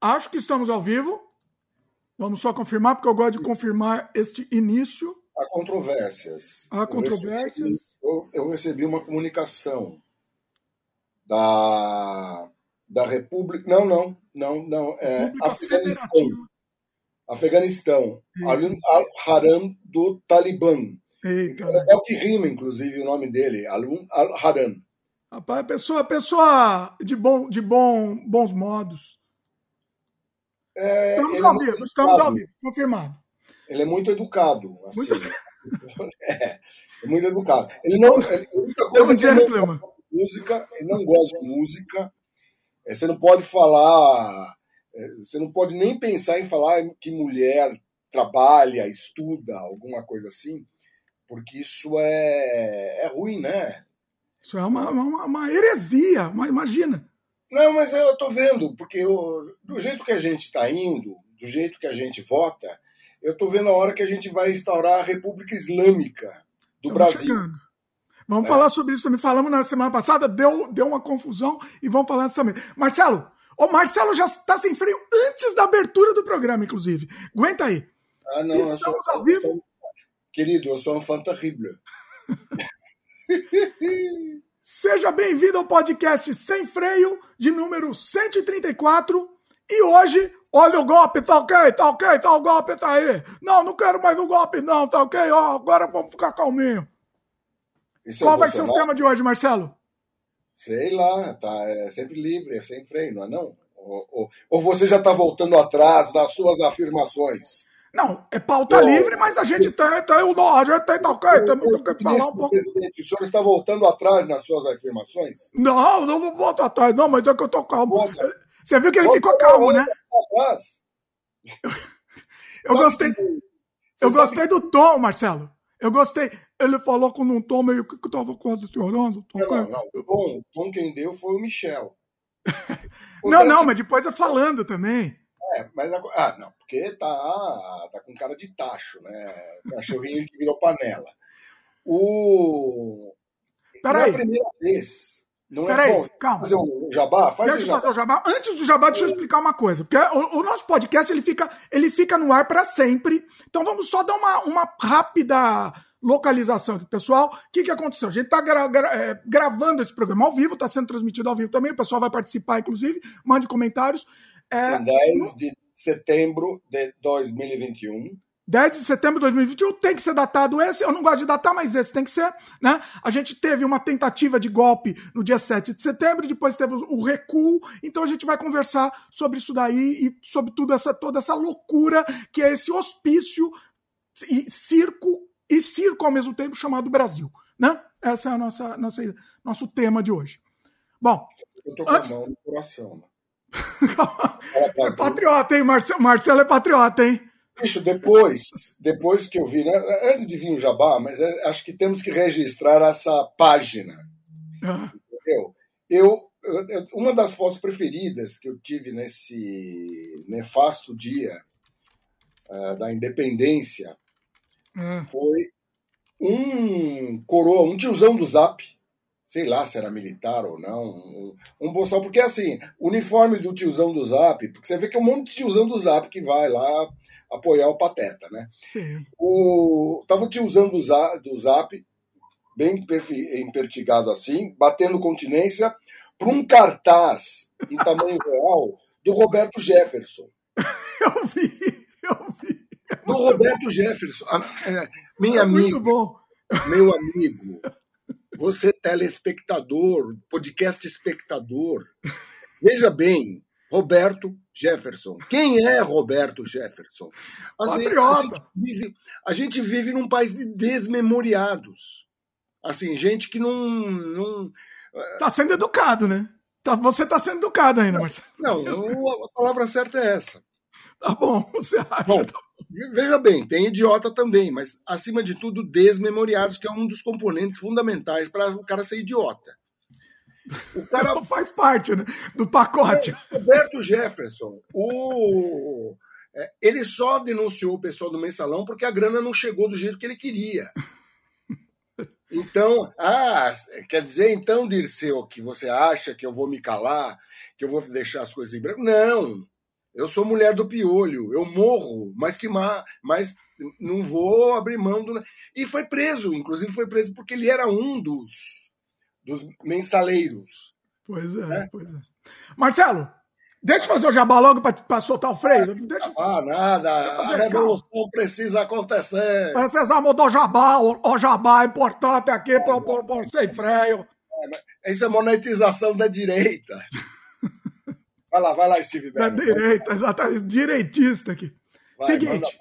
Acho que estamos ao vivo. Vamos só confirmar, porque eu gosto de confirmar este início. Há controvérsias. Há controvérsias. Eu recebi, eu, eu recebi uma comunicação da, da República. Não, não, não, não. É Afeganistão. Afeganistão. Alun al-Haram do Talibã. É o que rima, inclusive, o nome dele. Alun al-Haram. Rapaz, pessoa, pessoa de, bom, de bom, bons modos. É, estamos ao é vivo, estamos ao vivo, confirmado. Ele é muito educado. Assim. Muito... é, é, muito educado. Ele não. Ele, a coisa é que ele não gosta de música, ele não gosta de música. É, você não pode falar. É, você não pode nem pensar em falar que mulher trabalha, estuda, alguma coisa assim, porque isso é, é ruim, né? Isso é uma, uma, uma heresia, uma, imagina. Não, mas eu estou vendo, porque eu, do jeito que a gente está indo, do jeito que a gente vota, eu estou vendo a hora que a gente vai instaurar a República Islâmica do Estamos Brasil. Chegando. Vamos é. falar sobre isso também. Falamos na semana passada, deu, deu uma confusão e vamos falar disso também. Marcelo, o Marcelo já está sem freio antes da abertura do programa, inclusive. Aguenta aí. Ah, não, Estamos eu sou, ao vivo. Eu sou, querido, eu sou um fã terrível. Seja bem-vindo ao podcast Sem Freio, de número 134. E hoje, olha o golpe, tá ok, tá ok, tá o golpe, tá aí. Não, não quero mais o golpe, não, tá ok? Ó, agora vamos ficar calminho. Isso Qual é vai ser o tema de hoje, Marcelo? Sei lá, tá é sempre livre, é sem freio, não é não? Ou, ou, ou você já está voltando atrás das suas afirmações? Não, é pauta livre, mas a gente tem, tem o gente tem, tá ok, temos que falar um pouco. Presidente, o senhor está voltando atrás nas suas afirmações? Não, não, não volto atrás, não, mas é que eu tô calmo. Volta. Você viu que ele ficou calmo, né? Eu, eu gostei. Eu gostei do tom, Marcelo. Eu gostei. Ele falou com um tom meio que eu tava quase chorando. Não, não, não. O tom, o tom quem deu foi o Michel. não, não, mas depois é falando também. É, mas agora. Ah, não, porque tá, tá com cara de tacho, né? Cachorrinho que virou panela. O. Peraí. Não é a primeira vez. Não é Peraí, bom. calma. Fazer o jabá? Faz deixa eu fazer o jabá. Antes do jabá, deixa eu explicar uma coisa. Porque o, o nosso podcast ele fica, ele fica no ar para sempre. Então vamos só dar uma, uma rápida localização aqui, pessoal. O que, que aconteceu? A gente está gra gra é, gravando esse programa ao vivo, está sendo transmitido ao vivo também. O pessoal vai participar, inclusive. Mande comentários. É, 10 de setembro de 2021. 10 de setembro de 2021 tem que ser datado esse. Eu não gosto de datar, mas esse tem que ser. Né? A gente teve uma tentativa de golpe no dia 7 de setembro, depois teve o recuo. Então a gente vai conversar sobre isso daí e sobre tudo essa, toda essa loucura que é esse hospício e circo e circo ao mesmo tempo chamado Brasil. Né? Esse é o nossa, nossa, nosso tema de hoje. Bom. Eu tô com antes... a mão no coração. Você é patriota, hein? Marcelo, Marcelo é patriota, hein? Bicho, depois, depois que eu vi, né, antes de vir o Jabá, mas é, acho que temos que registrar essa página. Ah. Entendeu? Eu, eu, uma das fotos preferidas que eu tive nesse nefasto dia uh, da independência ah. foi um coroa, um tiozão do Zap, sei lá se era militar ou não, um, um bolsão, porque assim, o uniforme do tiozão do Zap, porque você vê que é um monte de tiozão do Zap que vai lá apoiar o Pateta, né? Sim. O, tava o tiozão do Zap, do Zap bem empertigado assim, batendo continência, para um cartaz em tamanho real do Roberto Jefferson. eu vi, eu vi. Do Roberto Jefferson. É, minha é amiga. Muito bom. Meu amigo. Você, telespectador, podcast espectador, veja bem, Roberto Jefferson. Quem é Roberto Jefferson? A Patriota. Gente, a, gente vive, a gente vive num país de desmemoriados. Assim, gente que não. não tá sendo educado, né? Tá, você está sendo educado ainda, Marcelo. Não, não, a palavra certa é essa. Tá bom, você acha? Bom, tá Veja bem, tem idiota também, mas acima de tudo, desmemoriados, que é um dos componentes fundamentais para o cara ser idiota. O cara faz parte né, do pacote. É, Roberto Jefferson, o... É, ele só denunciou o pessoal do mensalão porque a grana não chegou do jeito que ele queria. Então, ah, quer dizer então, Dirceu, que você acha que eu vou me calar, que eu vou deixar as coisas em branco? Não. Eu sou mulher do piolho, eu morro, mas, que mas não vou abrir mão do. E foi preso, inclusive foi preso porque ele era um dos, dos mensaleiros. Pois é, né? pois é. Marcelo, deixa eu fazer o jabá logo para soltar o freio. Deixa... Ah, nada, a revolução calma. precisa acontecer. Precisamos do jabá, o, o jabá é importante aqui para o sem freio. É, isso é monetização da direita. Vai lá, vai lá, Steve Bannon. Da direita, exatamente. Direitista aqui. Vai, Seguinte.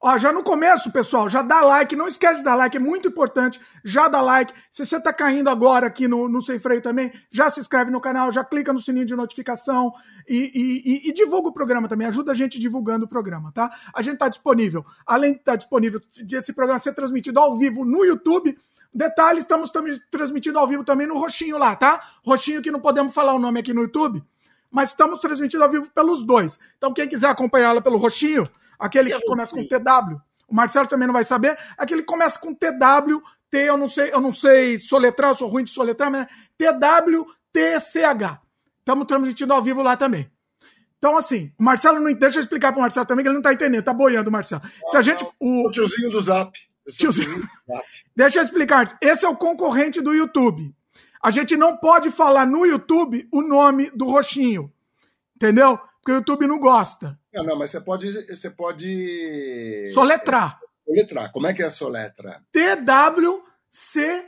Ó, já no começo, pessoal, já dá like, não esquece de dar like, é muito importante. Já dá like. Se você tá caindo agora aqui no, no Sem Freio também, já se inscreve no canal, já clica no sininho de notificação e, e, e, e divulga o programa também. Ajuda a gente divulgando o programa, tá? A gente tá disponível, além de estar tá disponível esse programa ser transmitido ao vivo no YouTube. Detalhe, estamos transmitindo ao vivo também no Roxinho lá, tá? Roxinho que não podemos falar o nome aqui no YouTube, mas estamos transmitindo ao vivo pelos dois. Então, quem quiser acompanhá-la pelo Roxinho, aquele que começa com TW, o Marcelo também não vai saber, aquele que começa com TW, T, eu não sei, eu não sei soletrar, eu sou ruim de soletrar, mas TWTCH. Estamos transmitindo ao vivo lá também. Então, assim, o Marcelo não. Deixa eu explicar para o Marcelo também, que ele não está entendendo, tá boiando, Marcelo. Se a gente. O, o tiozinho do Zap. Tiozinho. tiozinho do Zap. Deixa eu explicar. Esse é o concorrente do YouTube. A gente não pode falar no YouTube o nome do roxinho. Entendeu? Porque o YouTube não gosta. Não, não, mas você pode. Você pode. Soletrar. Soletrar. Como é que é a soletra? T-W-C.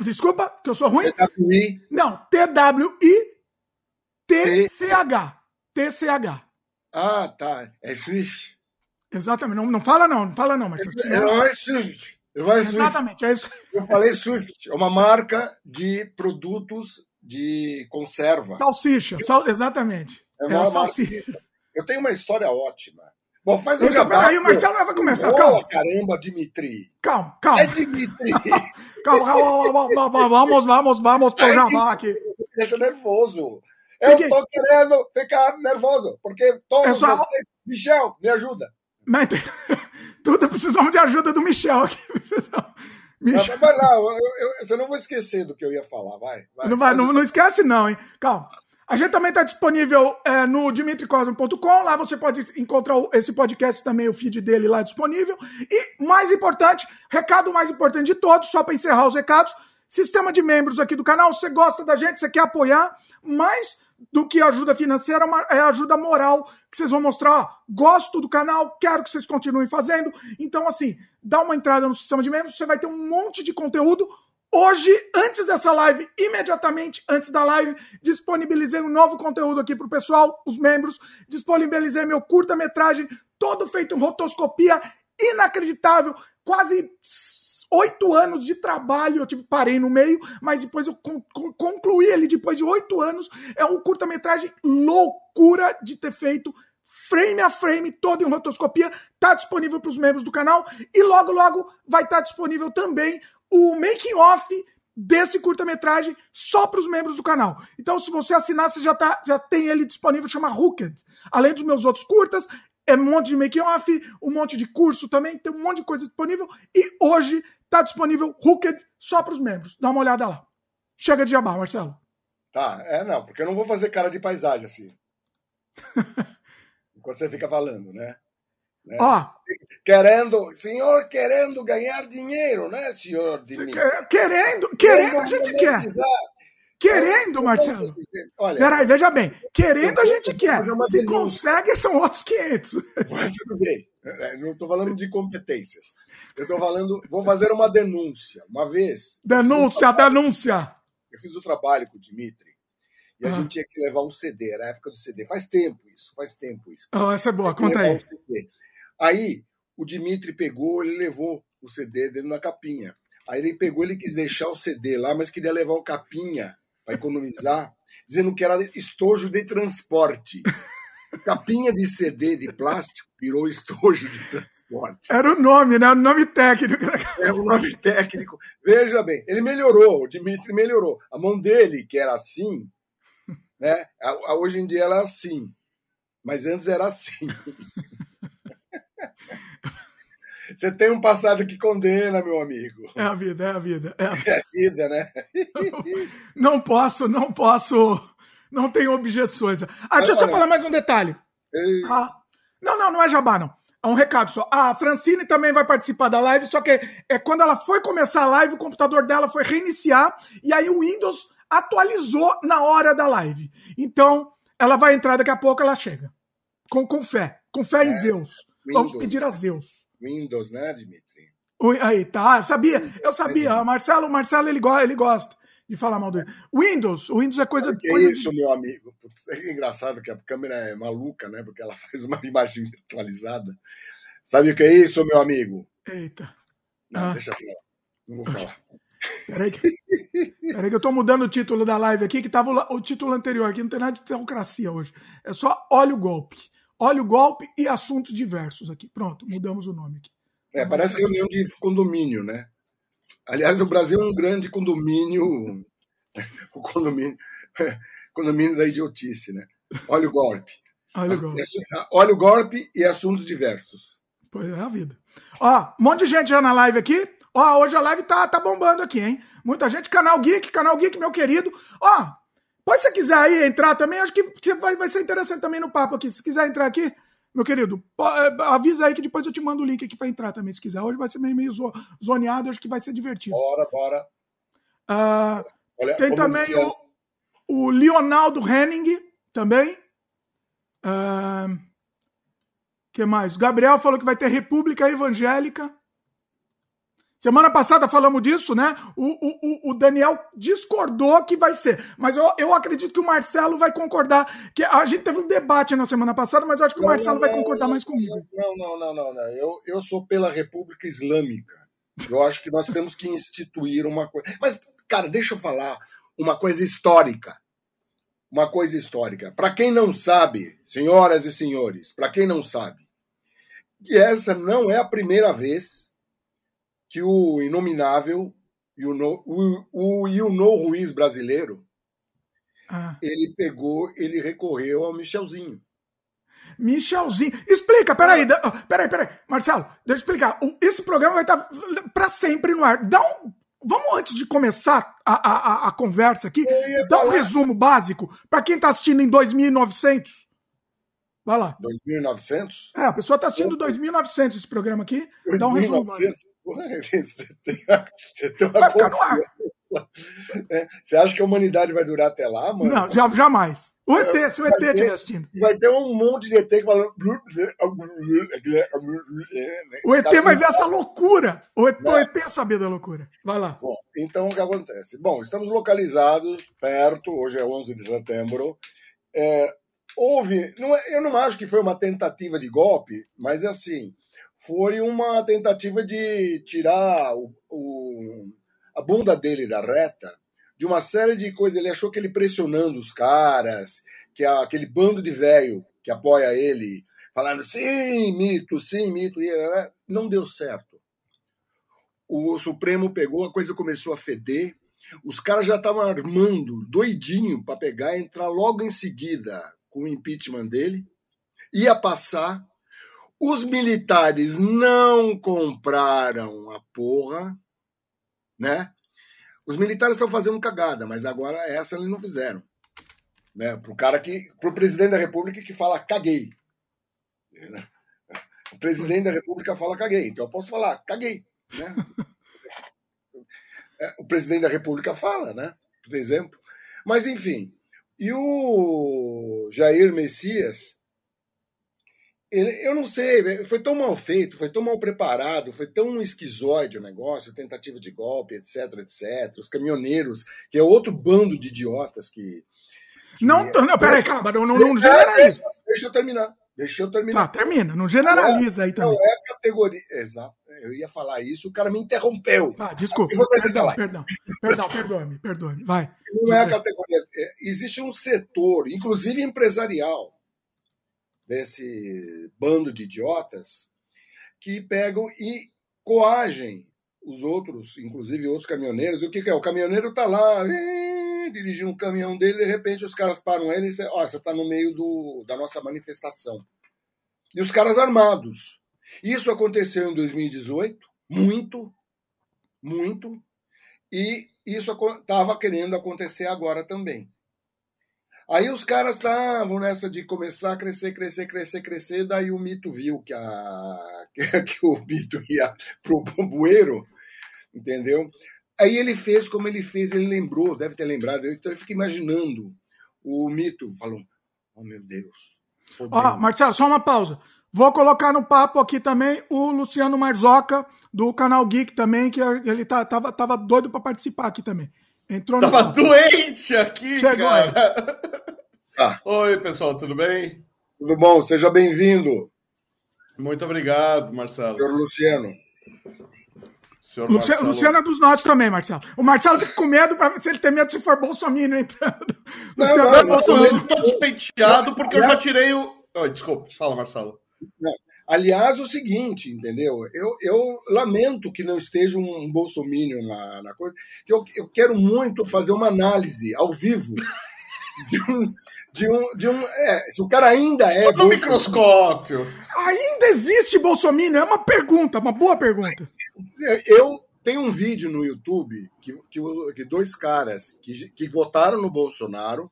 Desculpa, que eu sou ruim? T-W-I. Não, T-W-I-T-C-H. T-C-H. Ah, tá. É Swift. Exatamente. Não, não fala não, não fala não, mas. É, é Swift. Exatamente, é isso. Eu falei Swift, é uma marca de produtos de conserva. Salsicha, sal, exatamente. É uma é salsicha. Eu tenho uma história ótima. Bom, faz um jabá. Aí o Marcelo vai começar, oh, calma. Caramba, Dimitri. Calma, calma. É Dimitri. calma, calma, calma, vamos, vamos, vamos pro jabá aqui. Deixa nervoso. Eu Fique... tô querendo ficar nervoso, porque todos é só... vocês... Michel, me ajuda. Mas, tudo precisamos de ajuda do Michel aqui. Michel. vai lá, eu, eu, você não vai esquecer do que eu ia falar, vai. vai não, vai não, não, esquece, não, hein? Calma. A gente também está disponível é, no dimitricosmo.com. Lá você pode encontrar esse podcast também, o feed dele lá disponível. E, mais importante, recado mais importante de todos, só para encerrar os recados: sistema de membros aqui do canal. Você gosta da gente, você quer apoiar, mas do que ajuda financeira, é ajuda moral, que vocês vão mostrar, ó, gosto do canal, quero que vocês continuem fazendo. Então, assim, dá uma entrada no sistema de membros, você vai ter um monte de conteúdo. Hoje, antes dessa live, imediatamente antes da live, disponibilizei um novo conteúdo aqui para o pessoal, os membros. Disponibilizei meu curta-metragem, todo feito em rotoscopia, inacreditável, quase oito anos de trabalho, eu tive, parei no meio, mas depois eu concluí ele depois de oito anos. É um curta-metragem loucura de ter feito frame a frame, todo em rotoscopia, tá disponível para os membros do canal e logo logo vai estar tá disponível também o making off desse curta-metragem só para os membros do canal. Então, se você assinar, você já, tá, já tem ele disponível, chama Hooked. Além dos meus outros curtas, é um monte de make-off, um monte de curso também, tem um monte de coisa disponível. E hoje Tá disponível Hooked só para os membros. Dá uma olhada lá. Chega de jabá, Marcelo. Tá, é não, porque eu não vou fazer cara de paisagem assim. Enquanto você fica falando, né? né? Ó, querendo, senhor querendo ganhar dinheiro, né, senhor Quer, querendo, querendo a gente quer. Querendo, Marcelo. Olha, Peraí, veja bem. Querendo a gente quer. Se consegue, são outros 500. tudo bem. É, é, não estou falando de competências. Eu estou falando. Vou fazer uma denúncia. Uma vez. Denúncia, eu denúncia! Eu fiz o trabalho com o Dimitri. E a ah. gente tinha que levar um CD, era a época do CD. Faz tempo isso, faz tempo isso. Oh, essa é boa, conta aí. Um aí, o Dimitri pegou, ele levou o CD dentro da capinha. Aí ele pegou, ele quis deixar o CD lá, mas queria levar o capinha para economizar, dizendo que era estojo de transporte. Capinha de CD de plástico virou estojo de transporte. Era o nome, né? O nome técnico. É o nome técnico. Veja bem, ele melhorou, o Dimitri melhorou. A mão dele, que era assim, né? Hoje em dia ela é assim. Mas antes era assim. Você tem um passado que condena, meu amigo. É a vida, é a vida. É a, é a vida, né? não posso, não posso. Não tenho objeções. Ah, deixa eu só falar mais um detalhe. Ah, não, não, não é jabá, não. É um recado só. A Francine também vai participar da live, só que é quando ela foi começar a live, o computador dela foi reiniciar e aí o Windows atualizou na hora da live. Então, ela vai entrar daqui a pouco, ela chega. Com, com fé. Com fé em é, Zeus. Windows, Vamos pedir a Zeus. Windows, né, Dimitri? Aí, tá. Sabia, eu sabia. Marcelo, Marcelo, ele, ele gosta de falar mal dele. Windows, o Windows é coisa. Que coisa isso, de... meu amigo. É engraçado que a câmera é maluca, né? Porque ela faz uma imagem virtualizada. Sabe o que é isso, meu amigo? Eita. Não, ah. deixa eu falar. Não vou falar. Peraí que, peraí que eu tô mudando o título da live aqui, que tava o, o título anterior aqui, não tem nada de democracia hoje. É só olha o golpe. Olha o golpe e assuntos diversos aqui. Pronto, mudamos o nome aqui. É, parece reunião de condomínio, né? Aliás, o Brasil é um grande condomínio, o condomínio, condomínio da idiotice, né? Olha o golpe. Olha o golpe. Olha o golpe e assuntos diversos. Pois é a vida. Ó, um monte de gente já na live aqui. Ó, hoje a live tá, tá bombando aqui, hein? Muita gente. Canal Geek, Canal Geek, meu querido. Ó, pode se você quiser aí entrar também, acho que vai, vai ser interessante também no papo aqui. Se quiser entrar aqui, meu querido, é, avisa aí que depois eu te mando o link aqui para entrar também, se quiser. Hoje vai ser meio, meio zoneado, acho que vai ser divertido. Bora, bora. Uh, Olha, tem também o, o Leonardo Henning, também. Uh, que mais? Gabriel falou que vai ter República Evangélica. Semana passada falamos disso, né? O, o, o Daniel discordou que vai ser. Mas eu, eu acredito que o Marcelo vai concordar. que A gente teve um debate na semana passada, mas eu acho que o Marcelo não, não, vai concordar não, mais comigo. Não, não, não, não, não. Eu, eu sou pela República Islâmica. Eu acho que nós temos que instituir uma coisa. Mas, cara, deixa eu falar uma coisa histórica. Uma coisa histórica. Para quem não sabe, senhoras e senhores, para quem não sabe, que essa não é a primeira vez que o inominável e o, o, o, o no Ruiz brasileiro, ah. ele pegou, ele recorreu ao Michelzinho. Michelzinho. Explica, peraí, peraí, peraí. Marcelo, deixa eu explicar. Esse programa vai estar para sempre no ar. Dá um. Vamos, antes de começar a, a, a conversa aqui, dar um resumo básico para quem está assistindo em 2900. Vai lá. 2.900? É, a pessoa está assistindo 2.900 esse programa aqui. 2.900? Você tem, você tem uma vai ficar no ar. É, você acha que a humanidade vai durar até lá, mano? Não, jamais. O ET, se o ET estiver assistindo. Vai ter um monte de ET que falando. O ET vai ver essa loucura. O ET, o ET saber da loucura. Vai lá. Bom, então o que acontece? Bom, estamos localizados perto, hoje é 11 de setembro. É, houve, não, é, eu não acho que foi uma tentativa de golpe, mas assim, foi uma tentativa de tirar o, o, a bunda dele da reta de uma série de coisas. Ele achou que ele pressionando os caras, que a, aquele bando de velho que apoia ele, falando sim, mito, sim, mito, e não deu certo. O Supremo pegou, a coisa começou a feder. Os caras já estavam armando, doidinho, para pegar e entrar logo em seguida com o impeachment dele, ia passar. Os militares não compraram a porra, né? Os militares estão fazendo cagada, mas agora essa eles não fizeram. Né? Pro cara que. Pro presidente da República que fala caguei. O presidente da República fala caguei. Então eu posso falar, caguei. Né? É, o presidente da República fala, né? Por exemplo. Mas, enfim, e o Jair Messias, eu não sei, foi tão mal feito, foi tão mal preparado, foi tão esquizoide o negócio, tentativa de golpe, etc, etc. Os caminhoneiros, que é outro bando de idiotas que. que não, é... não, peraí, calma, não, não, não generaliza. Deixa eu terminar. Deixa eu terminar. Tá, termina, não generaliza aí também. Não é categoria. Exato. Eu ia falar isso, o cara me interrompeu. Ah, desculpa. Perdão, perdão, perdão, perdoe-me, perdoe-me. Vai. Não é a categoria. É, existe um setor, inclusive empresarial, desse bando de idiotas, que pegam e coagem os outros, inclusive outros caminhoneiros. E o que, que é? O caminhoneiro está lá dirigindo um caminhão dele, de repente os caras param ele e dizem, ó, oh, você está no meio do, da nossa manifestação. E os caras armados. Isso aconteceu em 2018, muito, muito, e isso estava querendo acontecer agora também. Aí os caras estavam nessa de começar a crescer, crescer, crescer, crescer, daí o mito viu que, a, que o mito ia pro bueiro, entendeu? Aí ele fez como ele fez, ele lembrou, deve ter lembrado, então eu fico imaginando o mito, falou, oh meu Deus. Ó, Marcelo, só uma pausa. Vou colocar no papo aqui também o Luciano Marzoca, do canal Geek também, que ele tá, tava, tava doido para participar aqui também. Entrou Tava doente aqui, Chegou cara. Ah. Oi, pessoal, tudo bem? Tudo bom, seja bem-vindo. Muito obrigado, Marcelo. Senhor Luciano. Senhor Luciano, Luciano é dos nossos também, Marcelo. O Marcelo fica com medo para se ele tem medo se for Bolsonaro entrando. Não, Luciano não, é Bolsonaro. Eu tô despenteado porque eu já tirei o. Oh, desculpa, fala, Marcelo. Não. Aliás, o seguinte, entendeu? Eu, eu lamento que não esteja um bolsominion na, na coisa, que eu, eu quero muito fazer uma análise ao vivo de um, de um, de um é, se o cara ainda é no microscópio. Ainda existe bolsominion? É uma pergunta, uma boa pergunta. Eu tenho um vídeo no YouTube que, que, que dois caras que, que votaram no Bolsonaro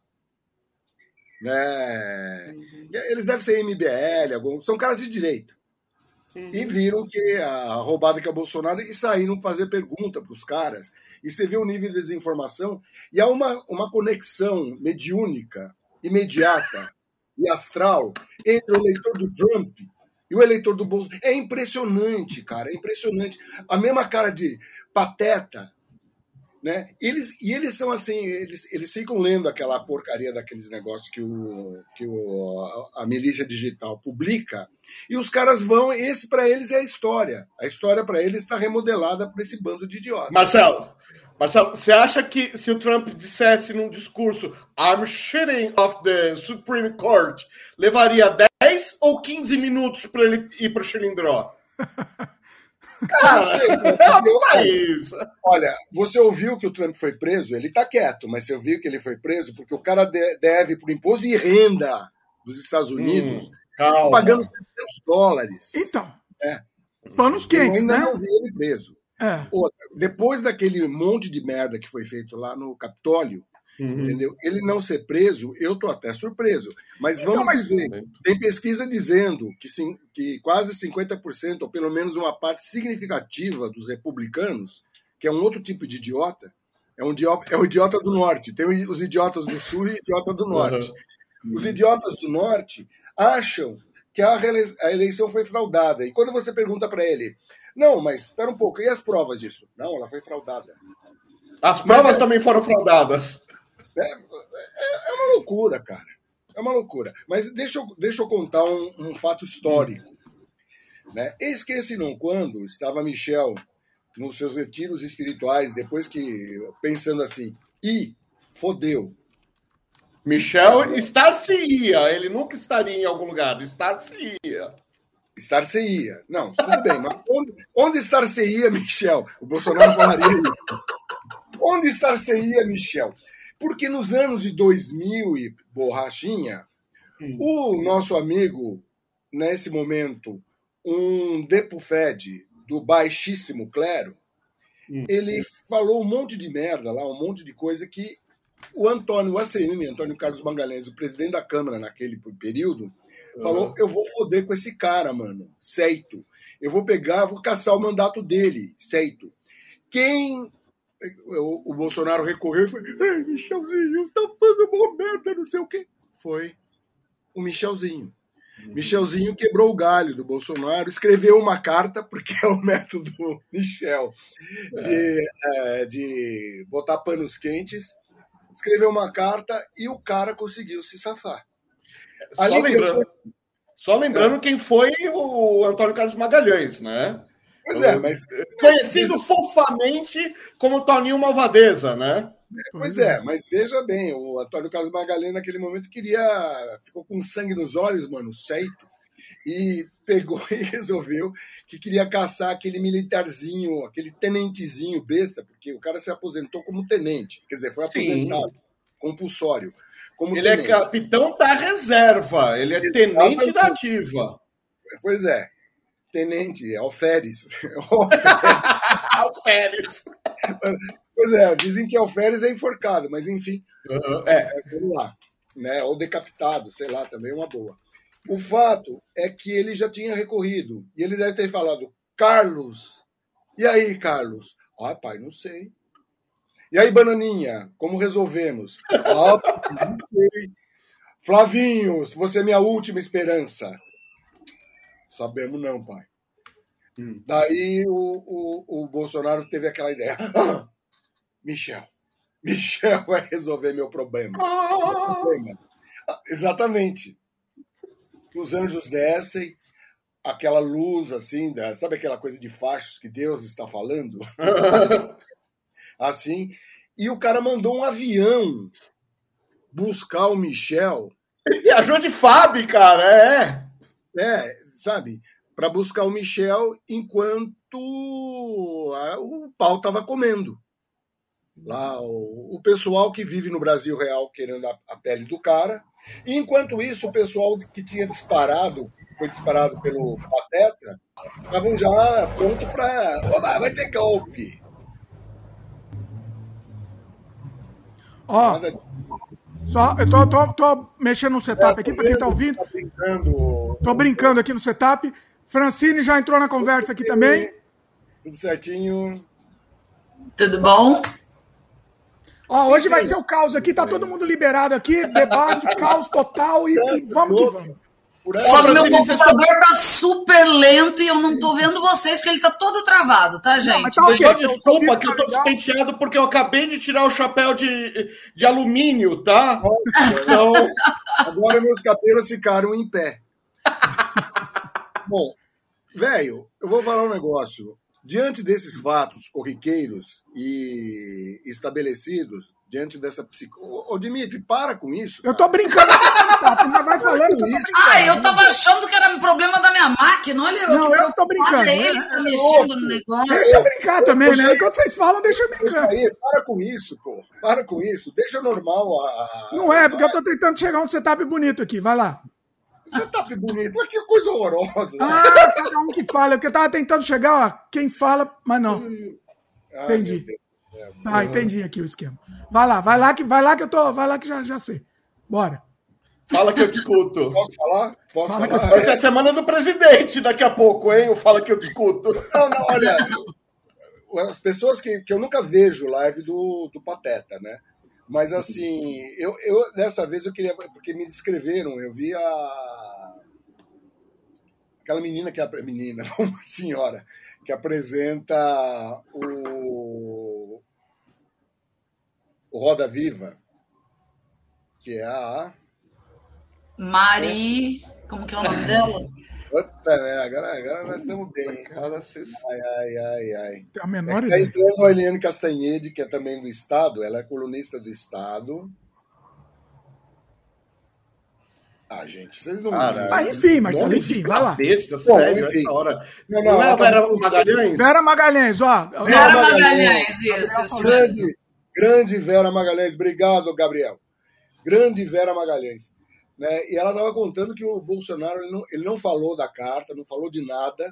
né? Uhum. Eles devem ser MBL, algum, são caras de direita. Uhum. E viram que a roubada que é o Bolsonaro e saíram fazer pergunta para os caras. E você vê o nível de desinformação. E há uma, uma conexão mediúnica, imediata e astral entre o eleitor do Trump e o eleitor do Bolsonaro. É impressionante, cara. É impressionante. A mesma cara de pateta né? Eles, e eles são assim, eles, eles ficam lendo aquela porcaria daqueles negócios que, o, que o, a milícia digital publica, e os caras vão, esse para eles é a história. A história para eles está remodelada por esse bando de idiotas. Marcelo, Marcelo, você acha que se o Trump dissesse num discurso I'm shitting off the Supreme Court, levaria 10 ou 15 minutos para ele ir para o Chilindró? Cara, é isso. Olha, você ouviu que o Trump foi preso? Ele está quieto, mas você ouviu que ele foi preso porque o cara deve por imposto de renda dos Estados hum, Unidos, hum, pagando 700 dólares. Então, é. panos quentes, ainda né? não vi ele preso. É. Outra, depois daquele monte de merda que foi feito lá no Capitólio, Uhum. Entendeu? Ele não ser preso, eu estou até surpreso. Mas então, vamos mas... dizer, tem pesquisa dizendo que, sim, que quase 50%, ou pelo menos uma parte significativa dos republicanos, que é um outro tipo de idiota, é, um idiota, é o idiota do norte. Tem os idiotas do sul e idiota do norte. Uhum. Os idiotas do norte acham que a eleição foi fraudada. E quando você pergunta para ele, não, mas espera um pouco, e as provas disso? Não, ela foi fraudada. As provas é... também foram fraudadas. É, é, é, uma loucura, cara. É uma loucura. Mas deixa eu, deixa eu contar um, um fato histórico. Né? Eis que esse não quando estava Michel nos seus retiros espirituais, depois que, pensando assim, e fodeu. Michel estar-se-ia, ele nunca estaria em algum lugar, estar-se-ia. Estar-se-ia. Não, tudo bem, mas onde, onde estar-se-ia, Michel? O Bolsonaro falaria isso. Onde estar-se-ia, Michel? Porque nos anos de 2000 e borrachinha, hum. o nosso amigo, nesse momento, um depufed do baixíssimo clero, hum. ele falou um monte de merda lá, um monte de coisa que o Antônio, ACM, Antônio Carlos Magalhães, o presidente da Câmara naquele período, falou: uhum. eu vou foder com esse cara, mano, certo. Eu vou pegar, vou caçar o mandato dele, certo. Quem o, o Bolsonaro recorreu e foi: Ei, Michelzinho, tá fazendo uma merda, não sei o quê. Foi o Michelzinho. Uhum. Michelzinho quebrou o galho do Bolsonaro, escreveu uma carta, porque é o método Michel de, é. É, de botar panos quentes. Escreveu uma carta e o cara conseguiu se safar. Só lembrando, só lembrando é. quem foi o Antônio Carlos Magalhães, né? Pois é, mas. Conhecido fofamente como Toninho Malvadeza, né? Pois é, mas veja bem, o Antônio Carlos Magalhães naquele momento queria. ficou com sangue nos olhos, mano, certo? E pegou e resolveu que queria caçar aquele militarzinho, aquele tenentezinho besta, porque o cara se aposentou como tenente, quer dizer, foi aposentado, Sim. compulsório. Como ele é tenente. é capitão da reserva, ele é tenente da ativa. Pois é tenente, é alferes. alferes. pois é, dizem que alferes é enforcado, mas enfim. Uhum, é. Vamos lá. né? Ou decapitado, sei lá, também é uma boa. O fato é que ele já tinha recorrido e ele deve ter falado: Carlos, e aí, Carlos? Ah, pai, não sei. E aí, Bananinha, como resolvemos? Ah, não sei. Flavinhos, você é minha última esperança. Sabemos não, pai. Hum. Daí o, o, o, Bolsonaro teve aquela ideia. Ah, Michel, Michel vai resolver meu problema. Ah. problema. Exatamente. Os anjos descem, aquela luz assim, sabe aquela coisa de fachos que Deus está falando? assim. E o cara mandou um avião buscar o Michel. Ele viajou de FAB, cara, é. É, sabe? Para buscar o Michel enquanto o pau estava comendo. Lá, o, o, pessoal que vive no Brasil real querendo a, a pele do cara. E enquanto isso, o pessoal que tinha disparado, foi disparado pelo Pateta, estavam já pronto para. Vai ter golpe. Ó, só, eu tô, tô, tô mexendo no setup é, aqui para quem tá ouvindo. Tá brincando. Tô brincando aqui no setup. Francine já entrou na conversa aqui também. Tudo certinho. Tudo bom? Ó, hoje vai ser o caos aqui, tá todo mundo liberado aqui, debate, caos total e, e vamos que vamos. Só que meu computador tá super lento e eu não tô vendo vocês porque ele tá todo travado, tá, gente? Não, tá okay. Desculpa que eu tô despenteado porque eu acabei de tirar o chapéu de, de alumínio, tá? Então, agora meus cabelos ficaram em pé. Bom, velho, eu vou falar um negócio. Diante desses fatos corriqueiros e estabelecidos, diante dessa psico... Ô, Dimitri, para com isso. Cara. Eu tô brincando. Tá? vai falando que eu Ah, eu tava achando que era um problema da minha máquina. Olha, não, eu, tô brincando. É ele que tá mexendo no negócio. Deixa eu brincar também, né? Enquanto vocês falam, deixa eu brincar. Aí, para com isso, pô. Para com isso. Deixa normal a. Não é, porque eu tô tentando chegar um setup bonito aqui. Vai lá. Setup bonito, mas que coisa horrorosa. Ah, cada um que fala. Porque eu tava tentando chegar, ó, quem fala, mas não. Ah, entendi. Ah, entendi aqui o esquema. Vai lá, vai lá que, vai lá que eu tô. Vai lá que já, já sei. Bora. Fala que eu discuto. Posso falar? Posso Fala falar? Vai ser a semana do presidente daqui a pouco, hein? O Fala que eu discuto. Não, não, olha. As pessoas que, que eu nunca vejo live do, do Pateta, né? Mas assim, eu, eu dessa vez eu queria. Porque me descreveram, eu vi a. Aquela menina que é a menina, uma senhora, que apresenta o. O Roda Viva, que é a. Mari. Como que é o nome dela? Puta, né? Agora, agora nós estamos bem. Cara, vocês... Ai, ai, ai, ai. A menor é ideia. Tá entrando a Eliane Castanhede, que é também do Estado. Ela é colunista do Estado. Ah, gente, vocês não. Ah, ah enfim, Marcelo, enfim, vai lá. Cabeça, sério, essa hora. Não, não, não é a Vera Magalhães? Vera Magalhães, ó. Vera Magalhães, isso. isso grande, Vera Magalhães. Obrigado, Gabriel. Grande Vera Magalhães. Né? E ela estava contando que o Bolsonaro ele não, ele não falou da carta, não falou de nada.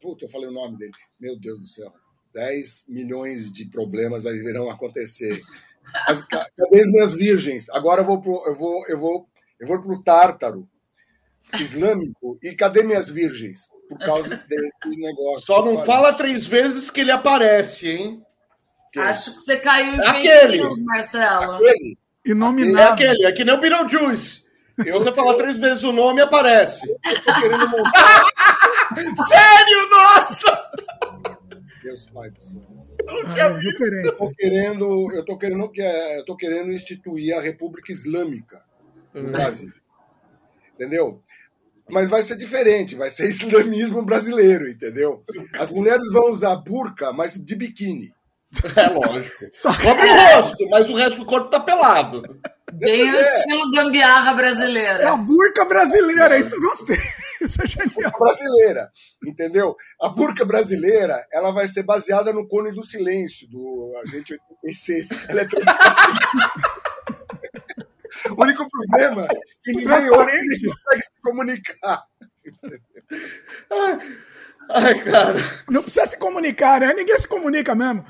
Puta, eu falei o nome dele. Meu Deus do céu. 10 milhões de problemas aí virão acontecer. As, cadê as minhas virgens? Agora eu vou pro, eu vou eu vou eu vou pro tártaro islâmico e cadê minhas virgens? Por causa desse negócio. Só não fala três vezes que ele aparece, hein? Acho que você caiu em aquele, Marcelo. Aquele. Inominável. É aquele, é que nem o Beetlejuice. Se você falar três vezes o nome, aparece. Eu tô querendo montar. Sério, nossa! Deus Pai do céu. Eu não tinha ah, visto. Eu tô querendo, eu tô querendo, eu tô querendo instituir a República Islâmica no. Brasil. Entendeu? Mas vai ser diferente, vai ser islamismo brasileiro, entendeu? As mulheres vão usar burca, mas de biquíni. É lógico. Só Cobre o rosto, mas o resto do corpo tá pelado. Bem o é. estilo gambiarra brasileira. É a burca brasileira, isso eu gostei. Isso é genial. A brasileira, entendeu? A burca brasileira, ela vai ser baseada no cone do silêncio, do Agente 86. Ela é O único problema é que ninguém consegue se comunicar. Ai, ai, cara. Não precisa se comunicar, né? Ninguém se comunica mesmo.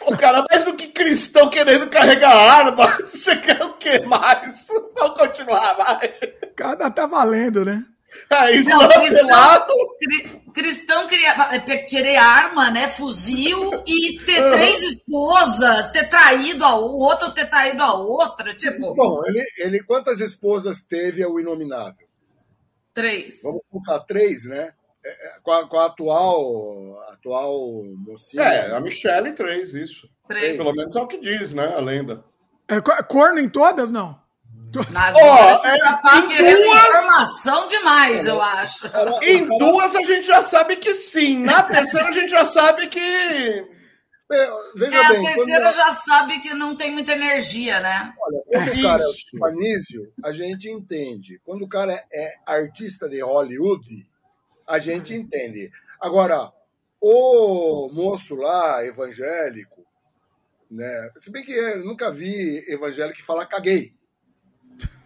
Ô, cara, mas o que cristão querendo carregar arma. Você quer o que mais? Vamos continuar, vai. Cada tá valendo, né? É isso, Não, cristão, pelado. cri- cristão queria é, querer arma, né? Fuzil e ter Uhum. três esposas, ter traído a o outro, ter traído a outra. Tipo, Bom, ele, ele quantas esposas teve é o inominável? três. Vamos colocar três, né? É, é, Com a, com a atual, atual mocinha. É, a Michelle 3, isso. Três. Pelo menos é o que diz, né? A lenda. É, co- corno em todas, não? Agora Ó, é, já tá em querendo duas- informação demais, eu acho. Em duas a gente já sabe que sim. Na terceira a gente já sabe que. É, veja É, a bem, terceira quando, já sabe que não tem muita energia, né? olha, quando o cara é o a gente entende. Quando o cara é artista de Hollywood, a gente entende. Agora, o moço lá, evangélico, né? Se bem que eu nunca vi evangélico que fala caguei.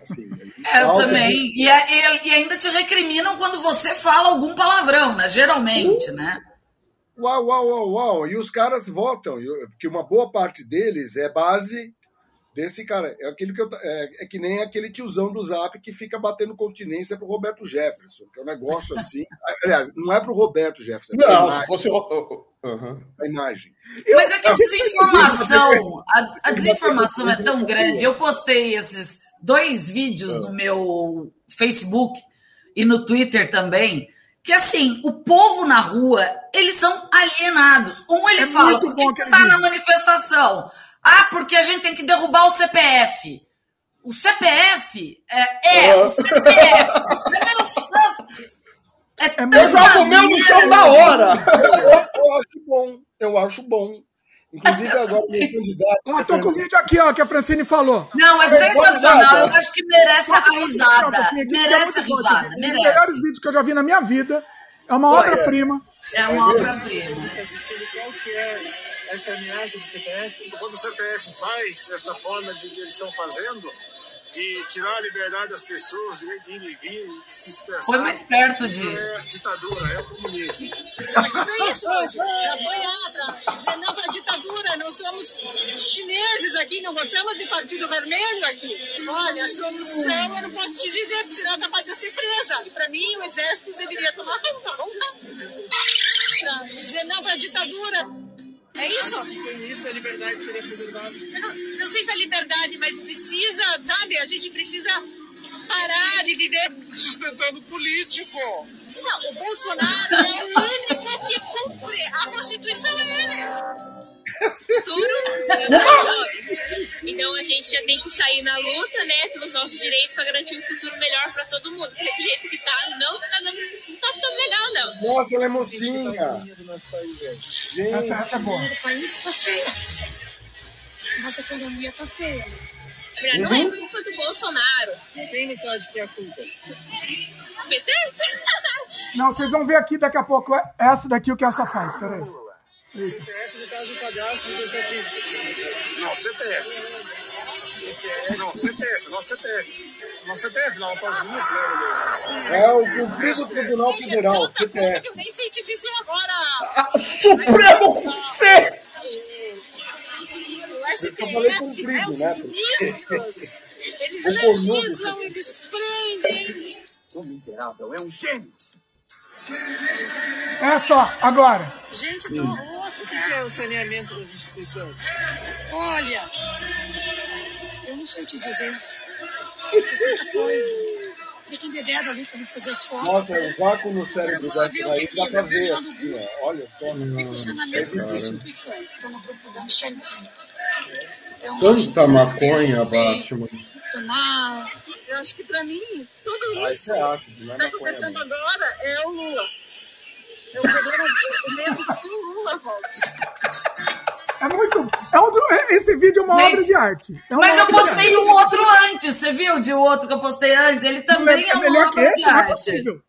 Assim, É, eu também. E, e- e ainda te recriminam quando você fala algum palavrão, né? Geralmente, né? Uau, uau, uau, uau. E os caras votam, porque uma boa parte deles é base desse cara. É, aquele que eu- é, é que nem aquele tiozão do Zap que fica batendo continência pro Roberto Jefferson, que é um negócio assim. Aliás, não é pro Roberto Jefferson, é Não, se imagem. fosse. o- Aham. pra imagem. Mas é que a desinformação, a, a desinformação é tão grande. Eu postei esses dois vídeos no meu Facebook e no Twitter também, que assim, o povo na rua, eles são alienados. Um ele É fala, muito por que bom que aquele tá na manifestação? Ah, porque a gente tem que derrubar o CPF. O CPF é, é Ah. o CPF. É meu santo. É Eu Eu tanta jogo o meu no chão na hora. Eu, eu acho bom, eu acho bom. Inclusive agora o meu candidato. Ó, tô com o vídeo aqui, ó, que a Francine falou. Não, é sensacional. Eu acho que merece a risada. Merece Merece a risada. Um dos melhores vídeos que eu já vi na minha vida. É uma obra-prima. É uma obra-prima. assistindo qual que é essa ameaça do CPF. Quando o CPF faz essa forma de que eles estão fazendo, de tirar a liberdade das pessoas, de ir e vir, de se expressar. Foi mais perto Isso de. é ditadura, é o comunismo. É isso, apoiar para dizer não para a ditadura. Nós somos chineses aqui, não gostamos de partido vermelho aqui. Olha, solução eu não posso te dizer, porque senão é capaz de ser presa. E para mim, o exército deveria tomar conta, para dizer não para a ditadura. É isso? Com isso, a liberdade seria preservada. Não, não sei se é liberdade, mas precisa, sabe? A gente precisa parar de viver. Sustentando político. Não, o Bolsonaro é o único que cumpre a Constituição, é ele. Futuro dos jovens. Então a gente já tem que sair na luta, né, pelos nossos direitos para garantir um futuro melhor para todo mundo. Porque do jeito que tá, não tá, dando, não tá ficando legal, não. Nossa, ela é mocinha. gente. Gente, Essa, é boa. O país está feio. Nossa economia está feia. Na verdade, não é culpa do Bolsonaro. Quem você acha que é a culpa? PT? Não, vocês vão ver aqui daqui a pouco é- essa daqui o que essa faz. Peraí. CPF, no caso, o cadastro de pessoa física. Não, CPF. Não, CPF, nosso CPF. Nosso CPF, não, após isso, né, é o cumprido Tribunal Federal, CPF. que eu nem sei te dizer agora. Supremo com C! O Eu falei STF, comprido, né, os né? ministros, eles O legislam, eles prendem. Essa, ó, agora. Gente, tô louca. O que é o saneamento das instituições? Olha, eu não sei te dizer. Tem tanta coisa. Fica embebedado ali pra me fazer as fotos. Nossa, o vácuo no cérebro dessa aí dá pra ver aqui, ó. Olha só. Tem funcionamento das instituições. Grupo da Michelle Bolsonaro. Então, Tanta maconha, Batman. Tomar. Eu acho que pra mim, tudo Aí isso acha, que está acontecendo agora é o Lula. É o problema o medo que o Lula volte. É muito. É um, esse vídeo é uma Gente, obra de arte. É Mas eu postei um outro antes, você viu de outro que eu postei antes? Ele também é é uma obra esse? de Não é arte.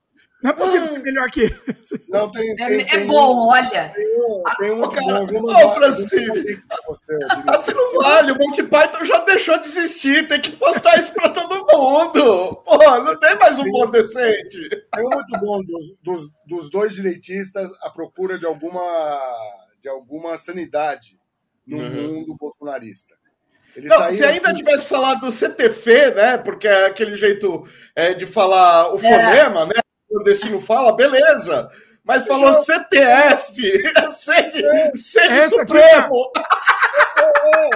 Não é possível ser melhor que esse. Não, tem, tem, É, é tem bom, olha. Um, tem um Ô, cara, eu vou ô, mandar- Francine. Assim não vale, o Monty Python já deixou de existir, tem que postar isso pra todo mundo. Pô, não tem mais um humor decente. Tem um muito bom dos, dos, dos dois direitistas à procura de alguma, de alguma sanidade no mundo bolsonarista. Ele Não, se ainda assim- tivesse falado do CTF, né? Porque é aquele jeito é, de falar o fonema, né? O Decinho fala, beleza. Mas falou CTF, sede, sede Esse aqui Supremo.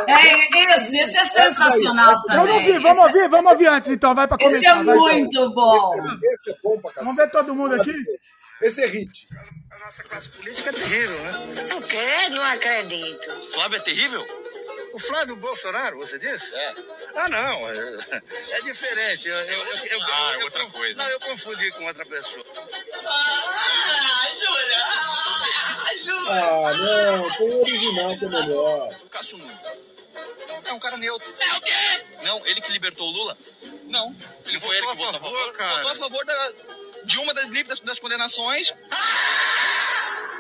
É, esse, esse é sensacional Eu também. não vi, vamos esse, ouvir, vamos ouvir antes, então, vai pra esse começar. é vai, muito bom. Esse é bom pra Vamos ver todo mundo aqui? Esse é hit. A nossa classe política é terrível, né? O quê? Não acredito. Flávio é terrível? O Flávio Bolsonaro, você disse? É. Ah, não. É, é diferente. Eu, eu, eu, eu- Ah, eu- outra eu- coisa. Não, eu confundi com outra pessoa. Ah, não, tem o original que é melhor. O Cássio Nunes. É um cara neutro. É o quê? Não, ele que libertou o Lula? Não. Ele foi ele que votou a favor, cara. Votou a favor da- de uma das livres das, das condenações.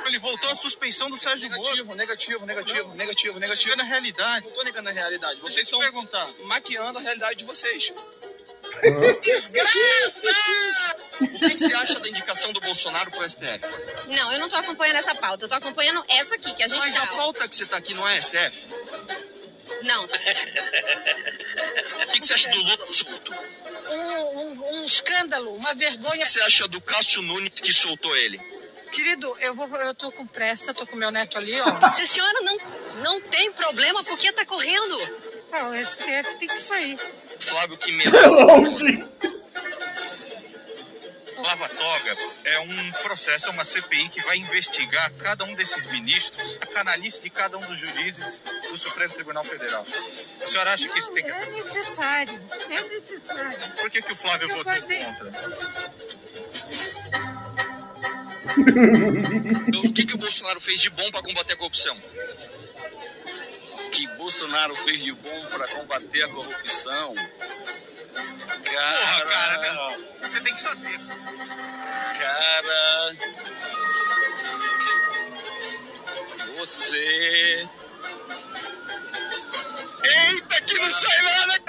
Ele voltou à suspensão do Sérgio Moro. Negativo, negativo, negativo, negativo, negativo. na realidade. Não tô negando a realidade. Vocês estão perguntar. maquiando a realidade de vocês. Desgraça! O que, que você acha da indicação do Bolsonaro pro STF? Não, eu não tô acompanhando essa pauta. Eu tô acompanhando essa aqui que a gente Mas a tá. pauta que você tá aqui não é STF? Não. O que, que você acha do Lula solto? Um, um escândalo, uma vergonha. O que você acha do Cássio Nunes que soltou ele? Querido, eu vou, eu tô com pressa, tô com meu neto ali, ó. Se a senhora não, não tem problema, por que tá correndo? Ah, o STF tem que sair. Flávio que Longe. Lava Toga é um processo, é uma CPI que vai investigar cada um desses ministros, a canalice de cada um dos juízes do Supremo Tribunal Federal. A senhora acha que isso tem que É necessário, é necessário. Por que, que o Flávio Eu votou votei. contra? O que, que o Bolsonaro fez de bom para combater a corrupção? que Bolsonaro fez de bom para combater a corrupção? Cara, cara, não. Você tem que saber. Cara, Você. eita que não sai nada!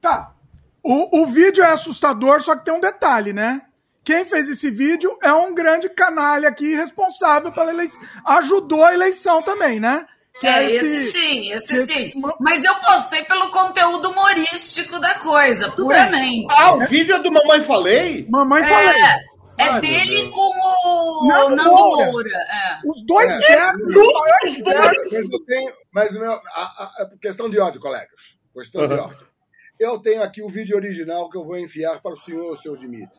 Tá. O, o vídeo é assustador, só que tem um detalhe, né? Quem fez esse vídeo é um grande canalha aqui responsável pela eleição. Ajudou a eleição também, né? Que É, esse sim, esse esse- sim. Mas eu postei pelo conteúdo humorístico da coisa, puramente. Ah, o vídeo é do Mamãe Falei? Mamãe falei. É, é Ai, meu dele com o Nando Nando, Moura. Moura. é. Os dois É. vermes, os vermes. Mas eu tenho. Mas meu, a, a- a questão de ódio, colegas. Questão de ódio. Eu tenho aqui o vídeo original que eu vou enviar para o senhor, seu Dimitri.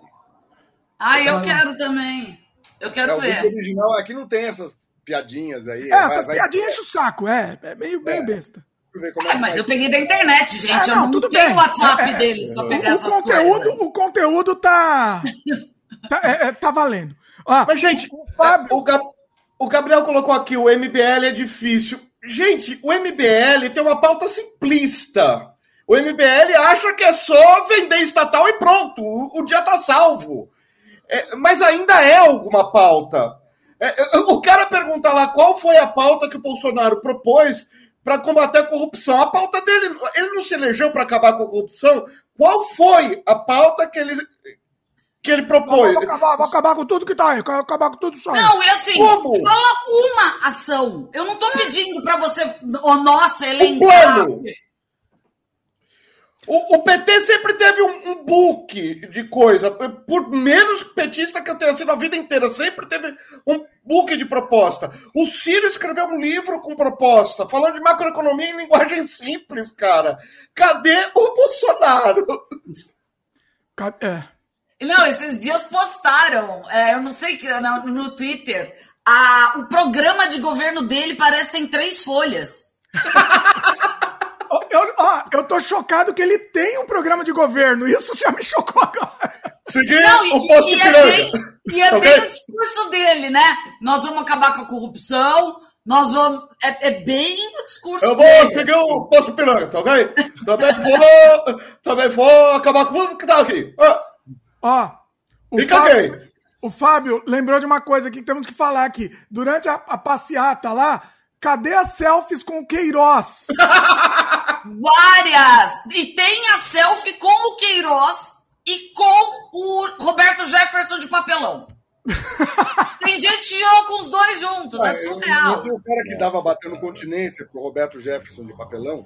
Ah, eu quero também. Eu quero É, o vídeo ver. original aqui não tem essas piadinhas aí. É, Vai- essas vai- piadinhas enchem o saco, é. É meio bem É. besta. Deixa eu ver como é Ah, mas eu peguei da internet, gente. Ah, eu não, não tudo tenho bem. o WhatsApp É, é, deles pra pegar O essas conteúdo, coisas. o conteúdo tá. tá, é, é, tá valendo. Ó, Mas, gente, Fábio. o, Ga- o Gabriel colocou aqui, o MBL é difícil. Gente, o MBL tem uma pauta simplista. O MBL acha que é só vender estatal e pronto, o, o dia tá salvo. É, mas ainda é alguma pauta. É, é, o cara pergunta lá qual foi a pauta que o Bolsonaro propôs para combater a corrupção. A pauta dele, ele não se elegeu para acabar com a corrupção. Qual foi a pauta que ele, que ele propôs? vou acabar, vou acabar com tudo que tá aí. Vou acabar com tudo só. Não, e assim, Como? fala uma ação. Eu não tô pedindo pra você, oh, nossa, elencar. plano. O, o PT sempre teve um, um book de coisa. Por menos petista que eu tenha sido a vida inteira, sempre teve um book de proposta. O Ciro escreveu um livro com proposta, falando de macroeconomia em linguagem simples, cara. Cadê o Bolsonaro? Ca- É. Não, esses dias postaram, é, eu não sei que no, no Twitter, a, o programa de governo dele parece que tem três folhas. Eu, ó, eu tô chocado que ele tem um programa de governo. Isso já me chocou agora. Seguir Não, e, o posto e de é bem, e é Ok? bem o discurso dele, né? Nós vamos acabar com a corrupção, nós vamos. É, é bem o discurso Eu vou dele. seguir o posto piranga, tá ok? Também vou, também vou acabar com tudo que tá aqui. Ah, Ó, o caguei. Fábio, o Fábio lembrou de uma coisa aqui que temos que falar aqui. Durante a, a passeata lá, cadê as selfies com o Queiroz? Várias! E tem a selfie com o Queiroz e com o Roberto Jefferson de papelão. Tem gente que tirou com os dois juntos, é Ah, eu- surreal. Não tinha o cara que dava batendo continência pro Roberto Jefferson de papelão?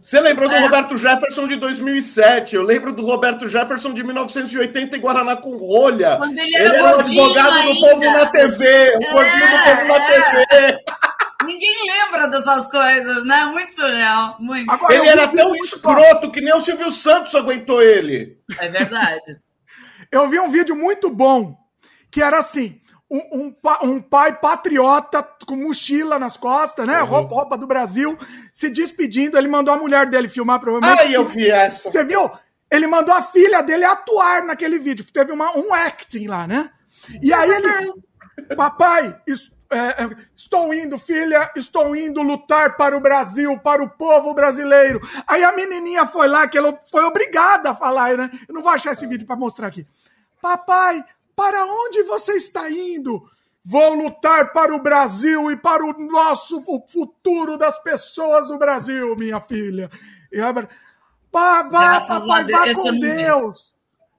Você lembrou do É. Roberto Jefferson de 2007? Eu lembro do Roberto Jefferson de 1980 em Guaraná com rolha. Quando ele era o gordinho advogado do ainda. povo na TV. O É, gordinho do povo na é. TV. Ninguém lembra dessas coisas, né? Muito surreal, muito. Agora, Ele era tão muito escroto que nem o Silvio Santos aguentou ele. É verdade. Eu vi um vídeo muito bom que era assim: um, um um pai patriota com mochila nas costas, né? Roupa, roupa do Brasil, se despedindo. Ele mandou a mulher dele filmar, provavelmente. Ai, eu vi essa. Você viu? Ele mandou a filha dele atuar naquele vídeo. Teve uma, um acting lá, né? E aí ele. Papai, es- é, é, estou indo, filha, estou indo lutar para o Brasil, para o povo brasileiro. Aí a menininha foi lá, que ela foi obrigada a falar, né? Eu não vou achar esse vídeo para mostrar aqui. Papai, para onde você está indo? Vou lutar para o Brasil e para o nosso o futuro das pessoas do Brasil, minha filha. E a- Vá, vá, Graças papai, vá com vi. Deus.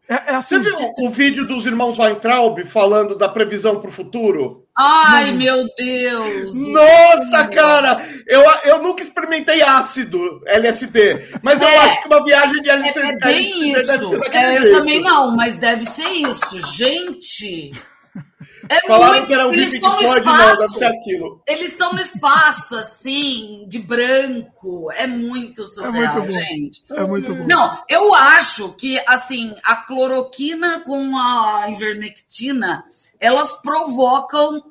É, é assim. Você viu o vídeo dos irmãos Weintraub falando da previsão para o futuro? Ai, meu Deus. Nossa, céu. cara! Eu, eu nunca experimentei ácido LSD, mas eu É. acho que uma viagem de LSD, É, é bem LSD deve isso. ser daquele É, eu jeito. também não, mas deve ser isso. Gente. É Falaram muito. que era um Eles vídeo estão no não, espaço. ser aquilo. Eles estão no espaço, assim, de branco. É muito surreal, muito bom. gente. É muito bom. Não, eu acho que, assim, a cloroquina com a ivermectina, elas provocam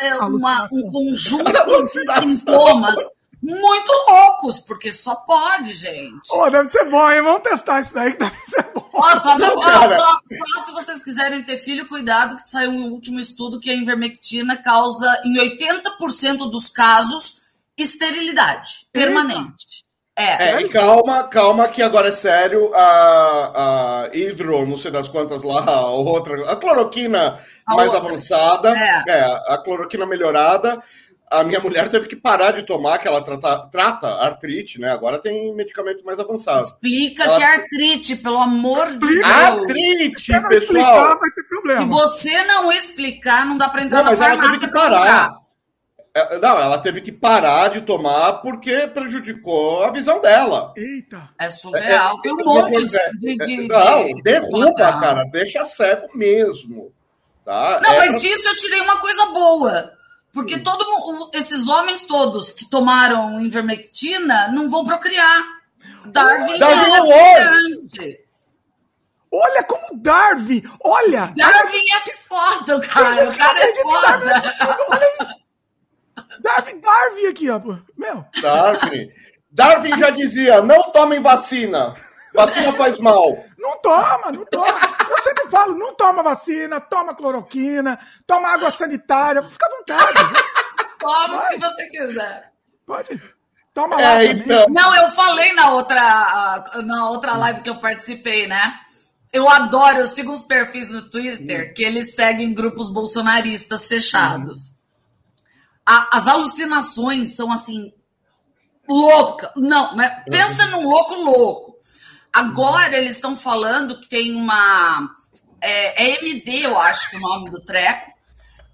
é, uma- um conjunto de sintomas muito loucos, porque só pode, gente. Ô, deve ser bom, hein? Vamos testar isso daí que deve ser bom. Ó, toma- Não, ó, cara. só, só se vocês quiserem ter filho, cuidado que saiu um último estudo que a ivermectina causa, em 80% dos casos, esterilidade Eita. permanente. É. É, e calma, calma, que agora é sério. A, a hidro, não sei das quantas lá, a outra, a cloroquina A mais outra. avançada, É. a cloroquina melhorada. A minha mulher teve que parar de tomar, que ela trata, trata artrite, né? Agora tem medicamento mais avançado. Explica Ela- que é artrite, pelo amor de Explica. Deus. Artrite, Se não explicar, pessoal! vai ter Se problema. você não explicar, não dá pra entrar Não, na mas ela farmácia teve que pra comprar. parar. É, Não, ela teve que parar de tomar porque prejudicou a visão dela. Eita. É surreal. É, Tem um é, monte é, de. de, de Não, de- derruba, cara. Deixa cego mesmo. Tá? Não, É mas pra- disso eu tirei uma coisa boa. Porque todo esses homens todos que tomaram ivermectina não vão procriar. Darwin, Darwin é brilhante. Olha como Darwin. Olha. Darwin é foda, cara. O cara é foda. Olha aí. Darwin, Darwin aqui, ó. Meu. Darwin. Darwin já dizia: não tomem vacina. Vacina faz mal. Não toma, não toma. Eu sempre falo, não toma vacina, toma cloroquina, toma água sanitária, fica à vontade. Toma o que você quiser. Pode. Toma lá É, também. então. Não, eu falei na outra, na outra live que eu participei, né? Eu adoro, eu sigo uns perfis no Twitter que eles seguem grupos bolsonaristas fechados. A- as alucinações são assim, louca. Não, né? pensa num louco louco. Agora eles estão falando que tem uma. É, é MD, eu acho que é o nome do treco.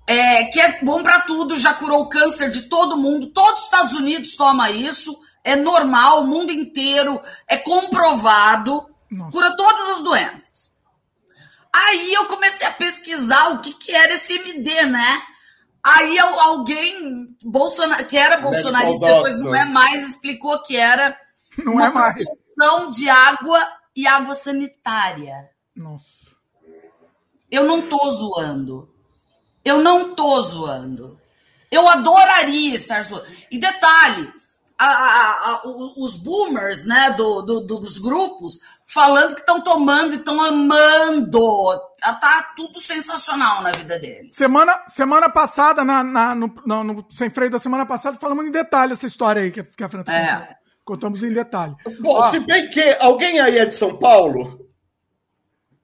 É, que é bom para tudo, já curou o câncer de todo mundo. Todos os Estados Unidos toma isso. É normal, o mundo inteiro. É comprovado. Nossa. Cura todas as doenças. Aí eu comecei a pesquisar o que, que era esse MD, né? Aí al- alguém Bolsona- que era bolsonarista, depois não é mais, explicou que era Não uma é mais. De água e água sanitária. Nossa. Eu não tô zoando. Eu não tô zoando. Eu adoraria estar zoando. E detalhe, a- a- a- os boomers né, do, do- dos grupos falando que estão tomando e estão amando. Tá- Tá tudo sensacional na vida deles. Semana, semana passada, na, na- no, no- no Sem Freio da semana passada, falamos em detalhe essa história aí que, que a Fran tá É. Contamos em detalhe. Bom, Ó, se bem que alguém aí é de São Paulo.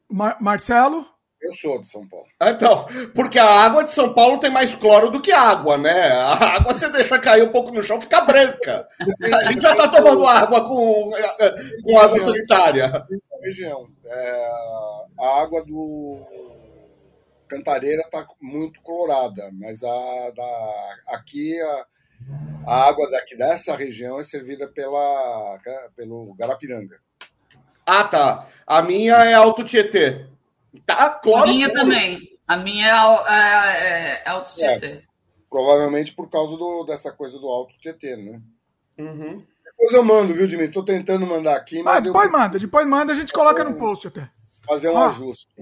Mar- Marcelo? Eu sou de São Paulo. Ah, Então, porque a água de São Paulo tem mais cloro do que água, né? A água você deixa cair um pouco no chão, fica branca. A gente já tá tomando água com, com água sanitária. região. É, a água do Cantareira está muito colorada, mas a da, aqui a, a água daqui dessa região é servida pela, pelo Garapiranga. Ah, tá. A minha é Alto Tietê. Tá, claro. A minha também. A minha é, é, é, é Alto Tietê. Provavelmente por causa do, dessa coisa do Alto Tietê, né? Uhum. Depois eu mando, viu, Dimitri? Tô tentando mandar aqui, Mas mas eu depois vou manda, depois manda, a gente coloca no post até. fazer um Ó. ajuste.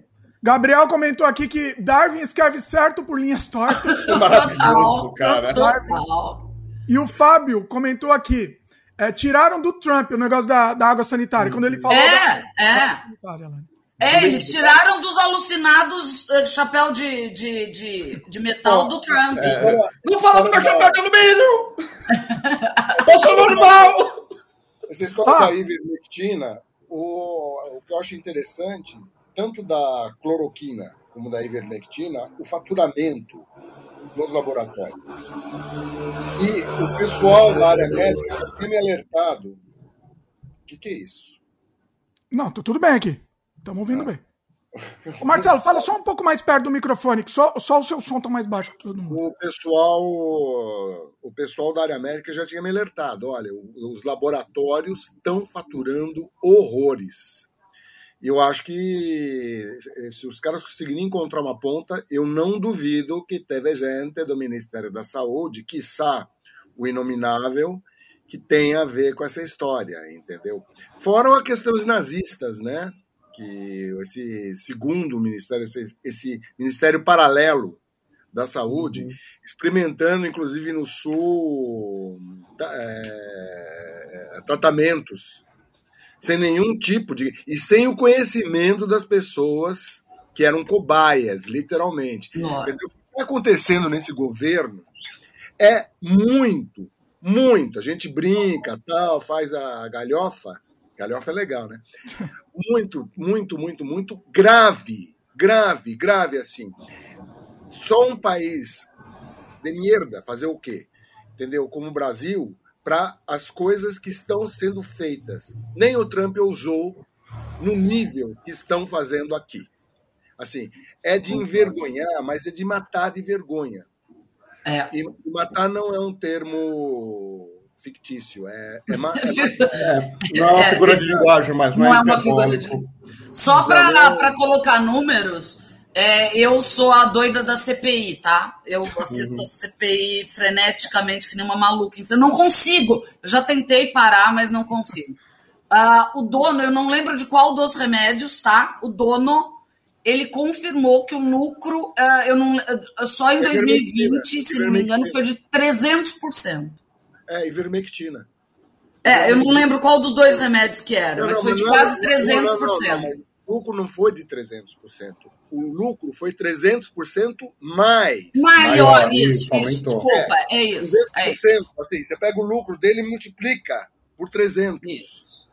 Gabriel comentou aqui que Darwin escreve certo por linhas tortas. Maravilhoso, cara. Total. E o Fábio comentou aqui. é, tiraram do Trump o negócio da, da água sanitária. Quando ele falou É, da é. sanitária lá. É, eles tiraram dos alucinados eh, chapéu de, de, de, de metal do Trump. Não fala do meu chapéu de alumínio! Eu sou normal! Essa história Ah. da ivermectina, o, o que eu acho interessante, tanto da cloroquina como da ivermectina, o faturamento nos laboratórios. E o pessoal da área médica já tem me alertado. O que, que é isso? Não, tô tudo bem aqui. Estamos ouvindo bem. Ô, Marcelo, fala só um pouco mais perto do microfone, que só, só o seu som tá mais baixo que todo mundo. O pessoal, o pessoal da área médica já tinha me alertado. Olha, os laboratórios estão faturando horrores. E eu acho que se os caras conseguirem encontrar uma ponta, eu não duvido que teve gente do Ministério da Saúde, quiçá o inominável, que tenha a ver com essa história, entendeu? Fora a questão dos nazistas, né? Que esse segundo ministério, esse, esse ministério paralelo da saúde, experimentando, inclusive no sul, é, tratamentos sem nenhum tipo de. e sem o conhecimento das pessoas que eram cobaias, literalmente. Nossa. Dizer, o que está acontecendo nesse governo é muito, muito. A gente brinca, tal, faz a galhofa. Galhofa é legal, né? Muito, muito, muito, muito grave. Grave, grave assim. Só um país de merda fazer o quê? Entendeu? Como o Brasil, para as coisas que estão sendo feitas. Nem o Trump ousou no nível que estão fazendo aqui. Assim, é de envergonhar, mas é de matar de vergonha. É. E matar não é um termo fictício, é, é, ma- Não é uma figura de linguagem, mas não, Não é, é uma figura de. Só para colocar números, é, eu sou a doida da CPI, tá? Eu assisto a CPI freneticamente, que nem uma maluca. Eu não consigo. Eu já tentei parar, mas não consigo. Ah, o dono, eu não lembro de qual dos remédios, tá? O dono, ele confirmou que o lucro, ah, eu não, ah, só em É 2020, se não me engano, foi de 300%. é ivermectina. É, eu não lembro qual dos dois remédios que era, Não, mas não, foi de é- quase não, 300%. não, não, não, O lucro não foi de 300%. O lucro foi 300% mais. Maior, Maior, isso, isso, isso, desculpa, é isso, é 300%. isso. Assim, você pega o lucro dele e multiplica por 300. Isso.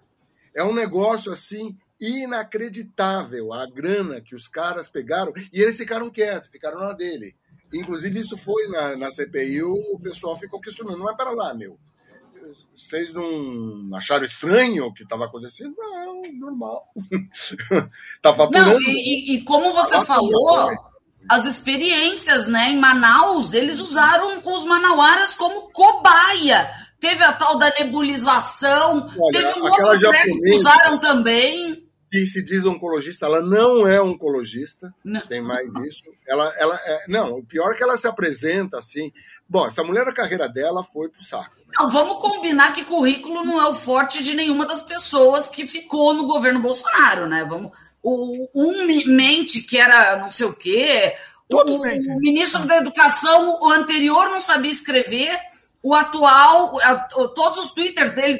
É um negócio assim inacreditável a grana que os caras pegaram e eles ficaram quietos, ficaram na dele. Inclusive, isso foi na, na CPI, o pessoal ficou questionando. Não é para lá, meu. Vocês não acharam estranho o que estava acontecendo? Não, normal. tá faturando. Não, e, e- como você Ah, falou, as experiências, né, em Manaus, eles usaram os manauaras como cobaia. Teve a tal da nebulização, Olha, teve um outro treco que japonesa- usaram também. Que se diz oncologista, ela não é oncologista, Não. tem mais isso. Ela, ela é, não, o pior é que ela se apresenta assim. Bom, essa mulher, a carreira dela foi pro saco. Não, vamos combinar que currículo não é o forte de nenhuma das pessoas que ficou no governo Bolsonaro, né? Vamos, o, um me- mente que era não sei o quê, Todos o, mentem. o ministro da Educação, o anterior não sabia escrever, o atual, todos os twitters dele,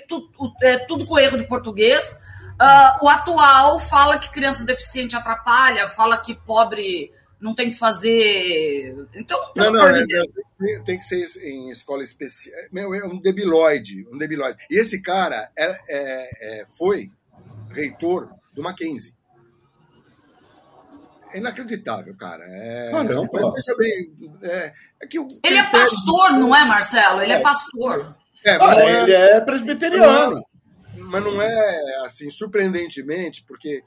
é, tudo com erro de português. Ah, o atual fala que criança deficiente atrapalha, fala que pobre não tem que fazer. Então, Não, não, é- Deus. é- tem que ser em escola especial. Meu, é um debilóide, um debilóide. E esse cara é, é- é- foi reitor do Mackenzie. É inacreditável, cara. É, Caramba. mas veja bem, é, é que o Ele é pastor, não é, Marcelo? Ele é pastor. É, mas Ah, não é- ele é presbiteriano. Mas não é assim, surpreendentemente, porque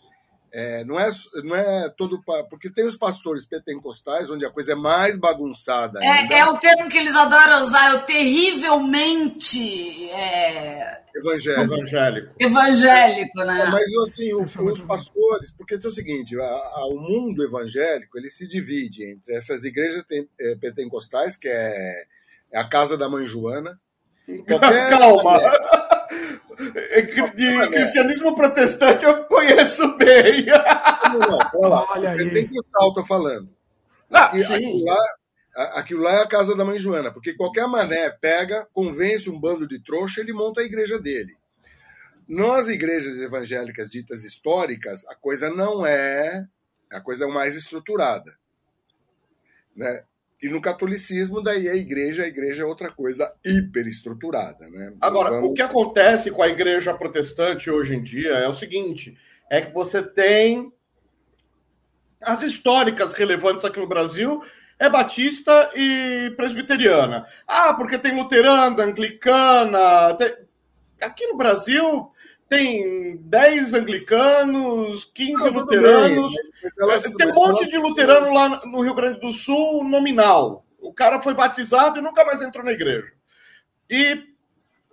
é, não, é, não é todo. Porque tem os pastores pentecostais, onde a coisa é mais bagunçada. É, é o termo que eles adoram usar, é o terrivelmente. É... Evangélico. Evangélico. Evangélico, né? Mas assim, o, os pastores, porque é o seguinte, a, a, o mundo evangélico ele se divide entre essas igrejas tem, é, pentecostais, que é, é, a casa da mãe Joana. Qualquer, Calma! É, de cristianismo protestante eu conheço bem. Não, não, olha Olha aí. Tem que eu tô falando. Ah, Aqui, aquilo, lá, aquilo lá é a casa da mãe Joana, porque qualquer mané pega, convence um bando de trouxa, ele monta a igreja dele. Nas igrejas evangélicas ditas históricas, a coisa não é a coisa é mais estruturada. Né? E no catolicismo, daí a igreja, a igreja é outra coisa hiperestruturada. Né? Agora, Vamos... o que acontece com a igreja protestante hoje em dia é o seguinte: é que você tem as históricas relevantes aqui no Brasil é batista e presbiteriana. Ah, porque tem luterana, anglicana. Tem... Aqui no Brasil tem 10 anglicanos, 15 ah, luteranos. Bem, elas, tem um monte de luterano lá no Rio Grande do Sul nominal. O cara foi batizado e nunca mais entrou na igreja. E,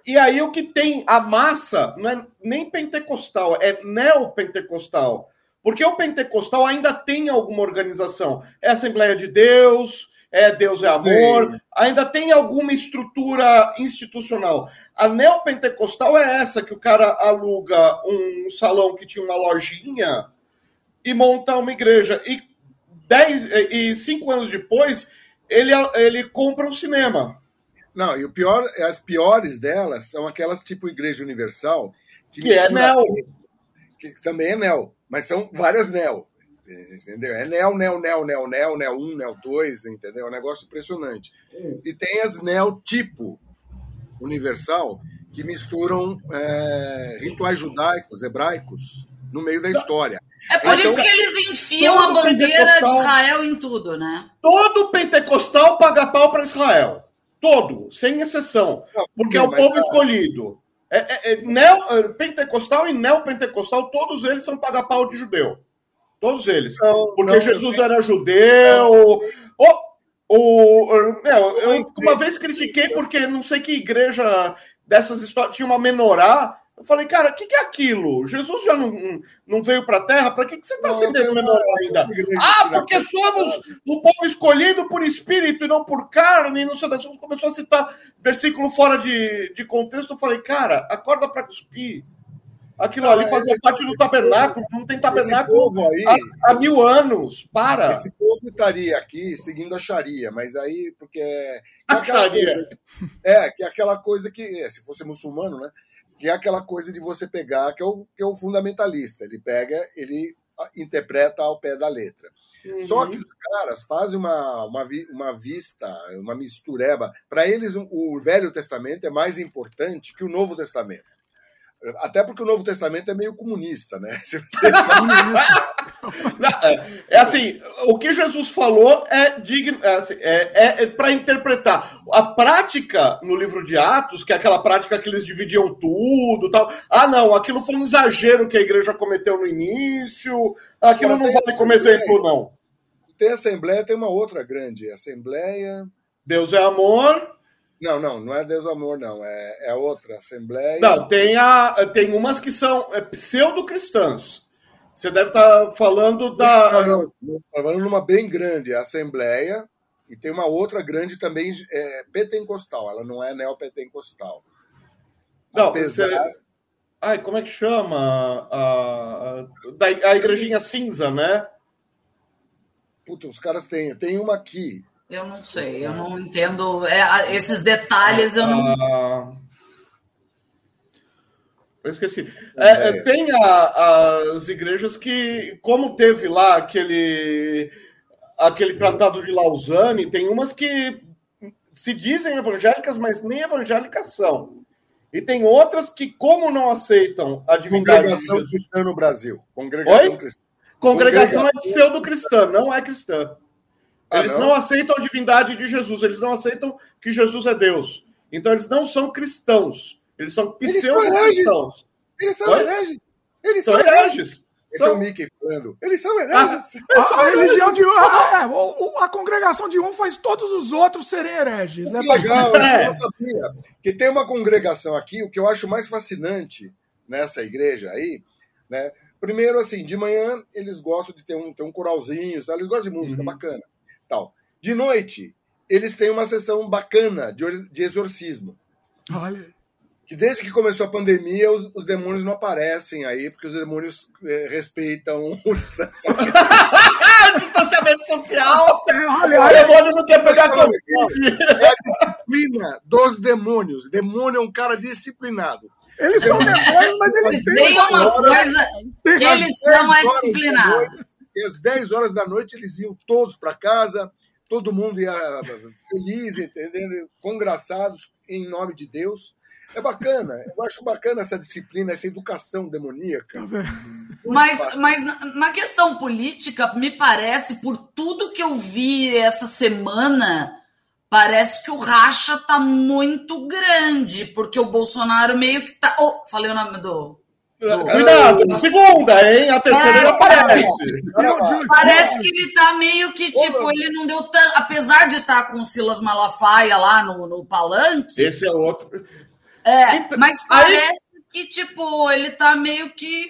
e aí o que tem a massa não é nem pentecostal, é neopentecostal. Porque o pentecostal ainda tem alguma organização. É a Assembleia de Deus, é Deus é amor, Sim. ainda tem alguma estrutura institucional. A neopentecostal é essa que o cara aluga um salão que tinha uma lojinha e monta uma igreja. E dez e cinco anos depois ele, ele compra um cinema. Não, e o pior, as piores delas são aquelas tipo Igreja Universal que, que é neo, que também é neo, mas são várias neo. Entendeu? É Neo, Neo, Neo, Neo, Neo, Neo 1, Neo 2, entendeu? É um negócio impressionante. E tem as Neo tipo universal que misturam é, rituais judaicos, hebraicos, no meio da história. É por então, isso que eles enfiam a bandeira de Israel em tudo, né? Todo pentecostal paga pau para Israel. Todo, sem exceção. Porque é o povo escolhido. É, é, é, neo, é, pentecostal e neopentecostal, todos eles são paga-pau de judeu. Todos eles. Não, Porque não, Jesus não. era judeu. Oh, o, meu, eu uma vez critiquei porque não sei que igreja dessas histórias tinha uma menorá. Eu falei, cara, o que, que, é aquilo? Jesus já não, não veio para a Terra? Para que, que você está acendendo menorá ainda? Ah, porque somos o povo escolhido por espírito e não por carne. E não sei das Começou a citar versículo fora de, de contexto. Eu falei, cara, acorda para cuspir. Aquilo ali fazia parte do tabernáculo, não tem tabernáculo aí, há, há, mil anos. Para. Esse povo estaria aqui seguindo a Sharia, mas aí, porque. É, a Sharia. É, que é aquela coisa que, é, se fosse muçulmano, né? Que é aquela coisa de você pegar, que é o, que é o fundamentalista. Ele pega, ele interpreta ao pé da letra. Uhum. Só que os caras fazem uma, uma, uma vista, uma mistureba. Para eles, o Velho Testamento é mais importante que o Novo Testamento. Até porque o Novo Testamento é meio comunista, né? É, é assim, o que Jesus falou é digno, é, assim, é, é, é para interpretar. A prática no livro de Atos, que é aquela prática que eles dividiam tudo, tal. Ah, não, aquilo foi um exagero que a igreja cometeu no início. Aquilo não vale como exemplo, não. Tem assembleia, tem uma outra grande assembleia. Deus é amor. Não, não, não é Deus Amor, não. É, é outra Assembleia. Não, tem, a, tem umas que são é, pseudo-cristãs. Você deve estar tá falando da. Não, não, falando numa bem grande, a Assembleia, e tem uma outra grande também, é, pentecostal. Ela não é neopentecostal. Não, Apesar... você... Ai, como é que chama? A, a, a igrejinha cinza, né? Puta, os caras têm. Tem uma aqui, eu não sei, eu não entendo. É, esses detalhes eu não. Ah, eu esqueci. É, é, tem a, as igrejas que, como teve lá aquele, aquele tratado de Lausanne, tem umas que se dizem evangélicas, mas nem evangélicas são. E tem outras que, como não aceitam a divindade. Congregação cristã no Brasil. Congregação Oi? cristã. Congregação, Congregação é pseudo-cristã, não é cristã. Ah, eles não? não aceitam a divindade de Jesus, eles não aceitam que Jesus é Deus. Então eles não são cristãos, eles são pseudo-cristãos. Eles são hereges. Eles São hereges. Esse é São- o Mickey falando. Eles são hereges. A, a religião de um. é, o- o- a congregação de um faz todos os outros serem hereges. É Que legal, É. eu não sabia. Que tem uma congregação aqui, o que eu acho mais fascinante nessa igreja aí, né? Primeiro, assim, de manhã eles gostam de ter um, ter um coralzinho, sabe? eles gostam de música bacana. Tal. De noite, eles têm uma sessão bacana de, de exorcismo. Olha. Que desde que começou a pandemia, os, os demônios não aparecem aí, porque os demônios eh, respeitam o distanciamento. Distanciamento social. Olha, O demônio não quer pegar Covid. É a disciplina dos demônios. Demônio é um cara disciplinado. eles são demônios, mas eles têm Tem uma coisa eles são é disciplinados. E às 10 horas da noite eles iam todos para casa, todo mundo ia feliz, entendeu? congraçados em nome de Deus. É bacana, eu acho bacana essa disciplina, essa educação demoníaca. Mas, mas na, na questão política, me parece, por tudo que eu vi essa semana, parece que o racha tá muito grande, porque o Bolsonaro meio que tá. Oh, falei o nome do. Cuidado, a segunda, hein? A terceira É, não aparece. Parece que ele tá meio que, tipo, ele não deu tanto. Apesar de estar com o Silas Malafaia lá no, no palanque, Esse é outro. é, Então, mas aí- parece que, tipo, ele tá meio que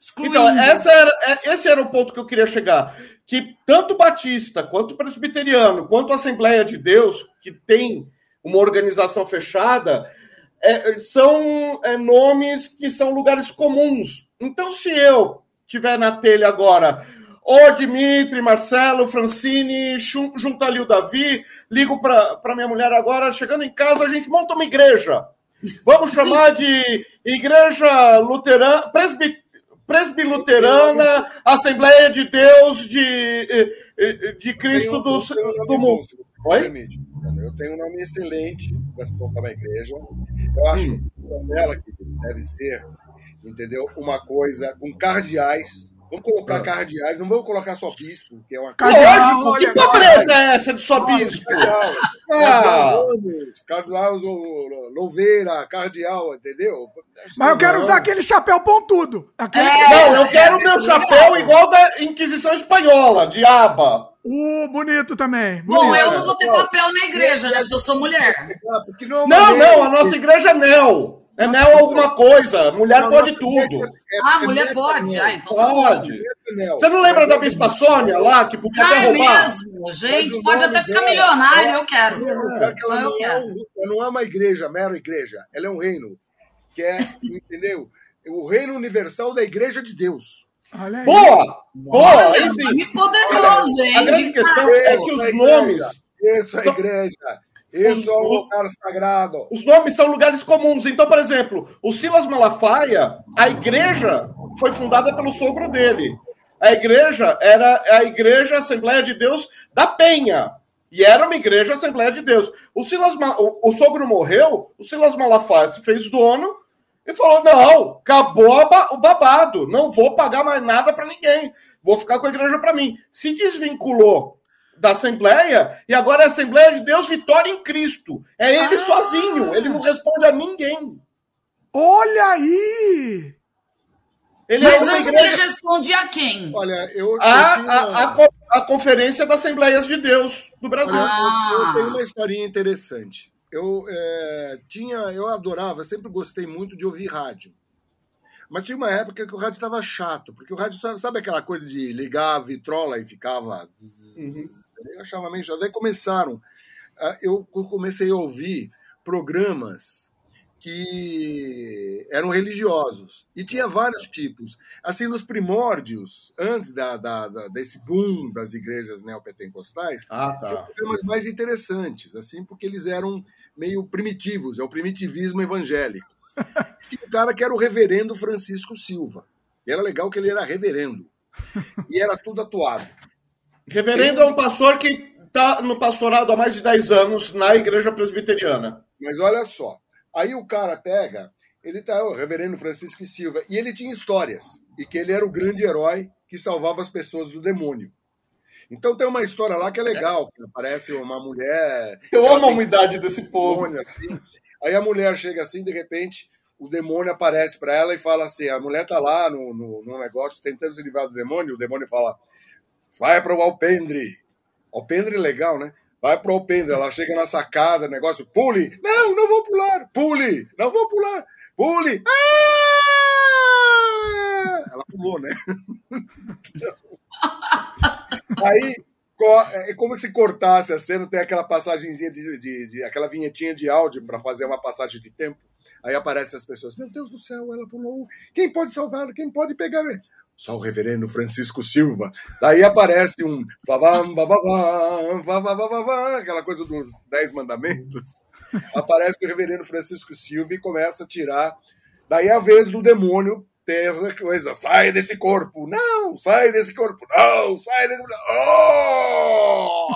excluindo. Então, essa era- é- esse era o ponto que eu queria chegar. Que tanto Batista, quanto Presbiteriano, quanto a Assembleia de Deus, que tem uma organização fechada, é, são é, nomes que são lugares comuns. Então, se eu tiver na telha agora, ô Dimitri, Marcelo, Francine, jun- junta ali o Davi, ligo para minha mulher agora, chegando em casa, a gente monta uma igreja. Vamos chamar de Igreja Luterana, Presbi, Presbiluterana, Assembleia de Deus de, eh, eh, de Cristo do, tenho do mundo. Oi? Eu tenho um nome excelente para se montar uma igreja. Eu acho Hum. que deve ser, entendeu? Uma coisa com cardeais. Vamos colocar Ah. cardeais, não vamos colocar só bispo, que é uma Cardeal, Lógico, que pobreza é essa de só bispo? Cardeal, Ah, cardeal Louveira, cardeal, entendeu? Mas eu quero Não. usar aquele chapéu pontudo. Aquele É. não, eu quero é, meu é chapéu igual da Inquisição Espanhola, de aba. Uh, bonito também. Bom, bonito. eu não vou ter papel na igreja, né? Porque eu sou mulher. Não, é Não, não, a nossa igreja é Nel. É Nel alguma coisa. Mulher pode tudo. Ah, mulher pode. Ah, então tá. Pode. Você não lembra da Bispa Sônia lá, que podia Ah, até é roubar? mesmo? Gente, pode até ficar milionário, eu quero. Ela, Ah, não, é não é uma igreja, mera igreja. Ela é um reino. Que é, entendeu? O reino universal da igreja de Deus. Olha aí. Boa! Boa! Nome poderoso, hein? A grande De questão é que os nomes. Isso é igreja. Isso é um lugar sagrado. Os nomes são lugares comuns. Então, por exemplo, o Silas Malafaia, a igreja foi fundada pelo sogro dele. A igreja era a Igreja Assembleia de Deus da Penha. E era uma igreja Assembleia de Deus. O, Silas, o, o sogro morreu, o Silas Malafaia se fez dono e falou: não, acabou o babado, não vou pagar mais nada para ninguém, vou ficar com a igreja para mim. Se desvinculou da Assembleia e agora é a Assembleia de Deus Vitória em Cristo. É ele Ah! sozinho, ele não responde a ninguém. Olha aí! Ele Mas é uma antes igreja. ele respondia a quem? Olha, eu, eu A, a, a, a Conferência das Assembleias de Deus do Brasil. Ah. eu, eu tenho uma historinha interessante. Eu é, tinha, eu adorava, sempre gostei muito de ouvir rádio. Mas tinha uma época que o rádio estava chato, porque o rádio sabe, sabe aquela coisa de ligar a vitrola e ficava. Eu achava meio chato. Daí começaram. ah, Eu comecei a ouvir programas que eram religiosos. E tinha vários tipos. Assim, nos primórdios, antes da, da- da- desse boom das igrejas neopentecostais, Ah, tinha tá. programas mais interessantes, assim, porque eles eram meio primitivos, é o primitivismo evangélico. E o cara que era o reverendo Francisco Silva. E era legal que ele era reverendo. E era tudo atuado. Reverendo é um pastor que está no pastorado há mais de 10 anos na igreja presbiteriana. Mas olha só, aí o cara pega, ele tá, o reverendo Francisco Silva, e ele tinha histórias, e que ele era o grande herói que salvava as pessoas do demônio. Então tem uma história lá que é legal, que aparece uma mulher. Eu amo a tem umidade desse povo. demônio, assim. Aí a mulher chega assim, de repente, o demônio aparece para ela e fala assim: a mulher tá lá no, no, no, negócio tentando se livrar do demônio, o demônio fala: vai para o alpendre. Alpendre é legal, né? Vai pro alpendre. Ela chega na sacada, negócio, pule. Não, não vou pular. Pule. Não vou pular. Pule. Ah! Ela pulou, né? Aí é como se cortasse a cena, tem aquela passagenzinha de, de, de aquela vinhetinha de áudio para fazer uma passagem de tempo. Aí aparecem as pessoas, meu Deus do céu, ela pulou. Quem pode salvar? Quem pode pegar? Só o reverendo Francisco Silva. Daí aparece um vavam, vavam, vavam, aquela coisa dos Dez Mandamentos. Aparece o reverendo Francisco Silva e começa a tirar. Daí é a vez do demônio ter essa coisa, sai desse corpo, não, sai desse corpo, não, sai desse corpo, oh!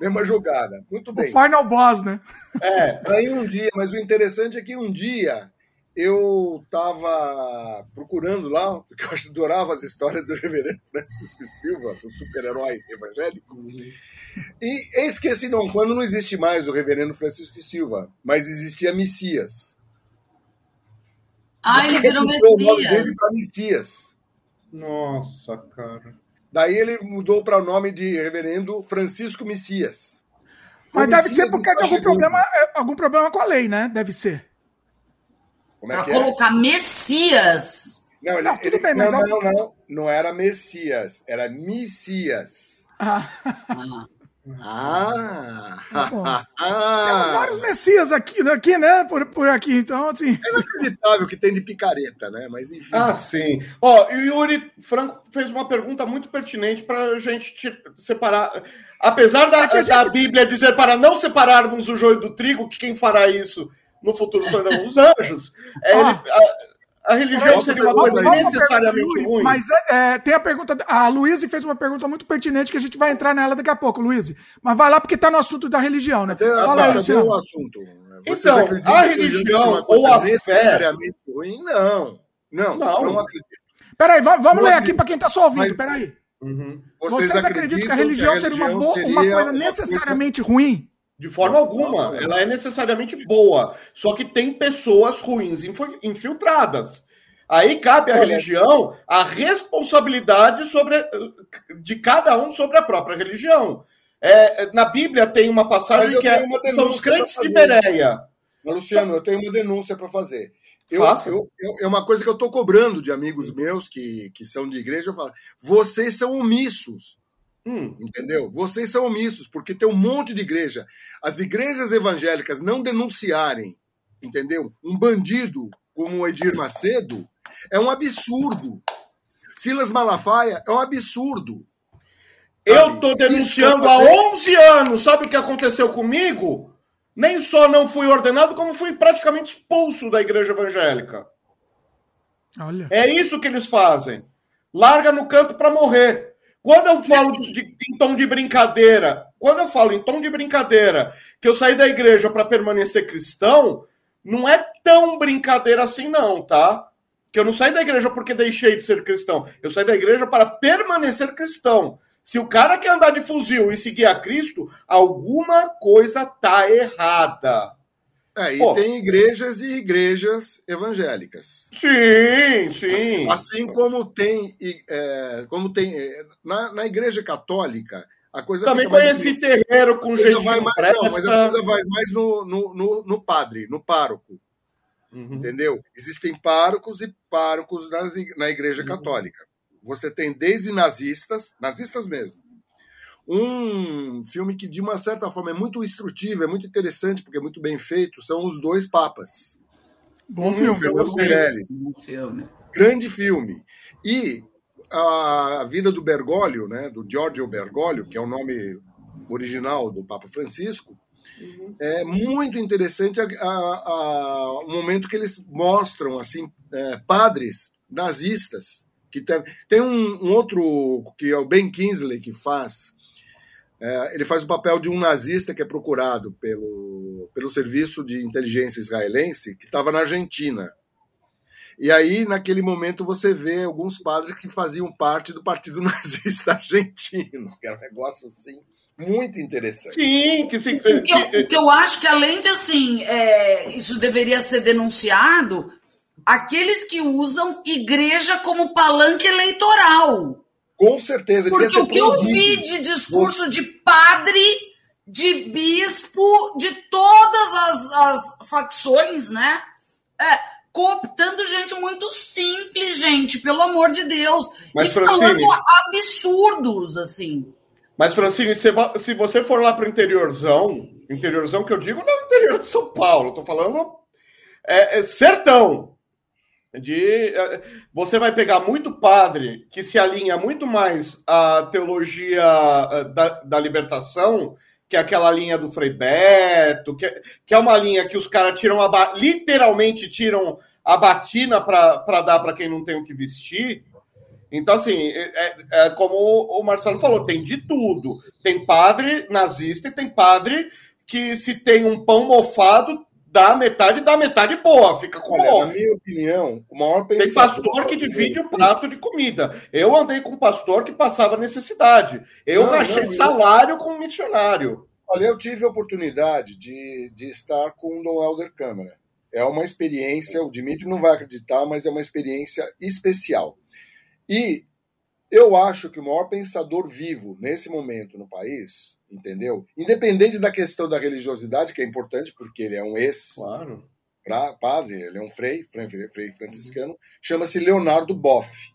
Mesma jogada, muito bem. O final boss, né? É, aí um dia, mas o interessante é que um dia eu estava procurando lá, porque eu adorava as histórias do reverendo Francisco Silva, do super-herói evangélico, e eis que esse não, quando não existe mais o reverendo Francisco Silva, mas existia Messias. Ah, ele virou Messias. Messias. Nossa, cara. Daí ele mudou para o nome de Reverendo Francisco Messias. Mas o deve Messias ser por causa de algum problema, é, algum problema com a lei, né? Deve ser. Como é pra que é? colocar é? Messias. Não, ele, não, ele, bem, não, não, não, não, não, era Messias, era Messias. Ah. ah. Ah! ah. Temos vários messias aqui, aqui né? Por, por aqui, então, assim. É inacreditável que tem de picareta, né? Mas enfim. Ah, sim. Ó, e o Yuri Franco fez uma pergunta muito pertinente para a gente separar. Apesar da, é gente... da Bíblia dizer para não separarmos o joio do trigo, que quem fará isso no futuro serão os anjos, é, ele, a religião seria uma coisa necessariamente ruim. Mas é, é, tem a pergunta. A Luísa fez uma pergunta muito pertinente que a gente vai entrar nela daqui a pouco, Luísa. Mas vai lá porque está no assunto da religião, né? Fala aí, Luciano. O assunto. Vocês então, a religião ou a fé. Ruim? Não. Não, não, não acredito. Peraí, vamos ler aqui para quem está só ouvindo. Mas... Peraí. Uhum. Vocês, Vocês acreditam que a religião, que a religião seria, uma, seria uma coisa necessariamente coisa... ruim? De forma alguma. Ela é necessariamente boa. Só que tem pessoas ruins infiltradas. Aí cabe à religião a responsabilidade sobre, de cada um sobre a própria religião. É, na Bíblia tem uma passagem que é, são os crentes de Bereia. Luciano, eu tenho uma denúncia para fazer. Eu, eu, eu, é uma coisa que eu estou cobrando de amigos meus que, que são de igreja. Eu falo, vocês são omissos. Hum. Entendeu? Vocês são omissos, porque tem um monte de igreja. As igrejas evangélicas não denunciarem, entendeu? Um bandido como o Edir Macedo é um absurdo. Silas Malafaia é um absurdo. Eu estou denunciando há 11 anos. Sabe o que aconteceu comigo? Nem só não fui ordenado, como fui praticamente expulso da igreja evangélica. Olha. É isso que eles fazem. Larga no canto para morrer. Quando eu falo de, em tom de brincadeira, quando eu falo em tom de brincadeira que eu saí da igreja para permanecer cristão, não é tão brincadeira assim, não, tá? Que eu não saí da igreja porque deixei de ser cristão. Eu saí da igreja para permanecer cristão. Se o cara quer andar de fuzil e seguir a Cristo, alguma coisa tá errada. É, e Pô. tem igrejas e igrejas evangélicas. Sim, sim. Assim como tem, é, como tem é, na, na igreja católica, a coisa Também conheci mais... terreiro com gente vai mais, não, mas a coisa vai mais no, no, no, no padre, no pároco. Uhum. Entendeu? Existem párocos e párocos nas, na igreja uhum. católica. Você tem desde nazistas, nazistas mesmo, um filme que, de uma certa forma, é muito instrutivo, é muito interessante, porque é muito bem feito, são Os Dois Papas. Bom um filme, Fernando Meirelles. Bom filme. Grande filme. E a vida do Bergoglio, né, do Giorgio Bergoglio, que é o nome original do Papa Francisco, uhum. é muito interessante a, a, a, o momento que eles mostram assim é, padres nazistas que tem, tem um, um, outro que é o Ben Kingsley que faz é, ele faz o papel de um nazista que é procurado pelo, pelo serviço de inteligência israelense que estava na Argentina. E aí, naquele momento, você vê alguns padres que faziam parte do Partido Nazista Argentino, que era um negócio assim muito interessante. Sim, que se. O que, eu, que eu acho que, além de assim, é, isso deveria ser denunciado, aqueles que usam igreja como palanque eleitoral. Com certeza. Porque o que eu vi de discurso de padre, de bispo, de todas as, as facções, né? É, cooptando gente muito simples, gente, pelo amor de Deus. Mas, e falando Francine- absurdos, assim. Mas, Francine, se se você for lá pro interiorzão, interiorzão que eu digo, não é interior de São Paulo, tô falando é, é sertão. De, é, você vai pegar muito padre que se alinha muito mais à teologia é, da, da libertação, que é aquela linha do Frei Beto, que, é- que é uma linha que os caras tiram a literalmente tiram a batina para dar para quem não tem o que vestir. Então, assim, é, é- é como o Marcelo falou, tem de tudo. Tem padre nazista e tem padre que se tem um pão mofado, dá metade, dá metade boa, fica com Olha, na minha opinião, o maior Tem pastor que divide o prato de comida. Eu andei com um pastor que passava necessidade. Eu Não, rachei não, eu- salário com um missionário. Olha, eu tive a oportunidade de, de estar com o Dom Helder Câmara. É uma experiência, o Dimitri não vai acreditar, mas é uma experiência especial. E eu acho que o maior pensador vivo nesse momento no país, entendeu? Independente da questão da religiosidade, que é importante, porque ele é um Claro. ex-padre, ele é um frei, frei, frei franciscano, chama-se Leonardo Boff.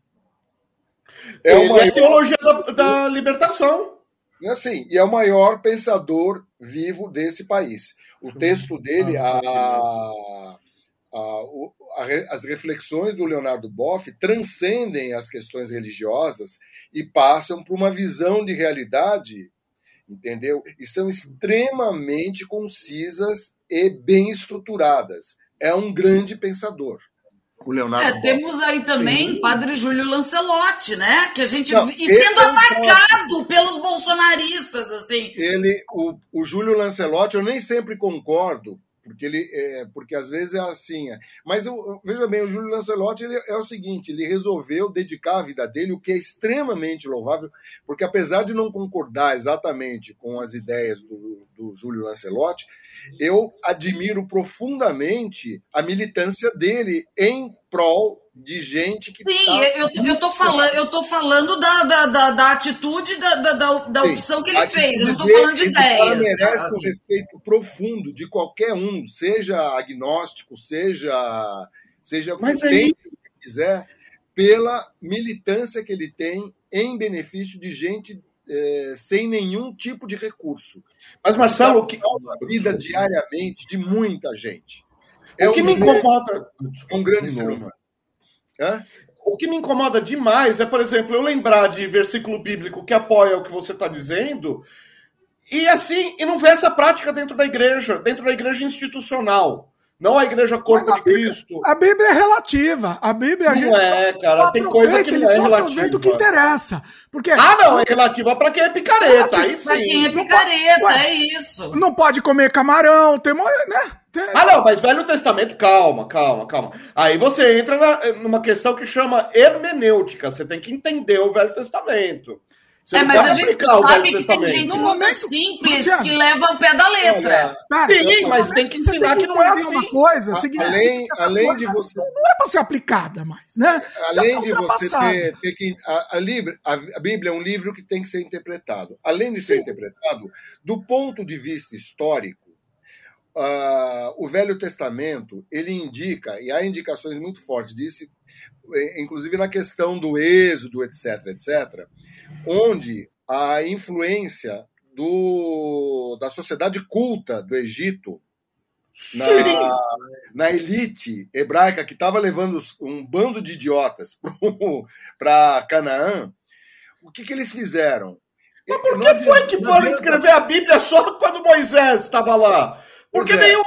É Ele uma é teologia da, da libertação. Assim, e é o maior pensador vivo desse país. O texto dele, a, a- a re- as reflexões do Leonardo Boff transcendem as questões religiosas e passam por uma visão de realidade, entendeu? E são extremamente concisas e bem estruturadas. É um grande pensador, o Leonardo É, temos aí também Padre Júlio Lancelotti, né? Que a gente. Não, e sendo é atacado pelos bolsonaristas, assim. ele, o, o Júlio Lancelotti, eu nem sempre concordo, porque ele, é, porque às vezes é assim. é. Mas eu, veja bem, o Júlio Lancelotti ele é o seguinte: ele resolveu dedicar a vida dele, o que é extremamente louvável, porque apesar de não concordar exatamente com as ideias do, do Júlio Lancelotti, eu admiro profundamente a militância dele em prol de gente que Sim, tá eu, eu, tô falando, eu tô falando da, da, da, da atitude, da, da, da, da Sim. opção que ele fez. Eu não tô falando de cara ideias. merece tá? um respeito profundo de qualquer um, seja agnóstico, seja seja Mas quem aí- quiser, pela militância que ele tem em benefício de gente eh, sem nenhum tipo de recurso. Mas, Marcelo, o que, a vida diariamente de muita gente. o que um me grande- incomoda. um grande De ser humano. Hã? O que me incomoda demais é, por exemplo, eu lembrar de versículo bíblico que apoia o que você está dizendo e assim, e não ver essa prática dentro da igreja, dentro da igreja institucional, não a igreja corpo de Bíblia- Cristo. A Bíblia é relativa. A Bíblia a Não gente é, cara, tem coisa que não ele é só aproveita o que relativa. interessa. Porque Ah, não, é relativa para quem é picareta, aí Pra quem é sim. picareta, é isso. não pode comer camarão, tem, né? Tem- Ah, não, mas Velho Testamento, calma, calma, calma. Aí você entra na- numa questão que chama hermenêutica. Você tem que entender o Velho Testamento. Você É, mas a gente sabe que tem gente No muito simples Luciano. que leva ao pé da letra. Cara, Sim, mas tem que ensinar tem que não é assim. Uma coisa, Além, que essa além coisa de você Não é para ser aplicada mais, né? além Já de tá você ter, ter que. A, a, Libra- a- a Bíblia é um livro que tem que ser interpretado. Além de ser interpretado, do ponto de vista histórico, ah, o Velho Testamento ele indica, e há indicações muito fortes disso, eh, inclusive na questão do êxodo, etc., etc., onde a influência do, da sociedade culta do Egito na, na elite hebraica que estava levando um bando de idiotas para Canaã, o que, que eles fizeram? Mas por que foi que foram escrever a Bíblia só quando Moisés estava lá? Porque é. nenhum,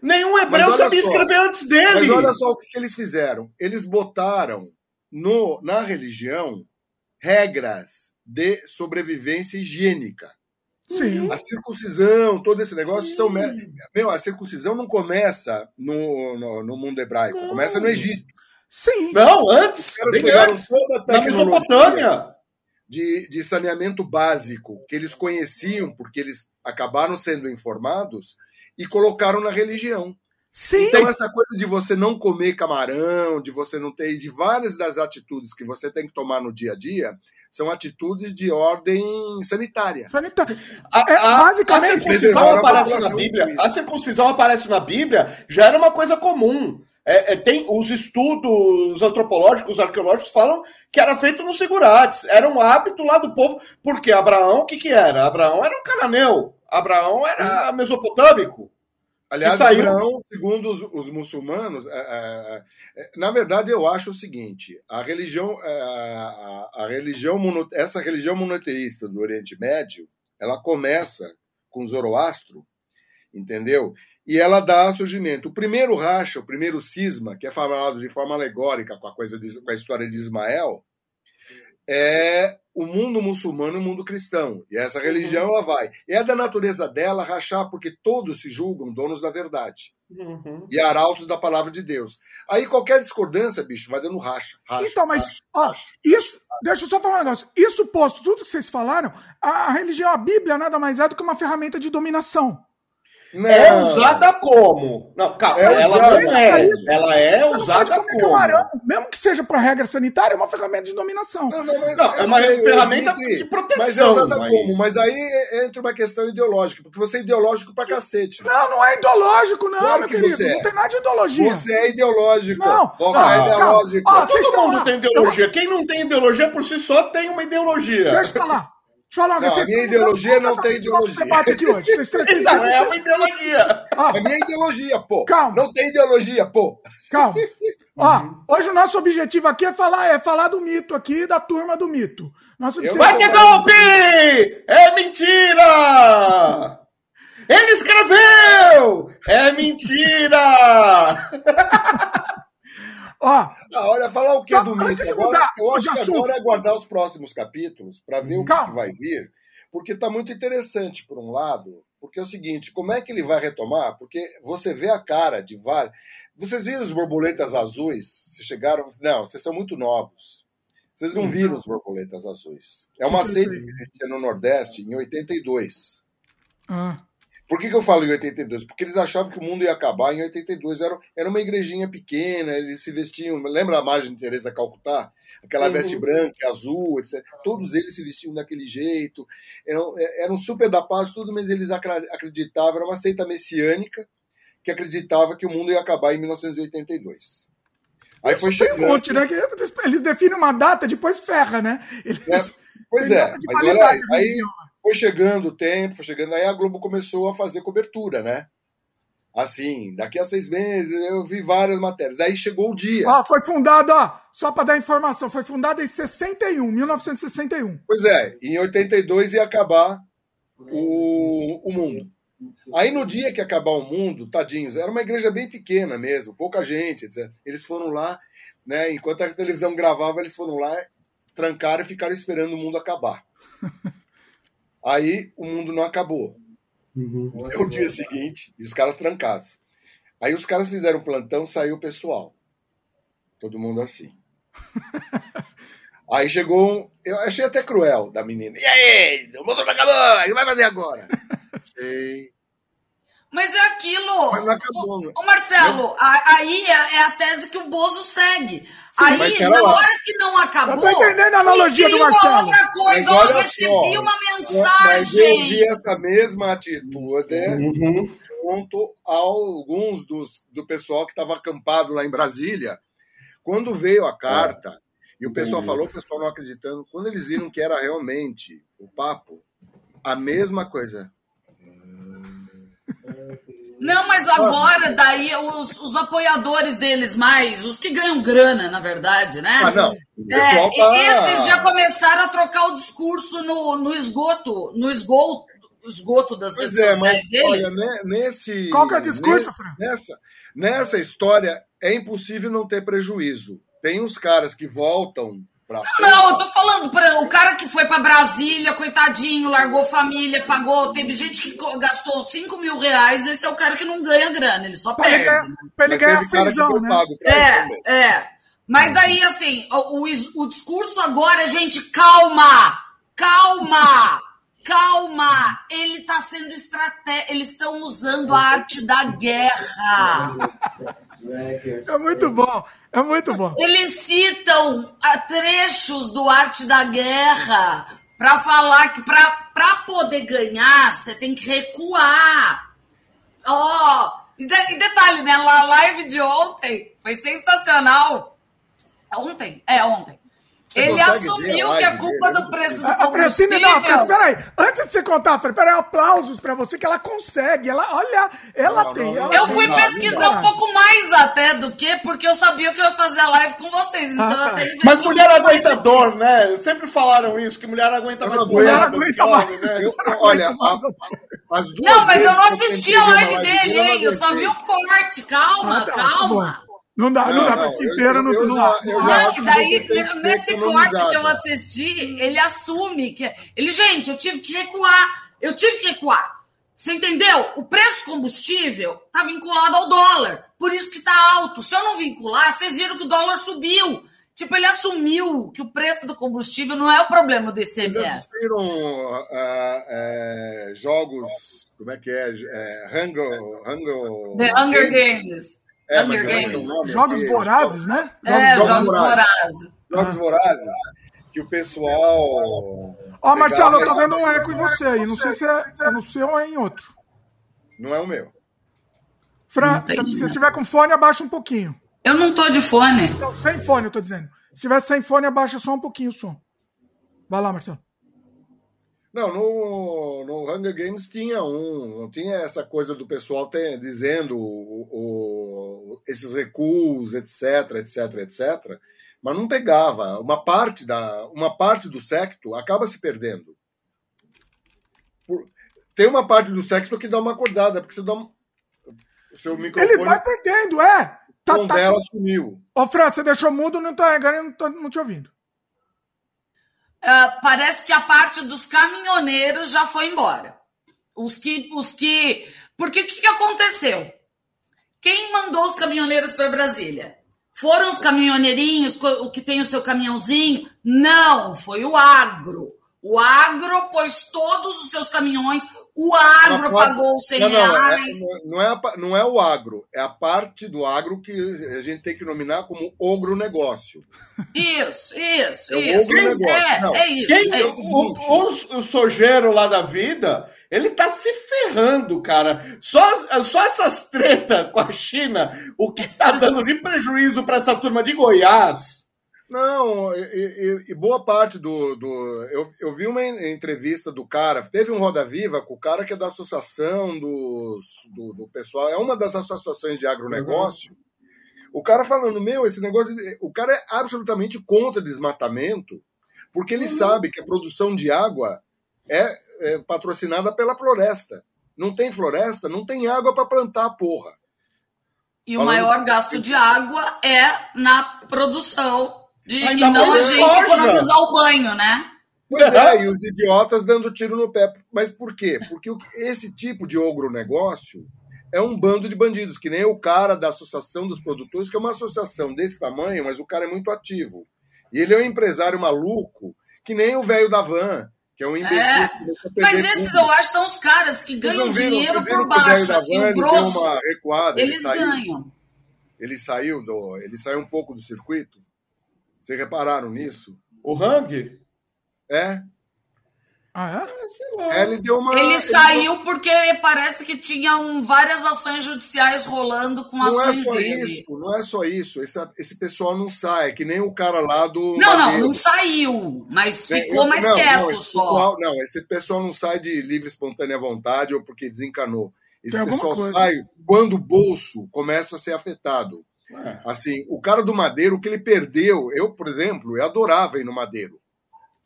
nenhum hebreu sabia só. escrever antes dele. Mas olha só o que, que eles fizeram. Eles botaram no, na religião regras de sobrevivência higiênica. Sim. A circuncisão, todo esse negócio são. me- Meu, a circuncisão não começa no, no, no mundo hebraico, começa no Egito. Sim. Não, antes, bem antes, na. Mesopotâmia. de, de saneamento básico que eles conheciam, porque eles acabaram sendo informados, e colocaram na religião. Sim. Então, essa coisa de você não comer camarão, de você não ter, de várias das atitudes que você tem que tomar no dia a dia, são atitudes de ordem sanitária. Sanitário. A, É, a- basicamente, a circuncisão aparece na Bíblia. A circuncisão aparece na Bíblia já era uma coisa comum. É, é, tem os estudos antropológicos, arqueológicos falam que era feito nos segurates. Era um hábito lá do povo. Porque Abraão, o que, que era? Abraão era um cananeu. Abraão era mesopotâmico. Aliás, saiu- Abraão, segundo os, os muçulmanos, é, é, é, na verdade eu acho o seguinte: a religião, é, a, a religião, mono- essa religião monoteísta do Oriente Médio, ela começa com Zoroastro, entendeu? E ela dá surgimento. O primeiro racha, o primeiro cisma, que é falado de forma alegórica com a coisa de- com a história de Ismael, é o mundo muçulmano e o mundo cristão. E essa religião ela vai. É da natureza dela rachar, porque todos se julgam donos da verdade e arautos da palavra de Deus. Aí qualquer discordância, bicho, vai dando racha. racha Então, mas, racha, ó, racha. isso, deixa eu só falar um negócio. Isso posto, tudo que vocês falaram, a, a religião, a Bíblia, nada mais é do que uma ferramenta de dominação. Não, É usada como? Não, calma, É ela usada. não é. Ela é pode usada como? camarão, mesmo que seja por regra sanitária, é uma ferramenta de dominação. Não, não, mas Não, é uma sei, ferramenta Dimitri, de Mas é proteção. usada aí. como? Mas daí entra uma questão ideológica, porque você é ideológico pra cacete. Não, não é ideológico, não, Claro meu que querido. é. Não tem nada de ideologia. Você é ideológico. Não, Você não, é ideológico. Ó, Todo mundo lá. tem ideologia. Quem não tem ideologia por si só tem uma ideologia. Deixa eu falar. Deixa eu falar. Não, vocês a minha ideologia não completamente tem o nosso ideologia. debate aqui hoje. Vocês, vocês, vocês, Não, é uma ideologia. ó, A minha ideologia, pô. Calma. Não tem ideologia, pô. calma. Ó, hoje o nosso objetivo aqui é falar, é falar do mito aqui, da turma do mito. Nosso Eu- objetivo Vai ter golpe! É mentira! Ele escreveu! É mentira! Ó, Ah, olha, falar o que Só do antes de Agora, mudar eu acho agora é guardar os próximos capítulos para ver o que, Calma. que vai vir, porque está muito interessante, por um lado, porque é o seguinte, como é que ele vai retomar? Porque você vê a cara de vários... Vocês viram os borboletas azuis? Vocês chegaram... Não, vocês são muito novos. Vocês não viram os borboletas azuis. É uma Que que é seita que existia no Nordeste em 82. ah, Por que, que eu falo em 82? Porque eles achavam que o mundo ia acabar em 82. Era, era uma igrejinha pequena, eles se vestiam. Lembra a margem de Teresa Calcutá? Aquela Uhum. veste branca, azul, etc. Todos eles se vestiam daquele jeito. Eram, eram super da paz, tudo, mas eles acreditavam. Era uma seita messiânica que acreditava que o mundo ia acabar em 1982. Aí foi tem um chegando. monte, né? Eles definem uma data, depois ferra, né? Eles, né? Pois é, mas olha aí, aí religião. Foi chegando o tempo, foi chegando, aí a Globo começou a fazer cobertura, né? Assim, daqui a seis meses eu vi várias matérias. Daí chegou o dia. Ó, foi fundado, ó, só para dar informação, foi fundado em 61, 1961. Pois é, em 82 ia acabar o, o mundo. Aí no dia que acabar o mundo, tadinhos, era uma igreja bem pequena mesmo, pouca gente, etc. Eles foram lá, né? Enquanto a televisão gravava, eles foram lá, trancaram e ficaram esperando o mundo acabar. Aí o mundo não acabou. É o dia seguinte, e os caras trancados. Aí os caras fizeram plantão, saiu o pessoal. Todo mundo assim. Aí chegou um. Eu achei até cruel da menina. E aí? O mundo não acabou! O que vai fazer agora? Sei. Mas é aquilo. Mas não acabou, né? Ô, Marcelo, a- aí é, é a tese que o Bozo segue. Aí, na lá. hora que não acabou. Eu tô entendendo a analogia do Marcelo. Uma outra coisa, Mas eu recebi só, uma Mas eu mensagem. vi essa mesma atitude junto a alguns dos, do pessoal que estava acampado lá em Brasília. Quando veio a carta, e o pessoal Entendi. falou, o pessoal não acreditando, quando eles viram que era realmente o papo, a mesma coisa. Não, mas agora, daí, os, os apoiadores deles mais, os que ganham grana, na verdade, né? Ah, não. O É, tá... Esses já começaram a trocar o discurso no, no esgoto, no esgoto, esgoto das Pois redes é, sociais mas deles. olha, né, nesse. Qual que é o discurso, Fran? Nessa, nessa história, é impossível não ter prejuízo. Tem uns caras que voltam pra Não, eu tô falando para o cara que foi para Brasília, coitadinho, largou família, pagou. Teve gente que gastou 5 mil reais. Esse é o cara que não ganha grana, ele só Pra ele perde. ganhar, pra ele ganhar cara que seisão, foi né? pra É, é. Mas daí, assim, o, o, o discurso agora é, gente, calma! Calma! Calma! Ele está sendo estratégia. Eles estão usando a arte da guerra. É muito bom. É muito bom. Eles citam ah, trechos do Arte da Guerra para falar que para poder ganhar você tem que recuar. Ó, e, de- e detalhe, né? Na live de ontem foi sensacional. Ontem? É, ontem. Ele assumiu a que é live culpa dele? do preço do A, a Francine, combustível. não, peraí. Antes de você contar, Fred, peraí, aplausos pra você, que ela consegue. Ela, olha, ela Não, tem. não, ela Eu tem. fui pesquisar não. um pouco mais até do que, porque eu sabia que eu ia fazer a live com vocês. Então Ah, eu tá. Mas mulher mais aguenta de- dor, né? Sempre falaram isso, que mulher aguenta mais do que Aguenta mais. né? Eu- olha, a- as duas Não, mas eu não assisti a live dele, hein? Eu só vi um corte. Calma, Ah, tá, tá calma. Não dá, não, Não, dá pra não, assistir eu- inteiro, não, eu não já- dá. eu já Não, acho que daí, nesse corte que eu assisti, ele assume que. Ele, gente, eu tive que recuar. Eu tive que recuar. Você entendeu? O preço do combustível tá vinculado ao dólar. Por isso que tá alto. Se eu não vincular, vocês viram que o dólar subiu. Tipo, ele assumiu que o preço do combustível não é o problema do Vocês ICMS. assistiram ah, é, jogos, como é que é? é Hunger, Hunger, The Hunger Games. É, Hunger é é Games. nome Jogos aqui? vorazes, né? É, Jogos Jogos Vorazes. Vorazes. Jogos Vorazes, que o pessoal... Ó, Marcelo, eu tô vendo um eco em você aí. Não sei se é, é no seu ou é em outro. Não é o meu. Fran, se, você tiver com fone, abaixa um pouquinho. Eu não tô de fone. Não, sem fone, eu tô dizendo. Se tiver sem fone, abaixa só um pouquinho o som. Vai lá, Marcelo. Não, no, no Hunger Games tinha um, não tinha essa coisa do pessoal ter, dizendo o, o- esses recuos, etc, etc, etc, mas não pegava. Uma parte, da, uma parte do secto acaba se perdendo. Por- tem uma parte do secto que dá uma acordada, porque você dá um, o seu microfone Ele vai perdendo, é. Tá, com tá. dela sumiu. Ô, Fran, você deixou mudo, não tá, agora eu não tô não te ouvindo. Ah, parece que a parte dos caminhoneiros já foi embora. Os que. Os que... Porque o que, que aconteceu? Quem mandou os caminhoneiros para Brasília? Foram os caminhoneirinhos, o que tem o seu caminhãozinho? Não, foi o agro. O agro pôs todos os seus caminhões, o agro parte- pagou os 100 Não, não, é, reais. não, é a não é o agro, é a parte do agro que a gente tem que nominar como ogronegócio. Isso, isso, É o isso. negócio. É, Não. é isso. Quem, é o, isso. o, o sojeiro lá da vida, ele tá se ferrando, cara. Só, só essas tretas com a China, o que tá dando de prejuízo para essa turma de Goiás. Não, e, e- e boa parte do. do eu, eu vi uma entrevista do cara, teve um Roda Viva com o cara que é da associação dos, do, do pessoal, é uma das associações de agronegócio. O cara falando, meu, esse negócio. O cara é absolutamente contra desmatamento, porque ele sabe que a produção de água é, é patrocinada pela floresta. Não tem floresta, não tem água para plantar, porra. E o Falando- maior gasto de água é na produção de, e não a gente soja. economizar o banho, né? Pois é, e os idiotas dando tiro no pé. Mas por quê? Porque esse tipo de ogronegócio é um bando de bandidos, que nem o cara da Associação dos Produtores, que é uma associação desse tamanho, mas o cara é muito ativo. E ele é um empresário maluco, que nem o velho da van, que é um imbecil. É, Mas esses público. eu acho que são os caras que ganham viram- dinheiro por o baixo, assim, van, o ele grosso. uma recuada, ele Eles saiu. ganham. Ele saiu do, ele saiu um pouco do circuito. Vocês repararam nisso? O Hang? É. Ah, é? Sei lá. É, ele deu uma. Ele saiu porque parece que tinham várias ações judiciais rolando com Não é ações só dele. isso, não é só isso. Esse, esse pessoal não sai, é que nem o cara lá do. Não, não, Madeiro. não saiu, mas ficou eu- mais não, quieto não, esse só. pessoal- não, esse pessoal não sai de livre, espontânea vontade ou porque desencanou. Esse Tem pessoal coisa. sai quando o bolso começa a ser afetado. É. Assim, o cara do Madeiro, o que ele perdeu, eu, por exemplo, eu adorava ir no Madeiro.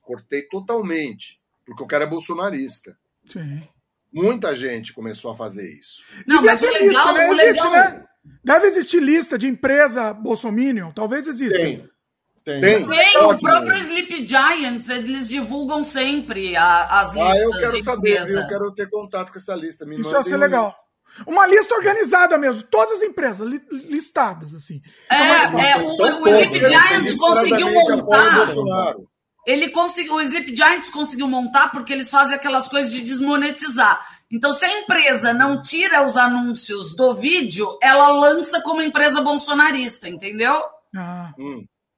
Cortei totalmente, porque o cara é bolsonarista. Sim. Muita gente começou a fazer isso. Não, Devia mas o legal, lista, né? o Existe, legal. né? Deve existir lista de empresa Bolsominion. Talvez exista. Tem. Tem. Tem. Tem, o próprio Sleep Giants, eles divulgam sempre a- as listas Ah, eu quero de saber, viu? eu quero ter contato com essa lista. Me Isso ia ser um- legal. Uma lista organizada mesmo. Todas as empresas li- listadas, assim. É, é, o, estão o Sleep todos, eles Giant desesperadamente conseguiu o montar. Ele conseguiu, o Sleep Giants conseguiu montar porque eles fazem aquelas coisas de desmonetizar. Então, se a empresa não tira os anúncios do vídeo, ela lança como empresa bolsonarista, entendeu? Ah.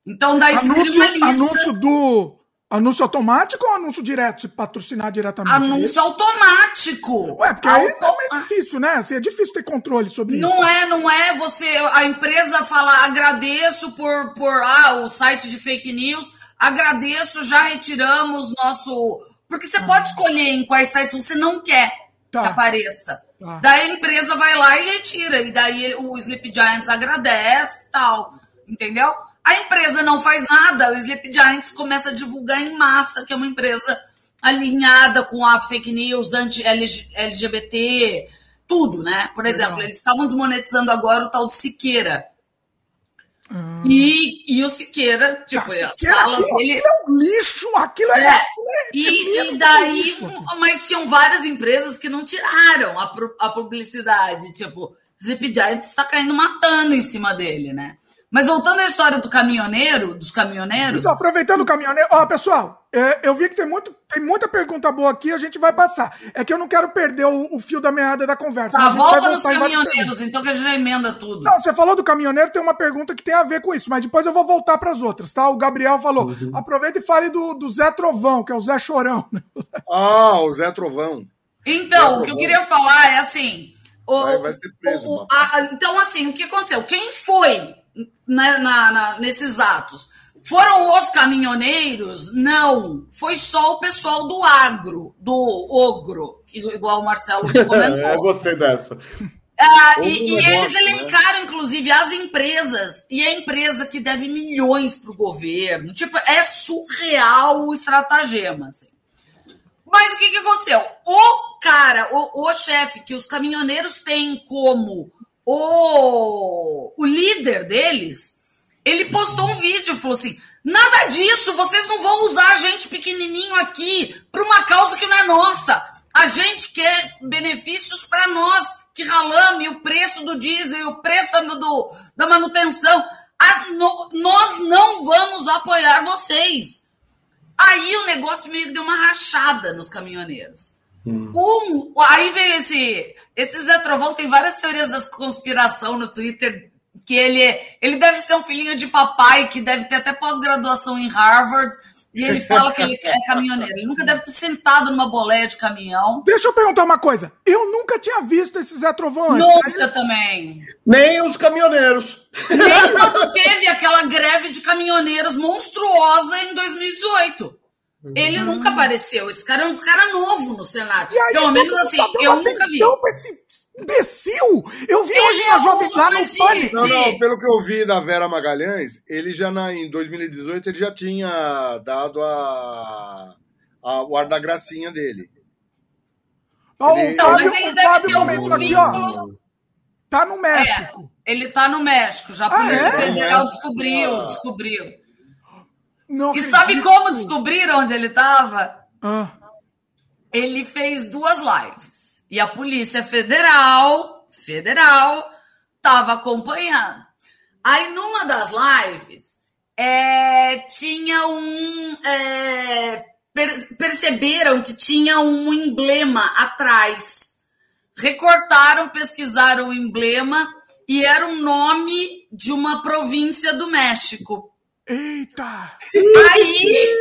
Então, daí se cria uma Anúncio, lista. anúncio do. Anúncio automático ou anúncio direto, se patrocinar diretamente? Anúncio automático. Ué, porque aí também é difícil, né? Assim, é difícil ter controle sobre isso. Não é, não é você. A empresa fala, agradeço por, por ah, o site de fake news, agradeço, já retiramos nosso. Porque você pode escolher em quais sites você não quer Tá. que apareça. Tá. Daí a empresa vai lá e retira. E daí o Sleep Giants agradece e tal. Entendeu? A empresa não faz nada, o Sleep Giants começa a divulgar em massa que é uma empresa alinhada com a fake news anti-LGBT, tudo, né? Por exemplo, eles estavam desmonetizando agora o tal do Siqueira. Ah. E, e o Siqueira, tipo, Ah, as Siqueira, falas aquilo, dele. aquilo é um lixo, aquilo é. É. aquilo é E, e daí, lixo. mas tinham várias empresas que não tiraram a, a publicidade. Tipo, Zip Giants está caindo matando em cima dele, né? Mas voltando à história do caminhoneiro, dos caminhoneiros, Então, aproveitando o caminhoneiro. Ó, pessoal, é, eu vi que tem, muito, tem muita pergunta boa aqui, a gente vai passar. É que eu não quero perder o, o fio da meada da conversa. tá, volta nos caminhoneiros, então que a gente já emenda tudo. Não, você falou do caminhoneiro, tem uma pergunta que tem a ver com isso, mas depois eu vou voltar para as outras, tá? O Gabriel falou: Uhum. aproveita e fale do, do Zé Trovão, que é o Zé Chorão. né? Ah, o Zé Trovão. Então, É, o que eu bom. queria falar é assim. o- Vai- vai ser preso, o- mano. a- então, assim, o que aconteceu? Quem foi na- na- nesses atos? Foram os caminhoneiros? Não. Foi só o pessoal do agro, do ogro, igual o Marcelo Eu comentou. gostei dessa. Ah, e um e negócio, eles elencaram, inclusive, as empresas. E a empresa que deve milhões para o governo. Tipo, é surreal o estratagema. Assim. Mas o que, que aconteceu? O cara, o, o chefe que os caminhoneiros têm como o, o líder deles, ele postou um vídeo falou assim: nada disso, vocês não vão usar a gente pequenininho aqui para uma causa que não é nossa. A gente quer benefícios para nós que ralamos e o preço do diesel e o preço da, do- da manutenção. A- no- nós não vamos apoiar vocês. Aí o negócio meio que deu uma rachada nos caminhoneiros. Um, aí veio esse. Esse Zé Trovão tem várias teorias da conspiração no Twitter. Que ele, é- ele deve ser um filhinho de papai, que deve ter até pós-graduação em Harvard. E ele fala que ele é caminhoneiro. Ele nunca deve ter sentado numa boleia de caminhão. Deixa eu perguntar uma coisa. Eu nunca tinha visto esse Zé Trovão antes. Nunca também. Nem os caminhoneiros. Nem quando teve aquela greve de caminhoneiros monstruosa em 2018. Ele nunca apareceu. Esse cara é um cara novo no Senado. E aí, Pelo menos assim, eu nunca vi. pra esse imbecil! Eu vi Ele hoje é na Jovem um- lá no Pânico. Não, não, pelo que eu vi da Vera Magalhães, ele já na, em 2018 ele já tinha dado a, a- o ar da gracinha dele. Ele- Então, mas ele deve Fábio ter ó. vínculo. Tá no México. Ele tá no México, já a Ah, Polícia é? Federal No descobriu, descobriu. Não E sabe acredito. como descobriram onde ele tava? Ah, Ele fez duas lives. E a Polícia Federal, federal, tava acompanhando. Aí numa das lives, é, tinha um. é, per- perceberam que tinha um emblema atrás. Recortaram, pesquisaram o emblema e era o nome de uma província do México. Eita! Aí,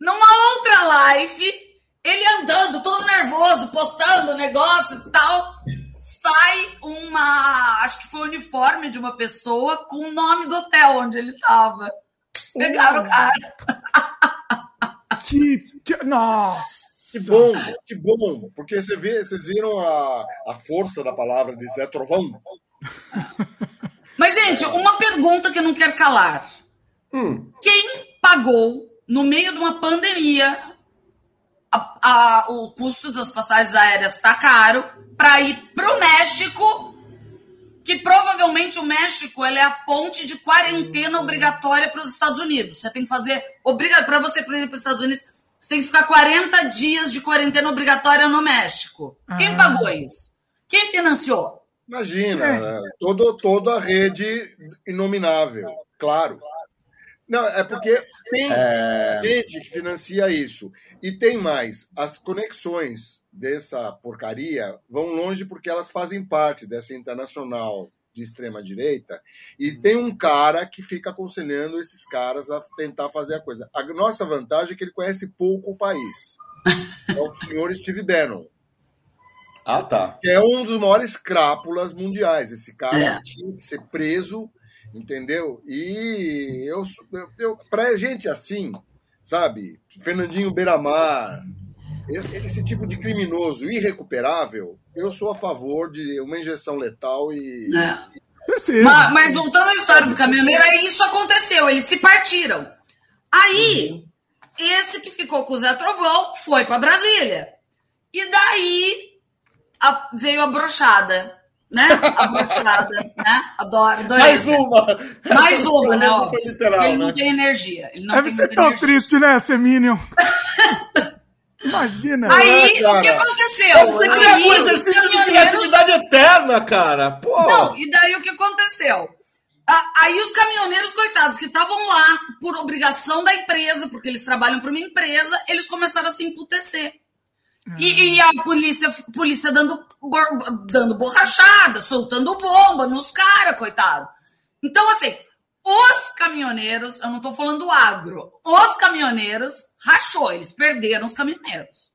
numa outra live, ele andando todo nervoso, postando negócio e tal, sai uma, acho que foi o uniforme de uma pessoa com o nome do hotel onde ele tava. Pegaram o cara. Que, que- nossa! Que bom, que bom, porque você vê, vocês viram a, a força da palavra de Zé Trovão? Mas, gente, uma pergunta que eu não quero calar. Hum. Quem pagou, no meio de uma pandemia, a- a- o custo das passagens aéreas está caro para ir para o México, que provavelmente o México ele é a ponte de quarentena obrigatória para os Estados Unidos. Você tem que fazer obriga para você ir para os Estados Unidos, você tem que ficar 40 dias de quarentena obrigatória no México. Quem Ah. pagou isso? Quem financiou? Imagina, É. né? todo, toda a rede inominável, claro. Não, é porque tem É. gente que financia isso. E tem mais. As conexões dessa porcaria vão longe porque elas fazem parte dessa internacional de extrema-direita. E tem um cara que fica aconselhando esses caras a tentar fazer a coisa. A nossa vantagem é que ele conhece pouco o país. É o senhor Steve Bannon Ah, tá. que é um dos maiores crápulas mundiais. Esse cara É. tinha que ser preso, entendeu? E eu, eu, eu para gente assim, sabe, Fernandinho Beiramar, esse tipo de criminoso irrecuperável, eu sou a favor de uma injeção letal e É. Mas, mas voltando à história do caminhoneiro, aí isso aconteceu, eles se partiram. Aí, esse que ficou com o Zé Trovão foi para Brasília. E daí a- veio a brochada, né? A né? Adoro, adorei. Mais uma! Mais uma, né? Óbvio. foi literal, Porque ele não né? tem energia. Ele não Deve tem ser tão energia. triste, né, ser Minion? Imagina. Aí, É, cara. o que aconteceu? Você Aí, cria um os exercício de caminhoneiros- criatividade eterna, cara. Pô. Não, e daí o que aconteceu? Aí os caminhoneiros, coitados, que estavam lá por obrigação da empresa, porque eles trabalham para uma empresa, eles começaram a se emputecer. E, e a polícia, polícia dando, dando borrachada, soltando bomba nos caras, coitado. Então, assim, os caminhoneiros, eu não tô falando do agro, os caminhoneiros rachou, eles perderam os caminhoneiros.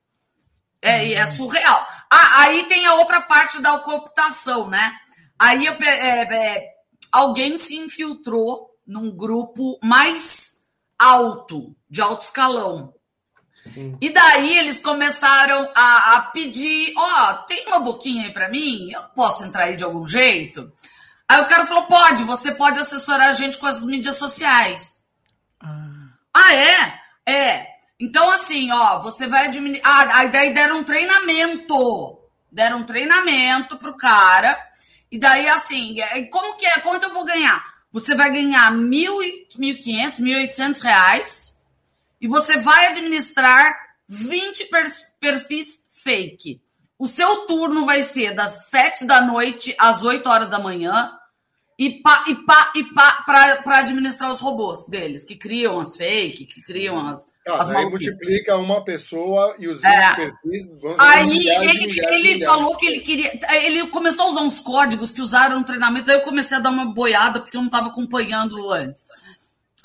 É, é surreal. Ah, aí tem a outra parte da cooptação, né? Aí é, é, alguém se infiltrou num grupo mais alto, de alto escalão. E daí eles começaram a, a pedir: Ó, tem uma boquinha aí pra mim? Eu posso entrar aí de algum jeito? Aí o cara falou: pode, você pode assessorar a gente com as mídias sociais. Ah, é? É. Então, assim, ó, você vai administrar. Ah, aí daí deram um treinamento. Deram um treinamento pro cara. E daí, assim, como que é? Quanto eu vou ganhar? Você vai ganhar mil e- 1.500, 1.800 reais. E você vai administrar 20 per- perfis fake. O seu turno vai ser das 7 da noite às 8 horas da manhã e pá, e pá, e pá, pra administrar os robôs deles, que criam as fake, que criam as, Ah, as aí multiplica uma pessoa e os É. 20 perfis Aí milhares ele, milhares ele milhares. falou que ele queria. Ele começou a usar uns códigos que usaram no treinamento, daí eu comecei a dar uma boiada, porque eu não estava acompanhando antes.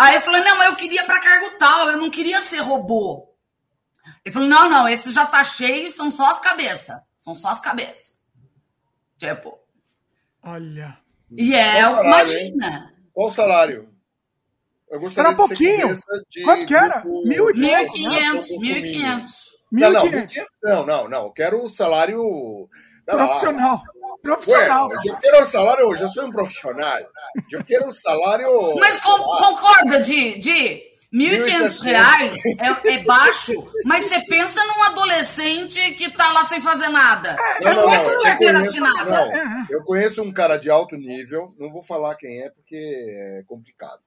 Aí eu falei, não, mas eu queria para cargo tal, eu não queria ser robô. Ele falou, não, não, esse já tá cheio, são só as cabeças. São só as cabeças. Tipo. Olha. E é, salário, imagina. Qual o salário? Eu gostaria Era pouquinho. de Quanto que era? grupo- 1.500, 1.500, 1.500. Não, não, 1.500. não, não, não. Eu quero o salário. Pera lá. Profissional. Eu quero o salário, eu já sou um profissional. Eu quero o salário. Mas com- concorda, de, de 1.500 reais é, é baixo, mas você pensa num adolescente que tá lá sem fazer nada. Você não, é com eu carteira assinada. não, eu conheço um cara de alto nível, não vou falar quem é porque é complicado.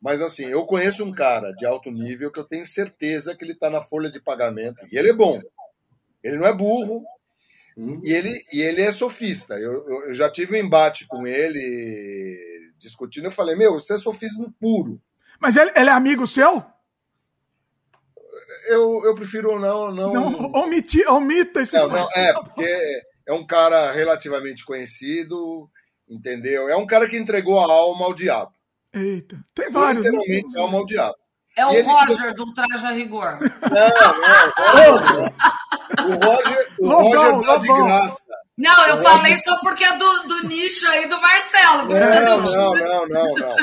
Mas assim, eu conheço um cara de alto nível que eu tenho certeza que ele está na folha de pagamento. E ele é bom. Ele não é burro. E ele, e ele é sofista. Eu, eu- já tive um embate com ele discutindo. Eu falei, meu, isso é sofismo puro. Mas ele, ele é amigo seu? Eu, eu prefiro não. Não, Não, omiti, omita esse Não, não, é, porque é um cara relativamente conhecido, entendeu? É um cara que entregou a alma ao diabo. Eita, tem vários. né? literalmente a alma ao diabo. É o ele- Roger do Traje a Rigor. Não, não. O Roger, o Lobão, Roger dá de Lobão. graça. Não, eu O falei Roger- só porque é do, do nicho aí do Marcelo. Não, não, não, não, não.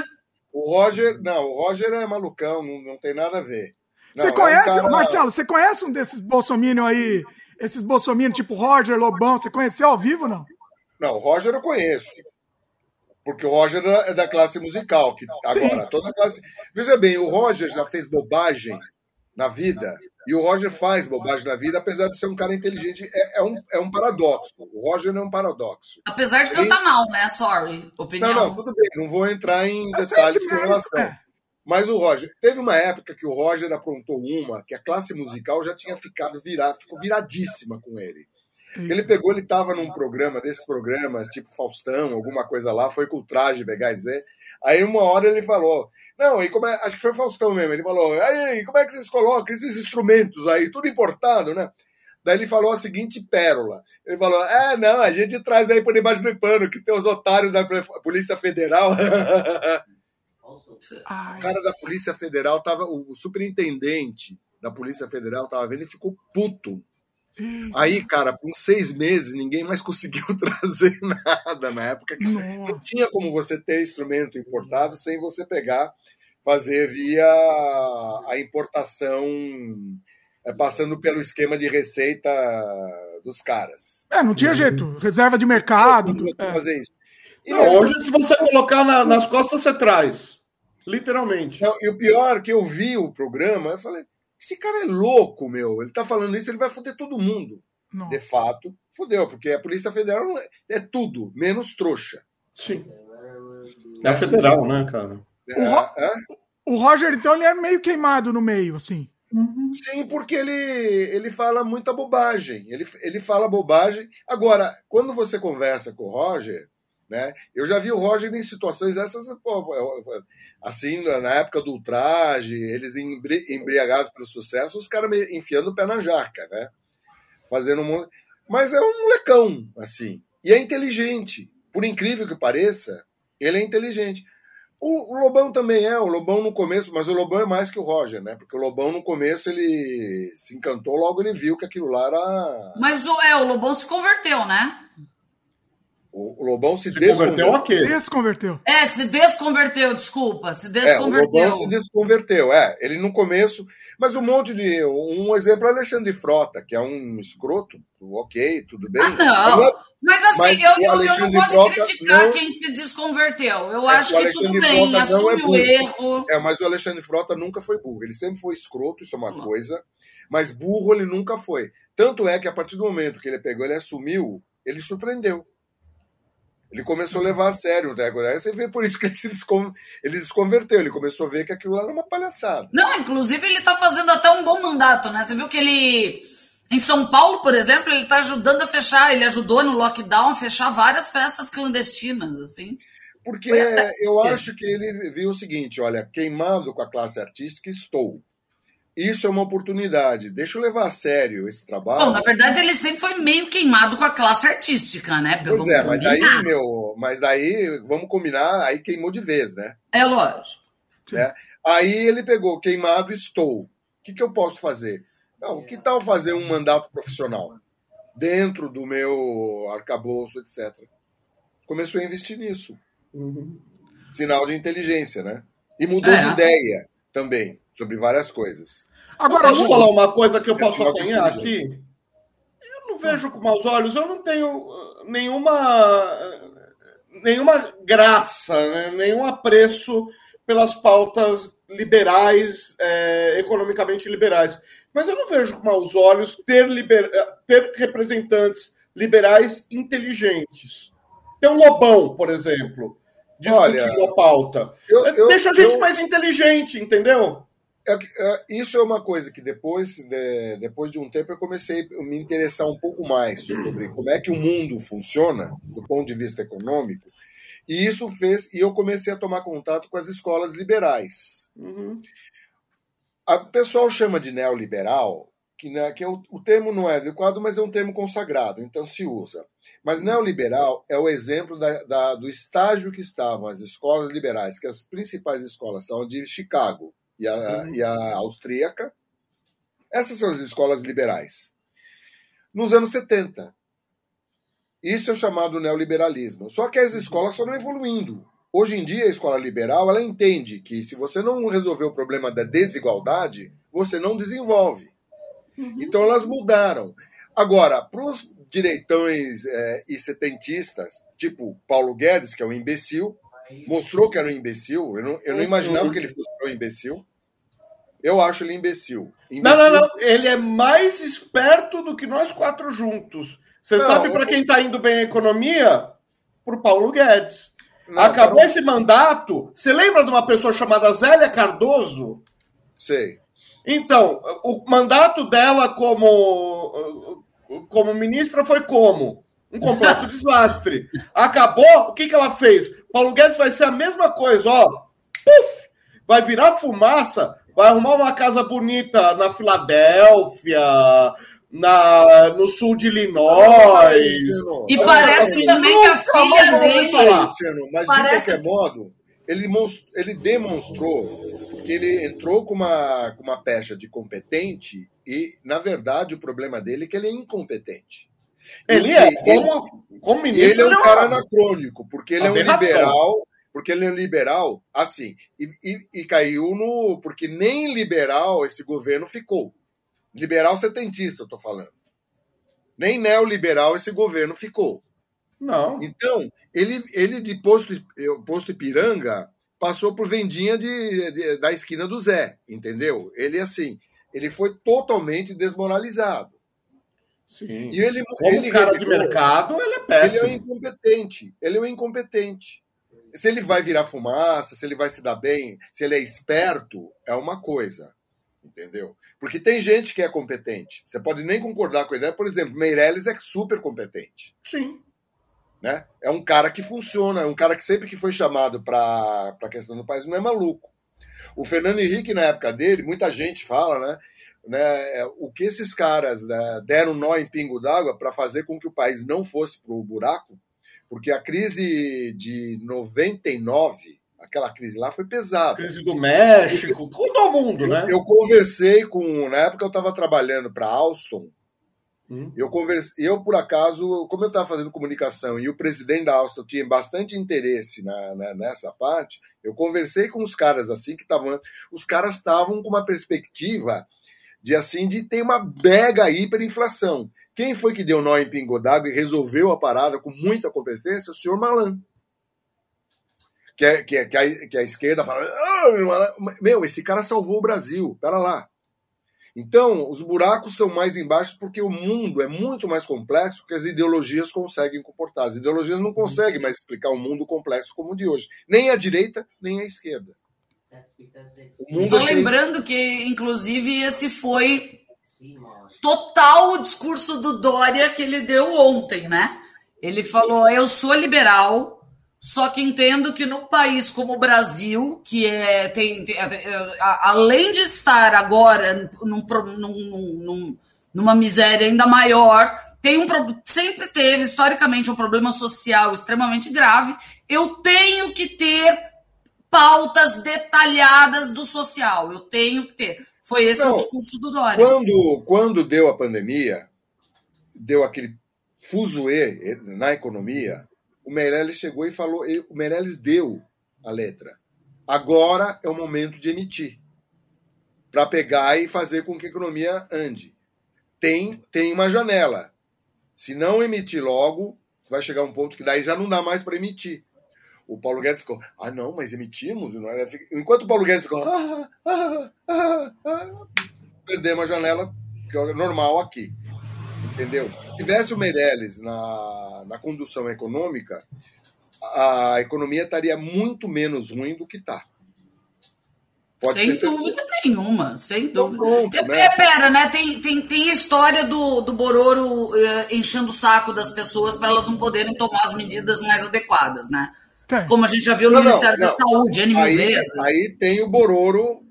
O Roger, não, o Roger é malucão, não, não tem nada a ver. Não, Você é um conhece, cara- Marcelo, você conhece um desses bolsominion aí? Esses bolsominion tipo Roger, Lobão, você conheceu ao vivo não? Não, o Roger eu conheço. Porque o Roger é da classe musical, que agora toda a classe. Veja bem, o Roger já fez bobagem na vida, e o Roger faz bobagem na vida, apesar de ser um cara inteligente. É, é um, é um paradoxo. O Roger é um paradoxo. Apesar de cantar mal, né? Sorry. Opinião. Não, não, tudo bem, não vou entrar em detalhes com relação. é. Mas o Roger, teve uma época que o Roger aprontou uma que a classe musical já tinha ficado virada, ficou viradíssima com ele. Ele pegou, ele estava num programa, desses programas, tipo Faustão, alguma coisa lá, foi com o traje Begazé. Aí uma hora ele falou: Não, e como é, acho que foi Faustão mesmo. Ele falou: aí, como é que vocês colocam esses instrumentos aí, tudo importado, né? Daí ele falou a seguinte pérola. Ele falou: É, não, a gente traz aí por debaixo do pano, que tem os otários da Polícia Federal. O cara da Polícia Federal tava. O superintendente da Polícia Federal tava vendo e ficou puto. Aí, cara, por uns seis meses, ninguém mais conseguiu trazer nada na época. que Não nossa. tinha como você ter instrumento importado sem você pegar, fazer via a importação, é, passando pelo esquema de receita dos caras. É, não tinha jeito. Reserva de mercado. Como você é. fazer isso. E Não, não, hoje, se você colocar na- nas costas, você traz. Literalmente. Não, e o pior que eu vi o programa, eu falei, esse cara é louco, meu. Ele tá falando isso, ele vai foder todo mundo. Não. De fato, fodeu, porque a Polícia Federal é, tudo, menos trouxa. Sim. É a federal, né, cara? É, Ro- é? O Roger, então, ele é meio queimado no meio, assim. Sim, porque ele, ele fala muita bobagem. Ele, ele fala bobagem. Agora, quando você conversa com o Roger, né? Eu já vi o Roger em situações essas, assim, na época do ultraje, eles embri- embriagados pelo sucesso, os caras enfiando o pé na jaca, né? Fazendo um. Mas é um molecão, assim. E é inteligente. Por incrível que pareça, ele é inteligente. O, o Lobão também é, o Lobão no começo, mas o Lobão é mais que o Roger, né? Porque o Lobão no começo ele se encantou, logo ele viu que aquilo lá era. Mas o, é, o Lobão se converteu, né? O, o Lobão se, Se converteu a quê? Desconverteu. É, se desconverteu, desculpa. Se É, o desconverteu. Lobão se desconverteu, é. Ele no começo. Mas um monte de. Um exemplo é o Alexandre Frota, que é um escroto. Ok, tudo bem. Ah, não. Mas assim, Mas eu, o eu- eu, não gosto Frota de criticar não- quem se desconverteu. Eu É, acho o que tudo bem, Frota não é assume o burro. erro. É, mas o Alexandre Frota nunca foi burro. Ele sempre foi escroto, isso é uma coisa. Mas burro ele nunca foi. Tanto é que a partir do momento que ele pegou, ele assumiu, ele surpreendeu. Ele começou a levar a sério o Dragon Aí Você vê por isso que ele se ele desconverteu. Ele começou a ver que aquilo era uma palhaçada. Não, inclusive ele tá fazendo até um bom mandato, né? Você viu que ele. Em São Paulo, por exemplo, ele tá ajudando a fechar, ele ajudou no lockdown a fechar várias festas clandestinas, assim. Porque até- eu acho que ele viu o seguinte: olha, queimado com a classe artística, estou. Isso é uma oportunidade. Deixa eu levar a sério esse trabalho. Bom, na verdade, ele sempre foi meio queimado com a classe artística, né? Pelo Pois é, mas daí, meu, mas daí, vamos combinar, aí queimou de vez, né? É lógico. né? Aí ele pegou, queimado estou. O que, que eu posso fazer? Não, que tal fazer um mandato profissional? Dentro do meu arcabouço, etc. Começou a investir nisso. Sinal de inteligência, né? E mudou É. de ideia também, sobre várias coisas. Agora, Posso o- falar uma coisa que eu posso Esse apanhar aqui? Eu não vejo com maus olhos, eu não tenho uh, nenhuma, uh, nenhuma graça, né? nenhum apreço pelas pautas liberais, eh, economicamente liberais. Mas eu não vejo com maus olhos ter, liber- ter representantes liberais inteligentes. Tem um Lobão, por exemplo, discutindo Olha, a pauta. eu- eu- Deixa a gente eu- mais inteligente, entendeu? É é, isso é uma coisa que depois de, depois de um tempo eu comecei a me interessar um pouco mais sobre como é que o mundo funciona do ponto de vista econômico. E isso fez e eu comecei a tomar contato com as escolas liberais. Uhum. A- O pessoal chama de neoliberal, que, né, que é o, o termo não é adequado, mas é um termo consagrado, então se usa. Mas neoliberal é o exemplo da- da- do estágio que estavam as escolas liberais, que as principais escolas são de Chicago e a, e a austríaca. Essas são as escolas liberais. Nos anos 70. Isso é chamado neoliberalismo. Só que as escolas foram evoluindo. Hoje em dia, a escola liberal ela entende que se você não resolver o problema da desigualdade, você não desenvolve. Então elas mudaram. Agora, para os direitões eh, e setentistas, tipo Paulo Guedes, que é um imbecil, mostrou que era um imbecil. Eu não, eu não imaginava que ele fosse um imbecil. Eu acho ele imbecil. Não, Imbecil- não, não. Ele é mais esperto do que nós quatro juntos. Você Não, sabe para quem está indo bem a economia? Pro Paulo Guedes. Não, Acabou para- esse mandato. Você lembra de uma pessoa chamada Zélia Cardoso? Sei. Então, o mandato dela como, como ministra foi como? Um completo desastre. Acabou, o que, que ela fez? Paulo Guedes vai ser a mesma coisa, ó. Puf! vai virar fumaça, vai arrumar uma casa bonita na Filadélfia, na, no sul de Illinois. E parece também que a filha dele. Luciano, mas Parece- de qualquer modo, ele, mos- ele demonstrou que ele entrou com uma, com uma pecha de competente e, na verdade, o problema dele é que ele é incompetente. Ele é, como, como ministro, ele é um cara anacrônico, porque ele é um Aberração. liberal, porque ele é um liberal, assim, e, e- e caiu no. Porque nem liberal esse governo ficou. Liberal setentista, eu tô falando. Nem neoliberal esse governo ficou. Não. Então, ele, ele de posto, posto Ipiranga passou por vendinha de, de- da esquina do Zé, entendeu? Ele, assim, ele foi totalmente desmoralizado. Sim. E ele, Como ele cara de revelou- mercado, ele é ele é um péssimo. incompetente. Ele é um incompetente. Se ele vai virar fumaça, se ele vai se dar bem, se ele é esperto, é uma coisa. Entendeu? Porque tem gente que é competente. Você pode nem concordar com a ideia. Por exemplo, Meirelles é super competente. Sim. Né? É um cara que funciona, é um cara que sempre que foi chamado para a questão do país não é maluco. O Fernando Henrique, na época dele, muita gente fala, né? Né é, o que esses caras né, deram nó em pingo d'água para fazer com que o país não fosse para o buraco, porque a crise de 99, aquela crise lá, foi pesada. Crise do México, com todo mundo, né? Eu conversei com. Na época eu estava trabalhando para Alstom. Hum. Eu conversei, eu por acaso, como eu estava fazendo comunicação e o presidente da Alstom tinha bastante interesse na, na- nessa parte, eu conversei com os caras assim que estavam, os caras estavam com uma perspectiva de assim de ter uma mega hiperinflação. Quem foi que deu nó em pingo d'água e resolveu a parada com muita competência? O senhor Malan. Que, é, que, é, que, a, que a esquerda fala, "Ah, Malan", meu, esse cara salvou o Brasil, pera lá. Então, os buracos são mais embaixo porque o mundo é muito mais complexo que as ideologias conseguem comportar. As ideologias não conseguem mais explicar um mundo complexo como o de hoje. Nem a direita, nem a esquerda. Só lembrando que, inclusive, esse foi total o discurso do Dória que ele deu ontem, né? Ele falou: eu sou liberal, só que entendo que no país como o Brasil, que é tem, tem- além de estar agora num num- num- numa miséria ainda maior, tem um sempre teve historicamente um problema social extremamente grave. Eu tenho que ter pautas detalhadas do social. Eu tenho que ter. Foi esse Não, o discurso do Dória. Quando, quando deu a pandemia, deu aquele fuzuê na economia, o Meirelles chegou e falou, o Meirelles deu a letra. Agora é o momento de emitir. Para pegar e fazer com que a economia ande. Tem, tem uma janela. Se não emitir logo, vai chegar um ponto que daí já não dá mais para emitir. O Paulo Guedes ficou, ah, não, mas emitimos. Não é? Enquanto o Paulo Guedes ficou, ah, ah, ah, ah, perdemos a janela, que é normal aqui. Entendeu? Se tivesse o Meirelles na, na condução econômica, a economia estaria muito menos ruim do que está. sem dúvida nenhuma, sem dúvida. pronto, É, né? é, Pera, né? Tem, tem, tem história do, do Bororo eh, enchendo o saco das pessoas para elas não poderem tomar as medidas mais adequadas, né? Tem. Como a gente já viu no Não, não, Ministério da não. Saúde, N mil Aí, vezes. aí tem o Bororo.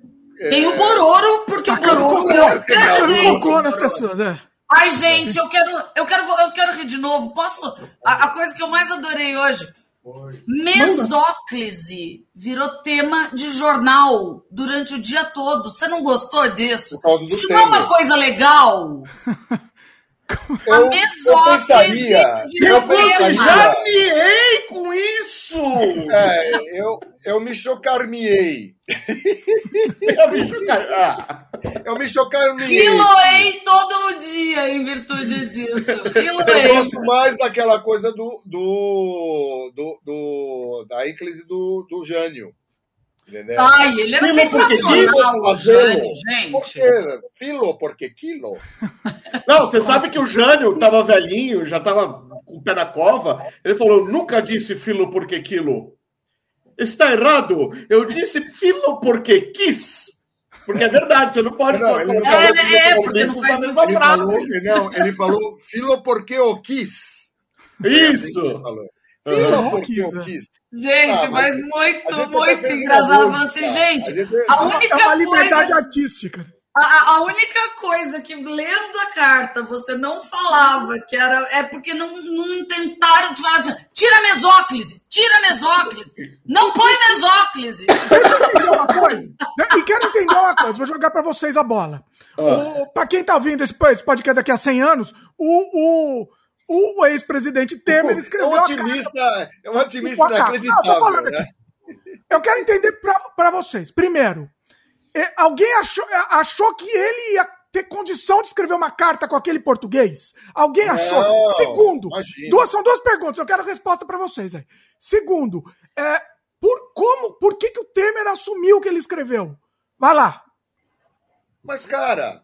Tem é, o Bororo, porque o Bororo é o presidente. Colocou nas pessoas, é. Ai, gente, eu quero, eu quero, eu quero rir de novo. Posso? A, a coisa que eu mais adorei hoje. Mesóclise virou tema de jornal durante o dia todo. Você não gostou disso? Isso não é uma coisa legal. Eu, A eu pensaria. virou Eu pensaria. Já miei com isso! É, eu, eu me chocarmiei. Eu me chocar- Ah, Eu me chocarmiei. Riloei todo dia em virtude disso. Eu gosto mais daquela coisa do, do, do, do- da íclise do, do Jânio. Entendeu? Ai, ele era Filo porque sensacional, o Jânio, Por gente. quê? Filo, porque quilo? Não, você sabe que o Jânio tava velhinho, já tava com o pé na cova. Ele falou: nunca disse filo porque quilo. Está errado. Eu disse filo porque quis. Porque é verdade, você não pode Não, falar. ele não- outro É, é, jeito porque não faz muito Ele frase. falou, não, ele falou filo porque eu quis. Assim Isso. ele falou. Fila porque eu quis. Gente, Ah, mas, mas muito, até muito fez engraçado. Você, música. gente, A gente- a É uma- única é uma liberdade coisa artística. A, a única coisa que lendo a carta você não falava que era é porque não, não tentaram te falar assim, tira mesóclise, tira mesóclise, não põe mesóclise. Deixa eu entender uma coisa. né? E quero entender uma coisa. Vou jogar pra vocês a bola. O, pra quem tá ouvindo esse, esse podcast daqui a 100 anos, o, o, o ex-presidente Temer É escreveu um a carta otimista, é um otimista com a capa. Não, inacreditável. falando né? Eu quero entender pra, pra vocês. Primeiro, alguém achou, achou que ele ia ter condição de escrever uma carta com aquele português? Alguém achou? Não, Segundo, duas, são duas perguntas, eu quero resposta pra vocês aí. Segundo, é, por, como, por que, que o Temer assumiu o que ele escreveu? Vai lá. Mas, cara,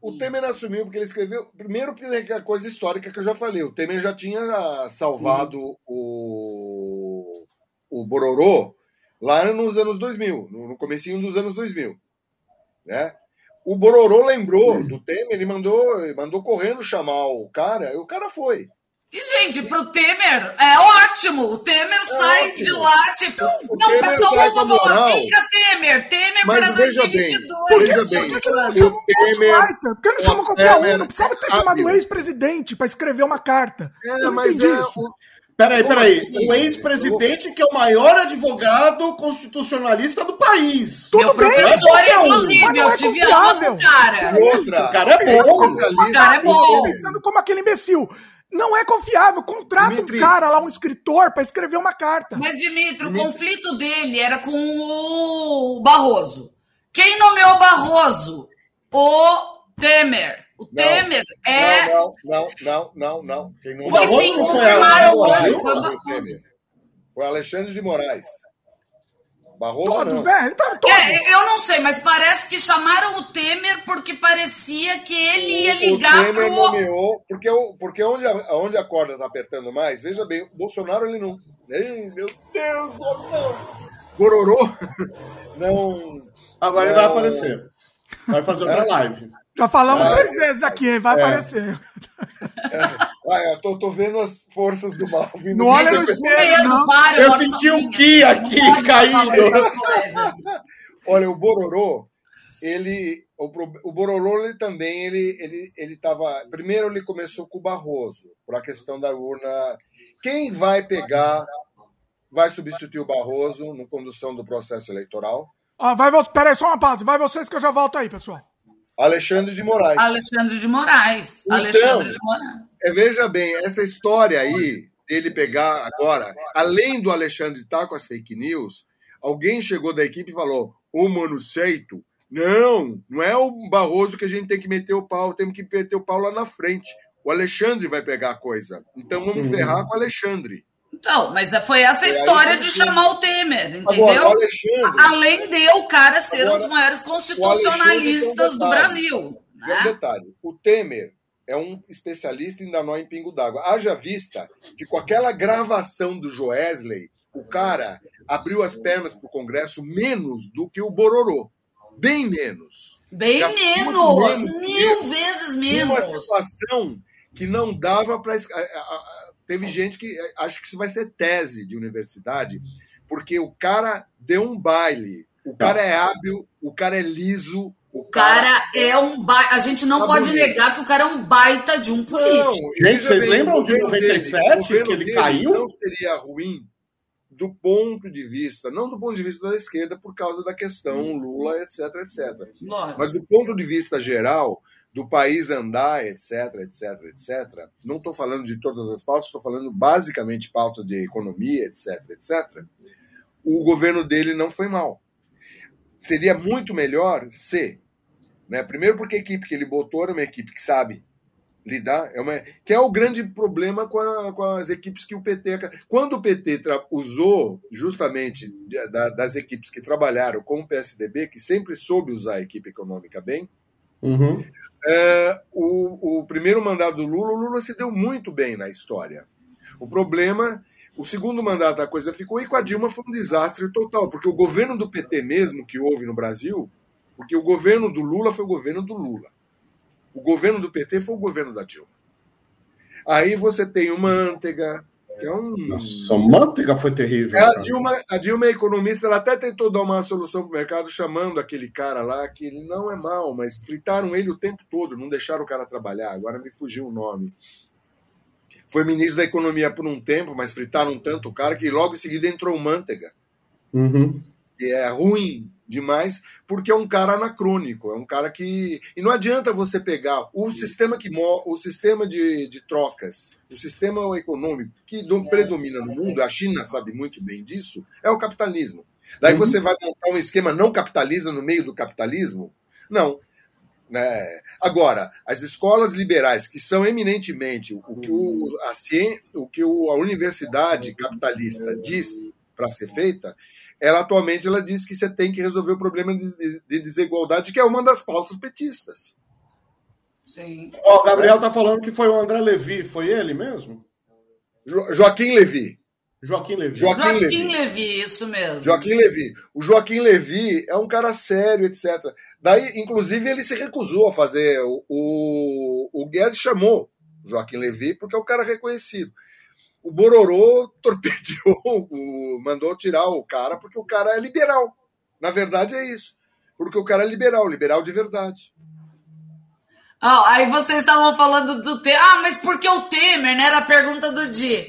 o Temer assumiu porque ele escreveu. Primeiro, que tem aquela coisa histórica que eu já falei. O Temer já tinha salvado o, o Bororô lá nos anos 2000, no, no comecinho dos anos 2000. Né? O Bororô lembrou do Temer, ele mandou, ele mandou correndo chamar o cara, e o cara foi. E, gente, pro Temer é ótimo. O Temer sai ótimo. de lá, tipo, O não, o pessoal com vai falar, cá, Temer, Temer Mas para veja bem, 2022. veja assim, bem, Por que que não o chamou o Temer- Ghostwriter? Por que não chamou o qualquer um? Não precisava ter chamado o ex-presidente pra escrever uma carta. É, Eu não mas entendi é, isso. o- Peraí, peraí. assim? O ex-presidente que é o maior advogado constitucionalista do país. Tudo Meu bem, professor, um, inclusive, eu é tive aula confiável. com o cara. Outra, O cara é bom. especialista O cara é em bom. pensando como aquele imbecil. Não é confiável. Contrata Dimitri. um cara lá, um escritor, pra escrever uma carta. Mas, Dimitri, o conflito dele era com o Barroso. Quem nomeou Barroso? O Temer. O Temer é. Não, não, não, não, não. Quem não Foi Barroso sim, confirmaram hoje. Foi o Foi o Barroso. Foi Alexandre de Moraes. Barroso Todos, não. né? Ele tá todos. É, eu não sei, mas parece que chamaram o Temer porque parecia que ele ia ligar o Temer pro. nomeou, porque, porque onde, a, onde a corda tá apertando mais, veja bem, o Bolsonaro ele não. Ei, meu Deus, oh, não. Bororô não. Agora ele vai Não. aparecer. Vai fazer outra live. Já falamos Ah, três vezes aqui, hein? vai É. Ah, eu tô, tô vendo as forças do mal vindo. Não olha no espelho. Não. para, Eu moro senti um ki aqui caindo. Olha, o Bororô, ele. O, o Bororô ele também ele, ele, ele tava. Primeiro ele começou com o Barroso, por a questão da urna. Quem vai pegar, vai substituir o Barroso na condução do processo eleitoral? Ó, vai, vo- pera aí, só uma pausa. Vai vocês que eu já volto aí, pessoal. Alexandre de Moraes. Alexandre de Moraes. Então, Alexandre de Moraes. É, veja bem, essa história aí dele pegar agora, além do Alexandre estar com as fake news, alguém chegou da equipe e falou: Ô, mano, Seito, não, não é o Barroso que a gente tem que meter o pau, temos que meter o pau lá na frente. O Alexandre vai pegar a coisa. Então vamos Uhum. ferrar com o Alexandre. Então, mas foi essa E aí, história de chamar o Temer, Agora, entendeu? o Alexandre. Além de o cara ser um dos Agora, maiores constitucionalistas um do. Brasil. E um né? detalhe: o Temer é um especialista em dar nó em pingo d'água. Haja vista que com aquela gravação do Joesley, o cara abriu as pernas para o Congresso menos do que o Bororô. Bem menos. Bem Gastou menos, menos mil vezes menos. situação que não dava para. Teve gente que acha que isso vai ser tese de universidade, porque o cara deu um baile. O cara é hábil, o cara é liso, o O cara é um baita. A gente não Tá pode bonito. negar que o cara é um baita de um político. veja Gente, vocês bem, lembram o de governo dele- 97 o governo que ele dele caiu? Não seria ruim do ponto de vista, não do ponto de vista da esquerda, por causa da questão Lula, etc, etc. Lógico. Mas do ponto de vista geral, do país andar, etc, etc, etc. Não estou falando de todas as pautas, estou falando basicamente pautas de economia, etc, etc. O governo dele não foi mal. Seria muito melhor se, né? Primeiro porque a equipe que ele botou era uma equipe que sabe lidar, é uma, que é o grande problema com, a- com as equipes que o PT. Quando o PT tra- usou justamente da- das equipes que trabalharam com o PSDB, que sempre soube usar a equipe econômica bem, Uhum. É, o, o primeiro mandato do Lula, o Lula se deu muito bem na história. O problema, o segundo mandato a coisa ficou, e com a Dilma foi um desastre total, porque o governo do PT mesmo que houve no Brasil, porque o governo do Lula foi o governo do Lula. O governo do PT foi o governo da Dilma. Aí você tem o Manteiga, Que é um... Nossa, a manteiga foi terrível. É, a. Dilma, a Dilma é economista, ela até tentou dar uma solução para o mercado, chamando aquele cara lá, que ele não é mal, mas fritaram ele o tempo todo, não deixaram o cara trabalhar. Agora me fugiu o nome. Foi ministro da Economia por um tempo, mas fritaram tanto o cara que logo em seguida entrou o Manteiga. Uhum. que é ruim demais, porque é um cara anacrônico, é um cara que. E não adianta você pegar o sistema que o sistema de, de trocas, o sistema econômico que do- predomina no mundo, a China sabe muito bem disso, é o capitalismo. Daí você vai montar um esquema não capitalista no meio do capitalismo? Não. Né? Agora, as escolas liberais, que são eminentemente o que, o, a, cien- o que o- a universidade capitalista diz para ser feita, ela atualmente ela diz que você tem que resolver o problema de, de- de desigualdade, que é uma das pautas petistas. Sim. Ó, o Gabriel tá falando que foi o André Levi, foi ele mesmo? Jo- Joaquim Levi. Joaquim Levi. Joaquim Joaquim Levi. Levi, isso mesmo. Joaquim Levi. O Joaquim Levi é um cara sério, etc. Daí, inclusive, ele se recusou a fazer. O, o, o Guedes chamou Joaquim Levi porque é um cara reconhecido. O Bororô torpedeou, o- mandou tirar o cara porque o cara é liberal. Na verdade, é isso. Porque o cara é liberal, liberal de verdade. Ah, aí vocês estavam falando do Temer. Ah, mas por que o Temer, né? Era a pergunta do dia.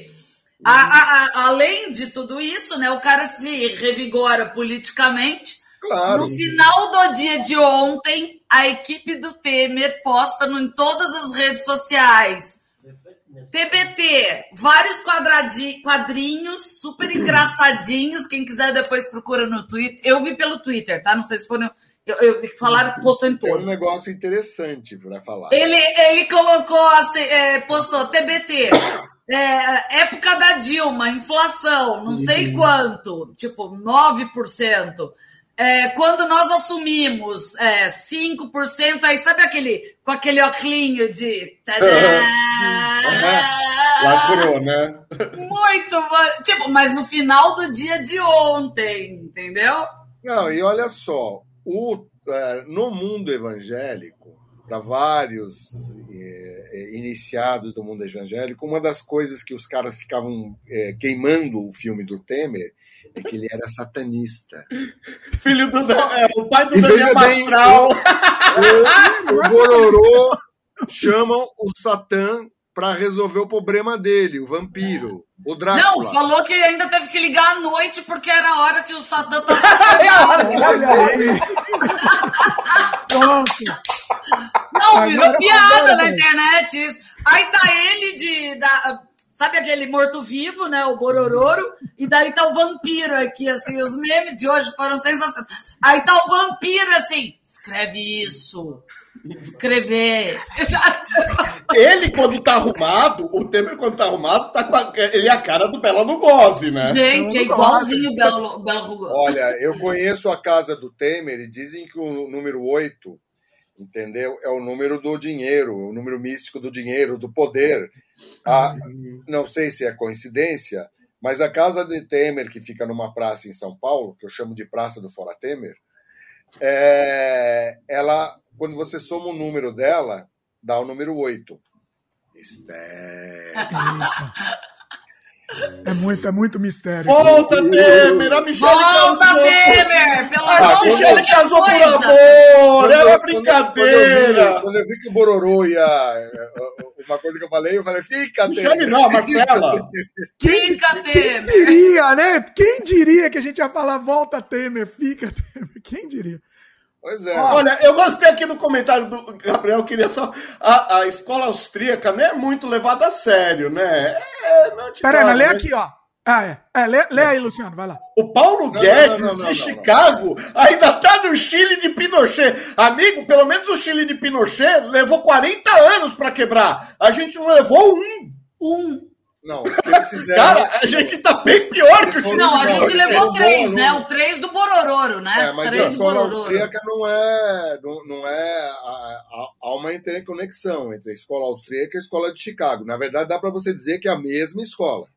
A- a- a- além de tudo isso, né? O cara se revigora politicamente. Claro. No final do dia de ontem, a equipe do Temer posta no- em todas as redes sociais. TBT, vários quadrinhos super engraçadinhos. Quem quiser depois procura no Twitter. Eu vi pelo Twitter, tá? Não sei se foram. Eu, eu, falaram postou em É um negócio interessante para falar. Ele, ele colocou assim, é, postou TBT. é, época da Dilma, inflação, não sei quanto, tipo 9%. É, quando nós assumimos é, 5%, aí sabe aquele com aquele óculos de. Lacrou, né? Muito bom. Tipo, mas no final do dia de ontem, entendeu? Não, e olha só, o, eh, no mundo evangélico, para vários eh, eh, iniciados do mundo evangélico, uma das coisas que os caras ficavam eh, queimando o filme do Temer é que ele era satanista. Filho do. É, o pai do E Daniel Mastral. O, o Bororô chamam o Satã para resolver o problema dele, o vampiro, o Drácula. Não, falou que ainda teve que ligar à noite porque era a hora que o Satã tava. Olha aí. Não, virou piada na internet isso. Aí tá ele de. Da, sabe aquele morto-vivo, né? O Borororo. E daí tá o vampiro aqui, assim. Os memes de hoje foram sensacionais. Aí tá o vampiro assim. Escreve isso. Escrever. Ele, quando tá arrumado, o Temer, quando tá arrumado, tá com a, ele é a cara do Bela Lugosi, né? Gente, é igualzinho o Belo, Belo Lugosi. Olha, eu conheço a casa do Temer e dizem que o número 8, entendeu? É o número do dinheiro, o número místico do dinheiro, do poder. Ah, não sei se é coincidência, mas a casa de Temer, que fica numa praça em São Paulo, que eu chamo de Praça do Fora Temer, é, ela, quando você soma o número dela, dá o número 8. Mistério. É muito, é muito mistério. Volta, Temer! A Michelle Volta, casou Temer! Pelo A amor de Michelle Deus, que casou por amor! Quando Quando eu, brincadeira! vi, quando eu vi que o Bororô ia. Uma coisa que eu falei, eu falei, fica, Michelle Temer. não, a Marcela! Fica, Temer! diria, né? Quem diria que a gente ia falar volta Temer, fica Temer? Quem diria? Pois é. Olha, eu gostei aqui do comentário do Gabriel, eu queria só. A, a escola austríaca não é muito levada a sério, né? É, não te Peraí, mas lê né? aqui, ó. Ah, é. é lê, lê aí, Luciano, vai lá. O Paulo Não, Guedes, não, não, não, de não, não. Chicago, ainda tá no Chile de Pinochet. Amigo, pelo menos o Chile de Pinochet levou 40 anos pra quebrar. A gente não levou um. Um. Não, eles fizeram. Cara, a gente tá bem pior que o Chile Não, a gente levou três, né? O três do Borororo, né? É, mas a três do escola austríaca não é, não, não é há uma interconexão entre a escola austríaca e a escola de Chicago. Na verdade, dá para você dizer que é a mesma escola,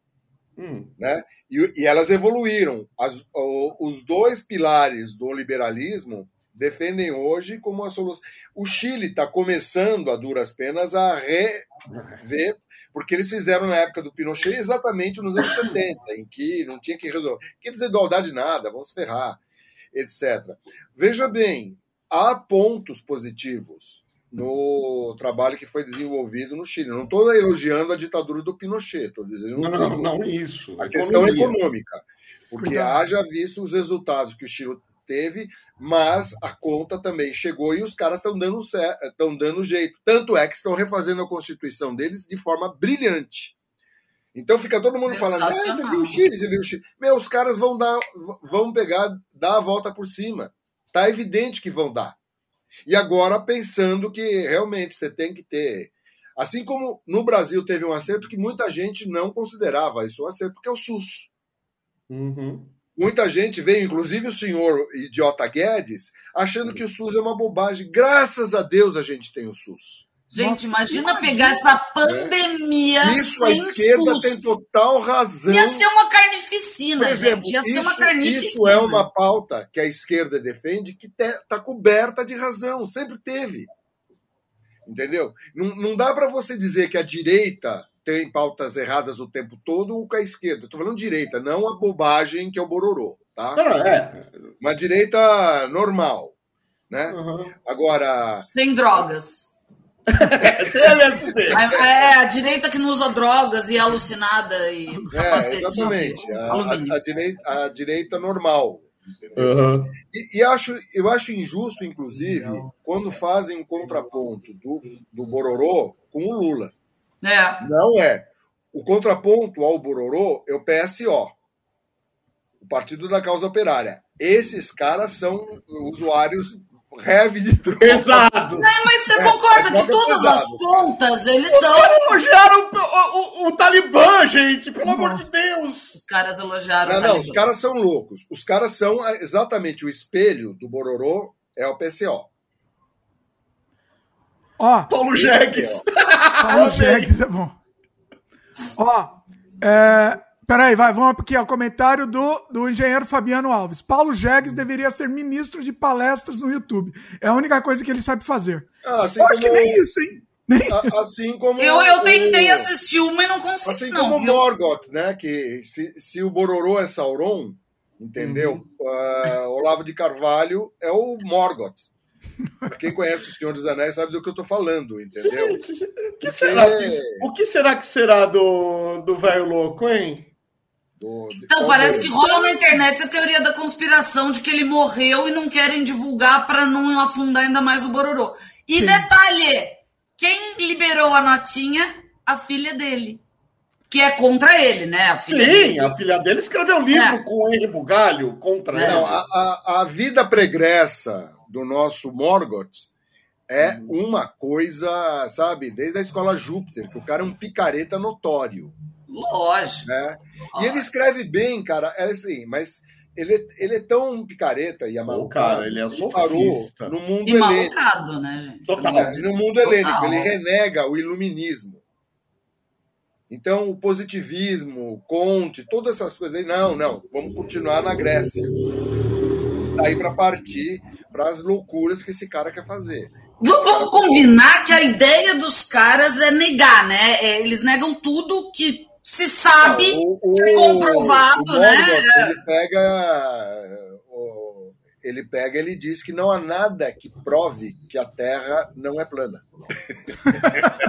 Hum. né? E, e elas evoluíram. As- o- os dois pilares do liberalismo defendem hoje como a solução. O Chile está começando a duras penas a rever, Porque eles fizeram na época do Pinochet exatamente nos anos 70, em que não tinha que resolver. Que desigualdade nada, vamos ferrar, etc. Veja bem, há pontos positivos no trabalho que foi desenvolvido no Chile. Não estou elogiando a ditadura do Pinochet, estou dizendo Não, não, não isso. a questão Economia. econômica. Porque Cuidado. haja visto os resultados que o Chile teve, mas a conta também chegou e os caras estão dando, estão dando jeito. Tanto é que estão refazendo a Constituição deles de forma brilhante. Então fica todo mundo falando, ah, você viu o Chile, você viu o Chile. Meu, os caras vão dar, vão pegar, dar a volta por cima. Tá evidente que vão dar. E agora pensando que realmente você tem que ter. Assim como no Brasil teve um acerto que muita gente não considerava isso um acerto, que é o SUS. Uhum. Muita gente veio, inclusive o senhor idiota Guedes, achando que o SUS é uma bobagem. Graças a Deus a gente tem o SUS. Gente, Nossa, imagina imagina. pegar essa pandemia Isso a sem esquerda SUS. tem total razão. Ia ser uma carnificina, exemplo, gente. Ia ser isso, uma carnificina. isso é uma pauta que a esquerda defende que está coberta de razão, sempre teve. Entendeu? Não, não dá para você dizer que a direita tem pautas erradas o tempo todo ou que a esquerda. Estou falando direita, não a bobagem que é o Bororô. Tá? Não, é. Uma direita normal. Né? Uhum. Agora, Sem drogas. CLSD. A- É, a direita que não usa drogas e é alucinada e é, exatamente, a, a- a direita, a direita normal. Uhum. E, e acho, eu acho injusto, inclusive, quando fazem um contraponto do, do Bororô com o Lula. É. Não é. O contraponto ao Bororô é o PSO, o Partido da Causa Operária. Esses caras são usuários heavy de droga. Pesado. É, mas você É, concorda é que todas as pontas, eles Os são. caras elogiaram o, o, o, o Talibã, gente. Pelo amor de Deus. Os caras elogiaram Não, o não, Talibã. os caras são loucos. Os caras são é, exatamente o espelho do Bororô é o PCO. Ó, Paulo Jegues. Paulo Jegues é bom. Ó, é, peraí, vai, vamos aqui ao comentário do, do engenheiro Fabiano Alves. Paulo Jegues deveria ser ministro de palestras no YouTube. É a única coisa que ele sabe fazer. Ah, assim Eu acho que nem isso, hein? Assim como. Eu, eu tentei o- assistir uma e não consegui, Assim não. como? Morgoth, né? Que se, se o Bororô é Sauron, entendeu? Ah, Olavo de Carvalho é o Morgoth. Pra Quem conhece o Senhor dos Anéis sabe do que eu tô falando, entendeu? Gente, o que será que, o que será que será do do velho louco, hein? Do- Então, parece deles? que rola na internet a teoria da conspiração de que ele morreu e não querem divulgar para não afundar ainda mais o Bororô. E detalhe, quem liberou a notinha? A filha dele. Que é contra ele, né? A filha Sim, dele. a filha dele escreveu um livro É. com o Henry Bugalho contra É. ele. Não, a, a, a vida pregressa do nosso Morgoth é uma coisa, sabe, desde a escola Júpiter, que o cara é um picareta notório. Lógico. né? E ele escreve bem, cara, é assim, mas ele, ele é tão picareta e amalucado. cara, ele é sofista. no mundo E helênico. malucado, né, gente? Total. No mundo helênico, Total. ele renega o iluminismo. Então, o positivismo, o Conte, todas essas coisas aí, não, não, vamos continuar na Grécia. Aí para partir para as loucuras que esse cara quer fazer. Vamos, combinar que a ideia dos caras é negar, né? É, Eles negam tudo que se sabe, Não, o- que é comprovado, o né? Morgoth, Ele pega, ele pega, ele diz que não há nada que prove que a Terra não é plana.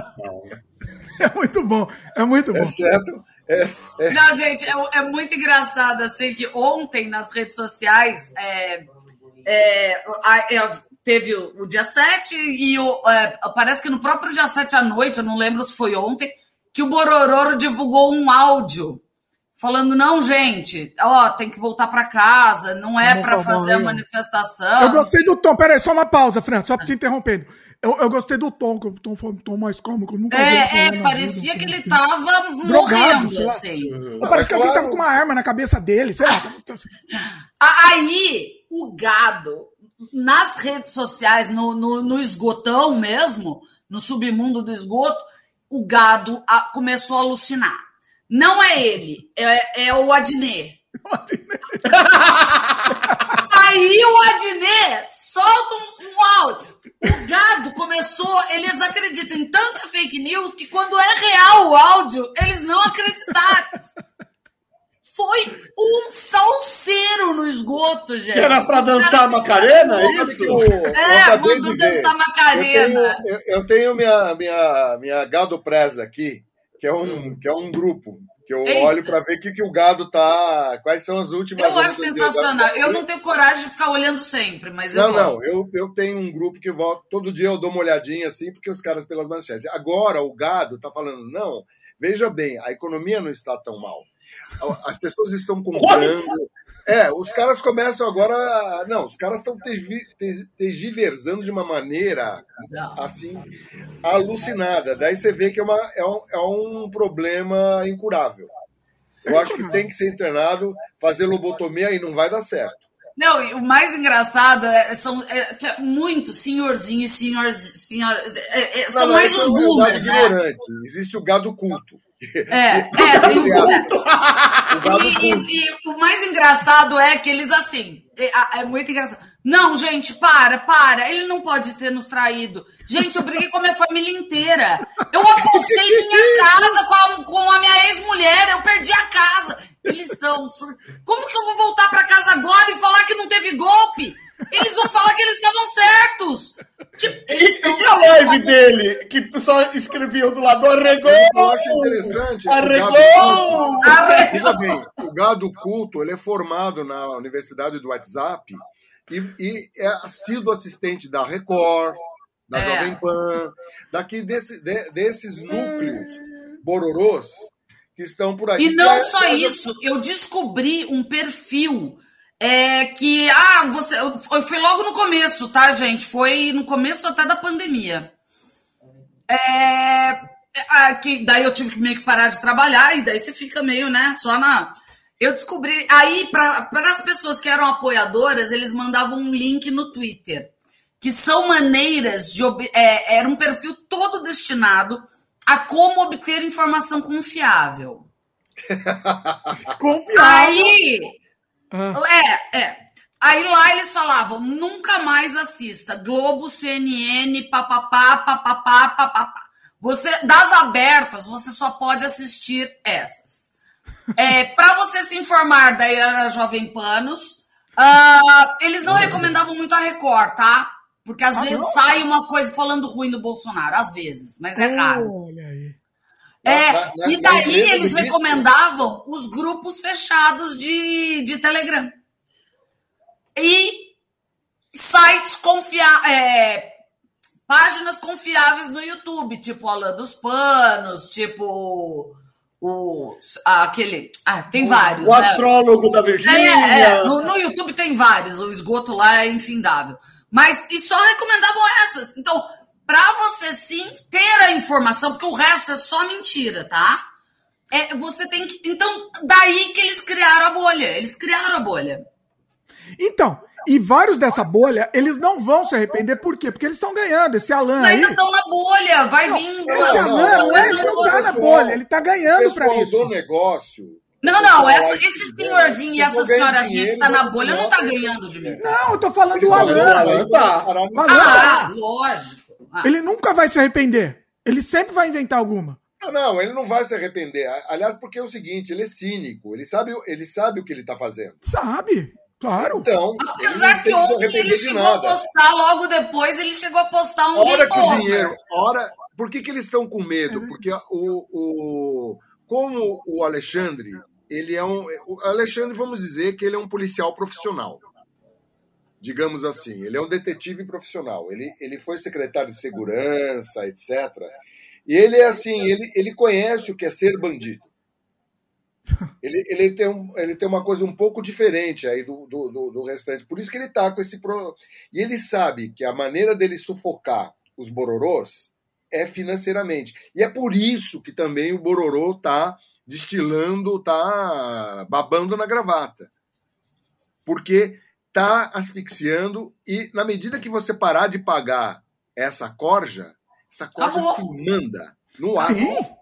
É muito bom, é muito bom. É certo? É, é- Não, gente, é, é muito engraçado, assim, que ontem nas redes sociais é, é, a- teve o, o dia 7 e o, é, parece que no próprio dia 7 à noite, eu não lembro se foi ontem, que o Borororo divulgou um áudio falando, não, gente, ó, tem que voltar para casa, não é para calmar fazer a manifestação. Eu gostei do tom. Peraí, só uma pausa, Fran, só te interrompendo. Eu, eu gostei do tom, que o tom foi um tom mais calmo, que eu nunca É, falar é, parecia vida, que ele assim. tava Drogado, morrendo, sei lá. assim. Ou Parece que É alguém claro. tava com uma arma na cabeça dele, sei lá. Aí, o gado, nas redes sociais, no, no, no esgotão mesmo, no submundo do esgoto, o gado a- começou a alucinar. Não é ele, é, é o Adnet. Aí o Adnet solta um, um áudio. O gado começou, eles acreditam em tanta fake news que quando é real o áudio, eles não acreditaram. Foi um salseiro no esgoto, gente. Que era pra dançar Macarena, isso? É, mandou dançar Macarena. Eu tenho, eu, eu tenho minha, minha, minha gado presa aqui, que é um, que é um grupo. Que eu Eita. olho para ver o que, que o gado tá. Quais são as últimas. Eu acho sensacional. Eu não tenho coragem de ficar olhando sempre, mas eu Não, não, gosto. eu, eu tenho um grupo que volta, todo dia eu dou uma olhadinha assim, porque os caras pelas manchetes. Agora o gado tá falando, não, veja bem, a economia não está tão mal. As pessoas estão comprando. É, os caras começam agora. a- Não, os caras estão tergiversando de uma maneira assim, alucinada. Daí você vê que é, uma, é, um, é um problema incurável. Eu acho que tem que ser internado, fazer lobotomia e não vai dar certo. Não, o mais engraçado é, são é, é muito senhorzinho e senhor, senhor, é, é, são Não, mais os é boomers, né? ignorante. Existe o gado culto. É, é, E, e- e o mais engraçado é que eles assim. É, é muito engraçado. Não, gente, para, para. Ele não pode ter nos traído. Gente, eu briguei com a minha família inteira. Eu apostei minha casa com a, com a minha ex-mulher. Eu perdi a casa. Eles estão. sur- Como que eu vou voltar pra casa agora e falar que não teve golpe? Eles vão falar que eles estavam certos. Tipo, eles E, e a live dele, que o pessoal escrevia do lado, arregou! Eu acho interessante. Arregou! Veja bem, o gado culto ele é formado na Universidade do WhatsApp e, e é sido assistente da Record, da É. Jovem Pan, daqui desse, de- desses núcleos bororôs que estão por aí. E não é- só isso, eu descobri um perfil é, que. Ah, você. Foi logo no começo, tá, gente? Foi no começo até da pandemia. É, ah, que daí eu tive que meio que parar de trabalhar, e daí você fica meio, né, só na. Eu descobri. Aí, para as pessoas que eram apoiadoras, eles mandavam um link no Twitter. Que são maneiras de. É, era um perfil todo destinado a como obter informação confiável. Confiável. Aí, Ah. é, é. Aí lá eles falavam, nunca mais assista Globo, CNN, papapá, papapá, papapá. Você, das abertas, você só pode assistir essas. É, para você se informar, daí era Jovem Panos. Ah, eles não recomendavam muito a Record, tá? Porque às Ah, vezes não? sai uma coisa falando ruim do Bolsonaro, às vezes, mas é raro. Olha. É, Na- na- e daí eles recomendavam os grupos fechados de, de Telegram. E sites confiáveis. páginas confiáveis no YouTube, tipo Alain dos Panos, tipo o aquele. Ah, tem vários. O né? astrólogo da Virgínia. É, é, no, no YouTube tem vários, o esgoto lá é infindável. Mas e só recomendavam essas. Então, para você sim ter a informação, porque o resto é só mentira, tá? É, você tem que. Então, daí que eles criaram a bolha. Eles criaram a bolha. Então, e vários dessa bolha, eles não vão se arrepender, por quê? Porque eles estão ganhando. Esse Alan aí. Ainda estão na bolha, vai vir. Esse não, Alan não é não tá na bolha, ele tá ganhando pra pessoal isso. do negócio. Não, não, essa- esse senhorzinho e essa senhorazinha que tá na bolha não tá ganhando de mim. Não, eu tô falando do Alan. tá. Ah, lógico. Ah, ele nunca vai se arrepender. Ele sempre vai inventar alguma. Não, não, ele não vai se arrepender. Aliás, porque é o seguinte, ele é cínico, ele sabe, ele sabe o que ele está fazendo. Sabe? Claro. Então, Apesar que ontem ele chegou a postar logo depois, ele chegou a postar um hora game que o dinheiro, hora, por que, que eles estão com medo? Porque o, o como o Alexandre, ele é um, o Alexandre, vamos dizer que ele é um policial profissional. Digamos assim, ele é um detetive profissional. Ele, ele foi secretário de segurança, etc. E ele é assim, ele, ele conhece o que é ser bandido. Ele, ele, tem um, ele tem uma coisa um pouco diferente aí do, do, do, do restante. Por isso que ele está com esse. Pro... E ele sabe que a maneira dele sufocar os bororôs é financeiramente. E é por isso que também o bororô está destilando, está babando na gravata. Porque está asfixiando e na medida que você parar de pagar essa corja, essa corja Acabou. se manda no ar. Sim.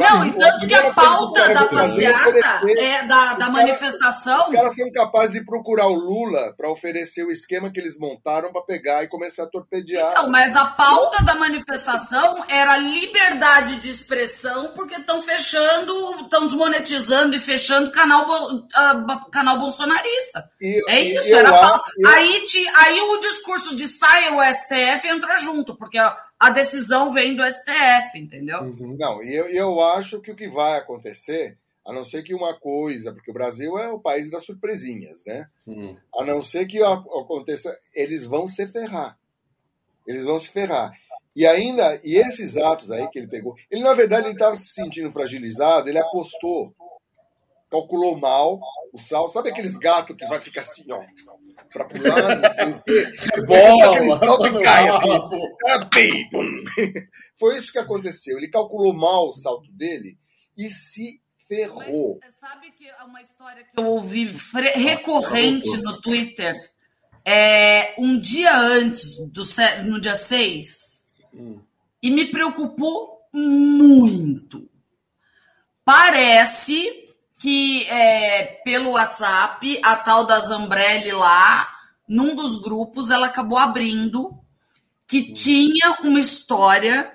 Não, e tanto que a pauta da passeata, é, da, da manifestação, Os caras são capazes de procurar o Lula para oferecer o esquema que eles montaram para pegar e começar a torpedear. Então, mas a pauta da manifestação era liberdade de expressão, porque estão fechando, estão desmonetizando e fechando canal, ba- canal bolsonarista. E- é isso, eu era acho- pauta. Aí, ti- aí o discurso de sai o STF entra junto, porque a decisão vem do STF, entendeu? Uhum. Não, e eu, eu acho que o que vai acontecer, a não ser que uma coisa, porque o Brasil é o país das surpresinhas, né? A não ser que aconteça, eles vão se ferrar. Eles vão se ferrar. E ainda, e esses atos aí que ele pegou, ele na verdade ele estava se sentindo fragilizado, ele apostou, calculou mal o salto. Sabe aqueles gatos que vai ficar assim, ó, para pular, não sei o quê? Bola, Aquele salto e cai assim. Ah. Foi isso que aconteceu. Ele calculou mal o salto dele e se ferrou. Mas sabe que é uma história que eu ouvi recorrente no Twitter? É, um dia antes, do, no dia 6, e me preocupou muito. Parece que é, pelo WhatsApp, a tal da Zambrelli lá, num dos grupos, ela acabou abrindo que tinha uma história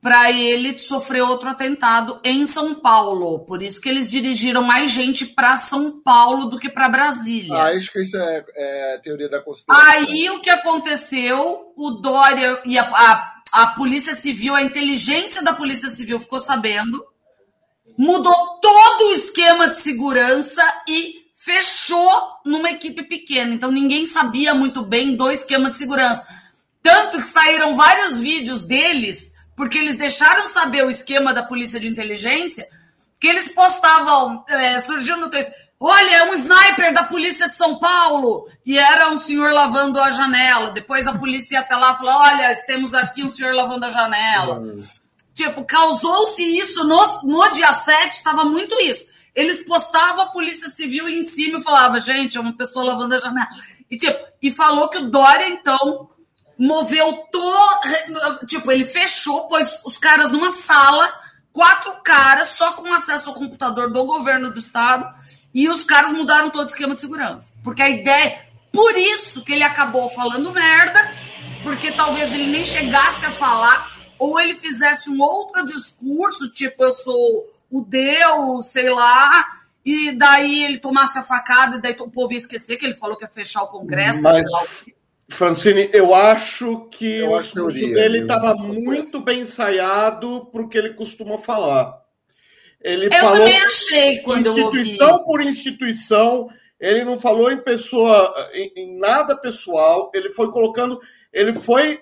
para ele sofrer outro atentado em São Paulo. Por isso que eles dirigiram mais gente para São Paulo do que para Brasília. Ah, acho que isso é, é teoria da conspiração. Aí o que aconteceu? O Dória e a, a, a Polícia Civil, a inteligência da Polícia Civil ficou sabendo, mudou todo o esquema de segurança e fechou numa equipe pequena. Então ninguém sabia muito bem do esquema de segurança. Tanto que saíram vários vídeos deles, porque eles deixaram de saber o esquema da polícia de inteligência, que eles postavam, é, surgiu no Twitter, olha, é um sniper da polícia de São Paulo, e era um senhor lavando a janela. Depois a polícia ia até lá e falou, olha, temos aqui um senhor lavando a janela. Tipo, causou-se isso no, no dia 7, estava muito isso. Eles postavam a polícia civil em cima e falava, gente, é uma pessoa lavando a janela. E, tipo, e falou que o Dória, então, moveu todo. Tipo, ele fechou, pôs os caras numa sala, quatro caras só com acesso ao computador do governo do estado, e os caras mudaram todo o esquema de segurança. Porque a ideia. Por isso que ele acabou falando merda, porque talvez ele nem chegasse a falar, ou ele fizesse um outro discurso, tipo, eu sou o Deus, sei lá. E daí ele tomasse a facada, e daí o povo ia esquecer que ele falou que ia fechar o Congresso. Mas. Francine, eu acho que Eu o acho discurso dele estava muito bem ensaiado para o que ele costuma falar. Ele Eu falou também achei quando eu instituição ouvi. por instituição, ele não falou em pessoa, em, em nada pessoal, ele foi colocando, ele foi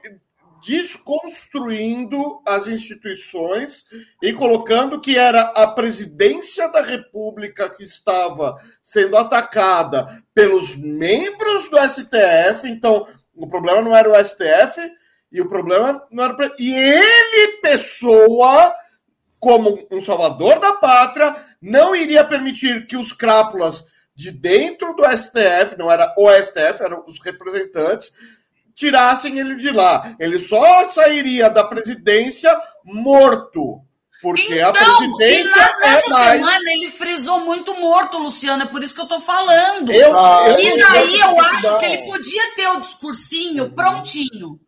desconstruindo as instituições e colocando que era a presidência da República que estava sendo atacada pelos membros do STF, então o problema não era o STF e o problema não era e ele pessoa como um salvador da pátria, não iria permitir que os crápulas de dentro do STF, não era o STF, eram os representantes, tirassem ele de lá. Ele só sairia da presidência morto. Porque a Então, e presidência na- nessa é mais. semana ele frisou muito morto, Luciano, é por isso que eu tô falando. Eu, eu- E daí eu não acho dá. que ele podia ter o discursinho prontinho.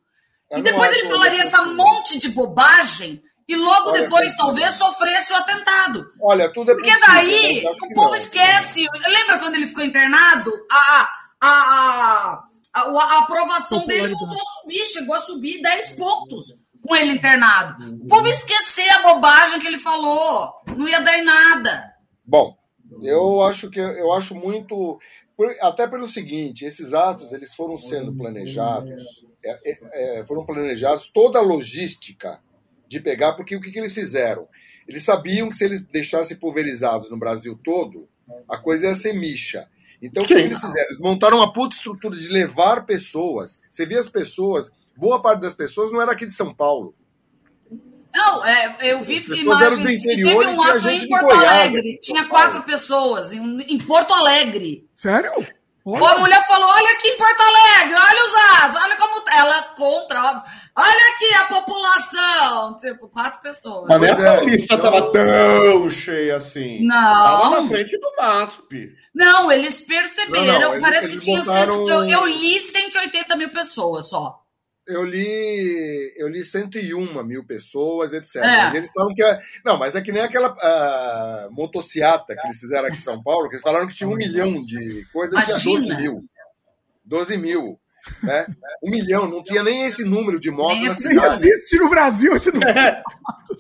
Eu E não depois ele falaria essa monte de bobagem e logo Olha, depois talvez sofresse o atentado. Olha, tudo é Porque possível, daí o povo não. esquece. Lembra quando ele ficou internado? A, a, a, a, a aprovação dele voltou a subir, chegou a subir 10 pontos com ele internado. O povo ia esquecer a bobagem que ele falou. Não ia dar em nada. Bom, eu acho que eu acho muito até pelo seguinte, esses atos eles foram sendo planejados, é, é, é, foram planejados toda a logística de pegar, porque o que, que eles fizeram? Eles sabiam que se eles deixassem pulverizados no Brasil todo, a coisa ia ser micha. Então, o que, eles fizeram? Eles montaram uma puta estrutura de levar pessoas. Você via as pessoas, boa parte das pessoas não era aqui de São Paulo. Não, é, eu vi imagens que interior teve e um ato em Porto Goiás Alegre. Tinha quatro pessoas em, em Porto Alegre. Sério? Ou a mulher falou: olha aqui em Porto Alegre, olha os dados, olha como ela contra, olha aqui a população. Tipo, quatro pessoas. Mas nem a Pois é, Paulista então- tava tão cheia assim. Não. Tava na frente do MASP. Não, eles perceberam. Não, não, eles- parece eles que tinha. botaram- cento- eu, eu li 180 mil pessoas só. Eu li, eu li 101 mil pessoas, etc. É. Mas eles falam que é. Não, mas é que nem aquela ah, motociata que eles fizeram aqui em São Paulo, que eles falaram que tinha um milhão de coisas, tinha 12 Imagina. mil. 12 mil. Né? Um milhão, não tinha nem esse número de motos Nem na esse Nem existe no Brasil esse número.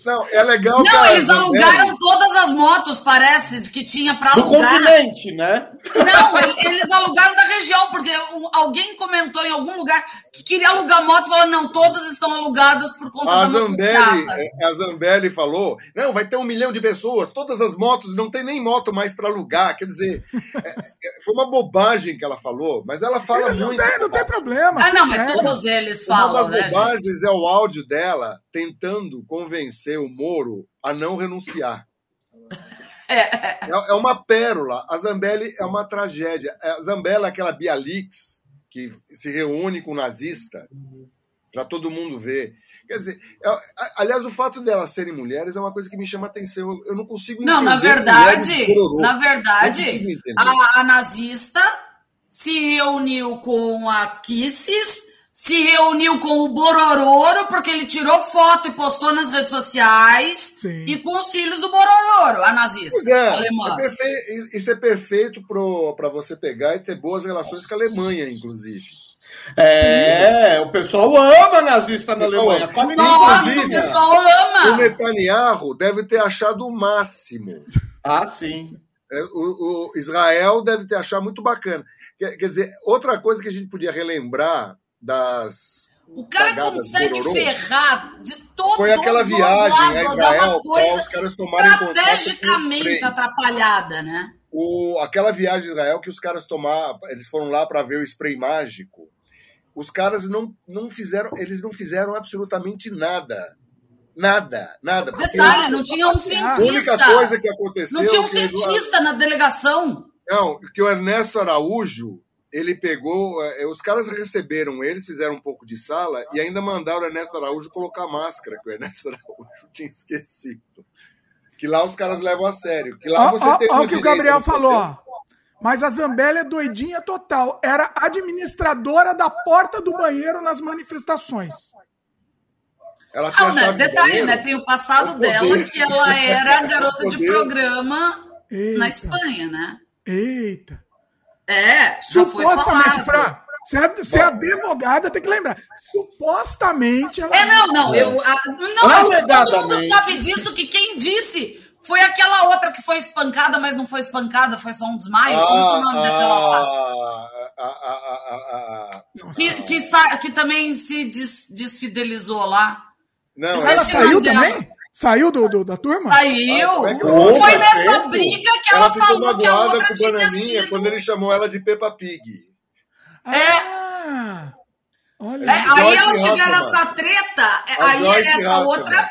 Não, é legal que Não, a eles alugaram todas as motos, parece, que tinha Do alugar. continente, né? Não, ele- eles alugaram da região, porque alguém comentou em algum lugar que queria alugar moto e falou: não, todas estão alugadas por conta A da Zambelli, é, a Zambelli falou: não, vai ter um milhão de pessoas, todas as motos, não tem nem moto mais para alugar. Quer dizer, é, é, foi uma bobagem que ela falou, mas ela fala Eles não muito. tem, não tem problema. Ah, não, mas todos eles Uma falam, das né, gente? bobagens é o áudio dela tentando convencer o Moro a não renunciar. É, é uma pérola. A Zambelli é uma tragédia. A Zambelli é aquela Bialix que se reúne com o nazista para todo mundo ver. Quer dizer, é- a- aliás, o fato delas serem mulheres é uma coisa que me chama atenção. Eu, eu não consigo entender. Não, na verdade, na verdade, a, a nazista se reuniu com a Kisses, se reuniu com o Borororo, porque ele tirou foto e postou nas redes sociais, Sim. e com os filhos do Borororo, a nazista Pois é, alemã. é perfe- isso é perfeito para você pegar e ter boas relações com a Alemanha, inclusive. É, o pessoal ama nazista na O Alemanha. Come Nossa, o pessoal O ama! Netanyahu deve ter achado o máximo. Ah, sim. É, O, o Israel deve ter achado muito bacana. Quer, quer dizer, outra coisa que a gente podia relembrar das. O cara consegue Bororô ferrar de todos Foi aquela os viagem a lados. É Israel uma para coisa os caras os estrategicamente atrapalhada, né? O, aquela viagem a Israel que os caras tomaram, eles foram lá para ver o spray mágico. Os caras não, não fizeram, eles não fizeram absolutamente nada. Nada, nada. Detalhe, não tinha um a única cientista. coisa que aconteceu. Não tinha um cientista na delegação. Não, que o Ernesto Araújo, ele pegou. eh, Os caras receberam eles, fizeram um pouco de sala e ainda mandaram o Ernesto Araújo colocar máscara, que o Ernesto Araújo tinha esquecido. Que lá os caras levam a sério. Que lá Ó, você ó, tem ó uma o que o Gabriel falou. Mas a Zambelli é doidinha total. Era administradora da porta do banheiro nas manifestações. Ela tinha Não, né? Detalhe, banheiro. né? Tem o passado O poder. dela, que ela era garota O de programa Eita, na Espanha, né? eita. É, já foi Supostamente, falado. Fran, você é, você é advogada, tem que lembrar. Supostamente ela. É, não, não. Eu, a, não, mas todo mundo sabe disso, que quem disse foi aquela outra que foi espancada, mas não foi espancada, foi só um desmaio. Como que é o nome daquela lá? Ah, ah, ah, ah, ah, ah. Que, que, que também se des- desfidelizou lá. Não, Ela saiu também? Saiu do, do- da turma? Saiu. como é foi nessa certo. briga que ela ela, ficou falou que a outra com o tinha Bananinha sido. quando ele chamou ela de Peppa Pig. Ah, olha. É, aí elas tiveram essa treta, é, A aí Joyce essa Hasselman. outra.